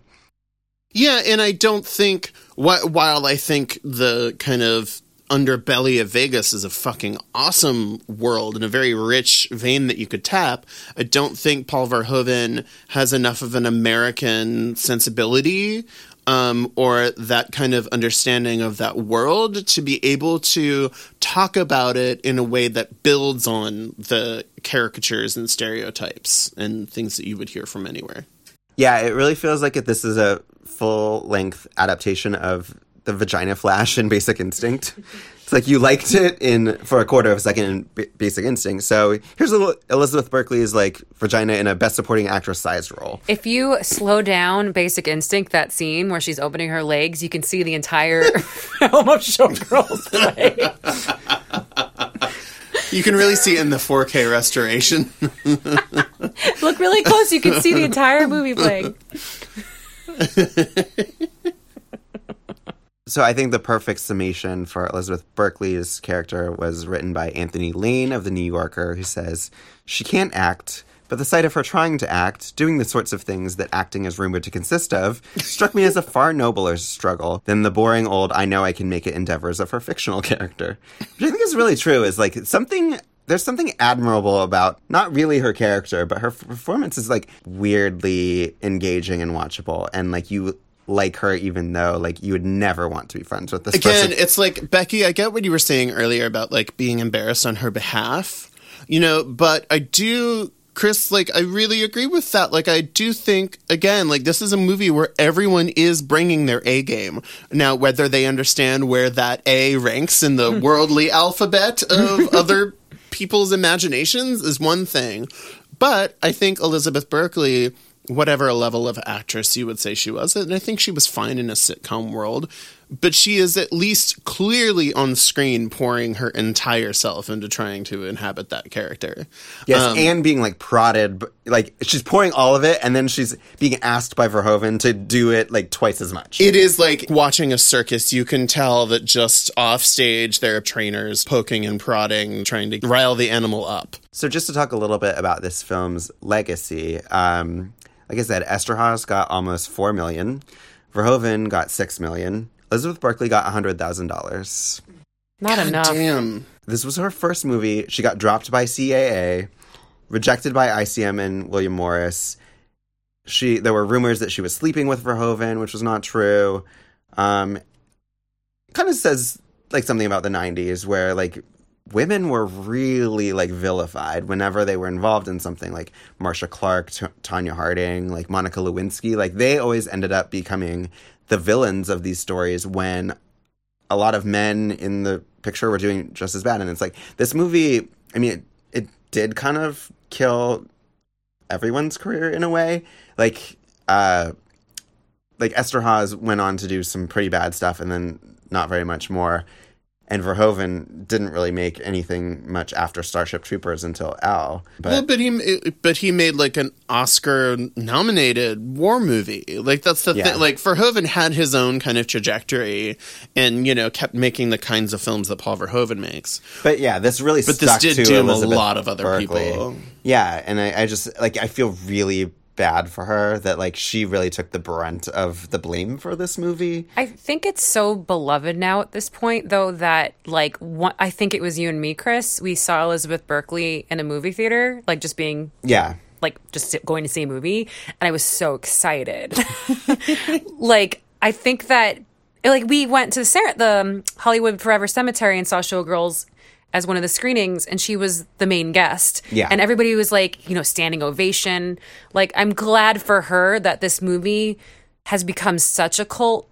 Yeah, and I don't think wh- while I think the kind of underbelly of Vegas is a fucking awesome world and a very rich vein that you could tap. I don't think Paul Verhoeven has enough of an American sensibility um, or that kind of understanding of that world to be able to talk about it in a way that builds on the caricatures and stereotypes and things that you would hear from anywhere. Yeah, it really feels like this is a full length adaptation of the vagina flash in Basic Instinct. It's like you liked it in for a quarter of a second in B- Basic Instinct. So here's a little, Elizabeth Berkley's like vagina in a Best Supporting Actress sized role. If you slow down Basic Instinct, that scene where she's opening her legs, you can see the entire film of Showgirls play. You can really see it in the 4K restoration. Look really close, you can see the entire movie playing. So I think the perfect summation for Elizabeth Berkley's character was written by Anthony Lane of The New Yorker, who says, She can't act, but the sight of her trying to act, doing the sorts of things that acting is rumored to consist of, struck me as a far nobler struggle than the boring old I know I can make it endeavors of her fictional character. Which I think is really true, is like something there's something admirable about not really her character, but her performance is like weirdly engaging and watchable, and like you like her even though like you would never want to be friends with this Again, person. it's like Becky, I get what you were saying earlier about like being embarrassed on her behalf, you know, but I do Chris, like, I really agree with that. Like, I do think, again, like, this is a movie where everyone is bringing their A game. Now, whether they understand where that A ranks in the worldly alphabet of other people's imaginations is one thing. But I think Elizabeth Berkley, whatever level of actress you would say she was, and I think she was fine in a sitcom world, but she is at least clearly on screen pouring her entire self into trying to inhabit that character. Yes, Um, and being like prodded, like she's pouring all of it, and then she's being asked by Verhoeven to do it like twice as much. It is like watching a circus. You can tell that just off stage, there are trainers poking and prodding, trying to rile the animal up. So, just to talk a little bit about this film's legacy, um, like I said, Eszterhas got almost four million, Verhoeven got six million, Elizabeth Berkley got hundred thousand dollars. Not enough. Damn. This was her first movie. She got dropped by CAA, rejected by ICM and William Morris. She there were rumors that she was sleeping with Verhoeven, which was not true. Um, kind of says like something about the '90s where like women were really like vilified whenever they were involved in something like Marcia Clark, T- Tonya Harding, like Monica Lewinsky. Like they always ended up becoming the villains of these stories when a lot of men in the picture were doing just as bad. And it's like this movie. I mean, it, it did kind of kill everyone's career in a way. Like, uh, like Eszterhas went on to do some pretty bad stuff, and then not very much more. And Verhoeven didn't really make anything much after Starship Troopers until Elle. But well, but he but he made like an Oscar nominated war movie. Like that's the Yeah. thing. Like Verhoeven had his own kind of trajectory, and you know kept making the kinds of films that Paul Verhoeven makes. But yeah, this really But this did to doom a lot of other Berkley. people. Yeah, and I, I just like I feel really bad for her that like she really took the brunt of the blame for this movie. I think it's so beloved now at this point, though, that like one, I think it was you and me, Chris. We saw Elizabeth Berkley in a movie theater, like just being Yeah. like just going to see a movie, and I was so excited. like I think that like we went to the, the um, Hollywood Forever Cemetery and saw Showgirls as one of the screenings, and she was the main guest. Yeah. and everybody was like, you know, standing ovation. Like I'm glad for her that this movie has become such a cult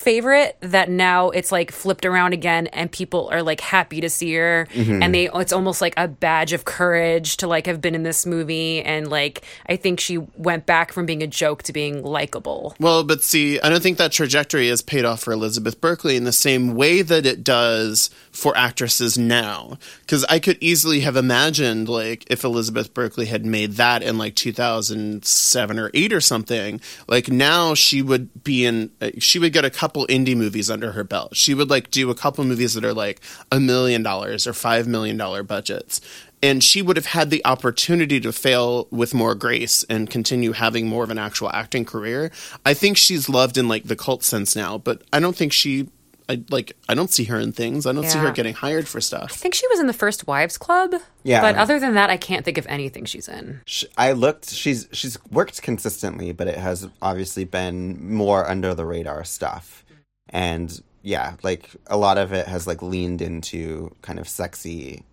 favorite that now it's like flipped around again and people are like happy to see her Mhm. and they it's almost like a badge of courage to like have been in this movie and like I think she went back from being a joke to being likable. Well, but see, I don't think that trajectory has paid off for Elizabeth Berkley in the same way that it does for actresses now. Because I could easily have imagined like if Elizabeth Berkley had made that in like 2007 or 8 or something like now she would be in uh, she would get a couple indie movies under her belt. She would like do a couple movies that are like a million dollars or 5 million dollar budgets. And she would have had the opportunity to fail with more grace and continue having more of an actual acting career. I think she's loved in like the cult sense now, but I don't think she I like I don't see her in things. I don't see her getting hired for stuff. I think she was in the First Wives Club. Yeah. But other than that, I can't think of anything she's in. Sh- I looked. She's she's worked consistently, but it has obviously been more under the radar stuff, and yeah, like a lot of it has like leaned into kind of sexy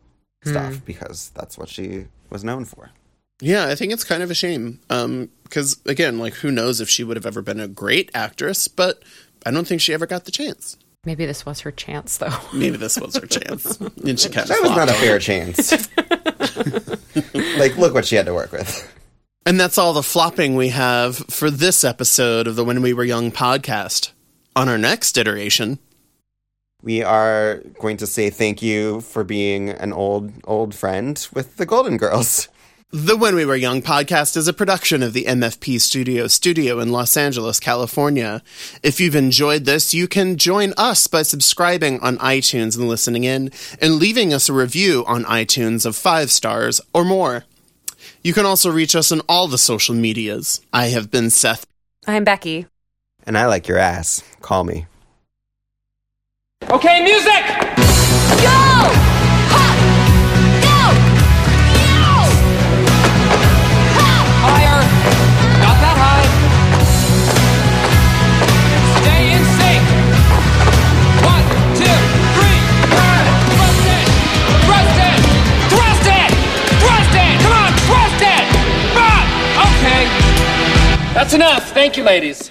stuff because that's what she was known for. Yeah, I think it's kind of a shame. Um cuz again, like who knows if she would have ever been a great actress, but I don't think she ever got the chance. Maybe this was her chance, though. Maybe this was her chance. And she kind That was not a fair chance. like, look what she had to work with. And that's all the flopping we have for this episode of the When We Were Young podcast. On our next iteration, We are going to say thank you for being an old old friend with the Golden Girls. The When We Were Young podcast is a production of the MFP Studio Studio in Los Angeles, California. If you've enjoyed this, you can join us by subscribing on iTunes and listening in, and leaving us a review on iTunes of five stars or more. You can also reach us on all the social medias. I have been Seth. I'm Becky. And I like your ass. Call me. Okay, music! Go! That's enough. Thank you, ladies.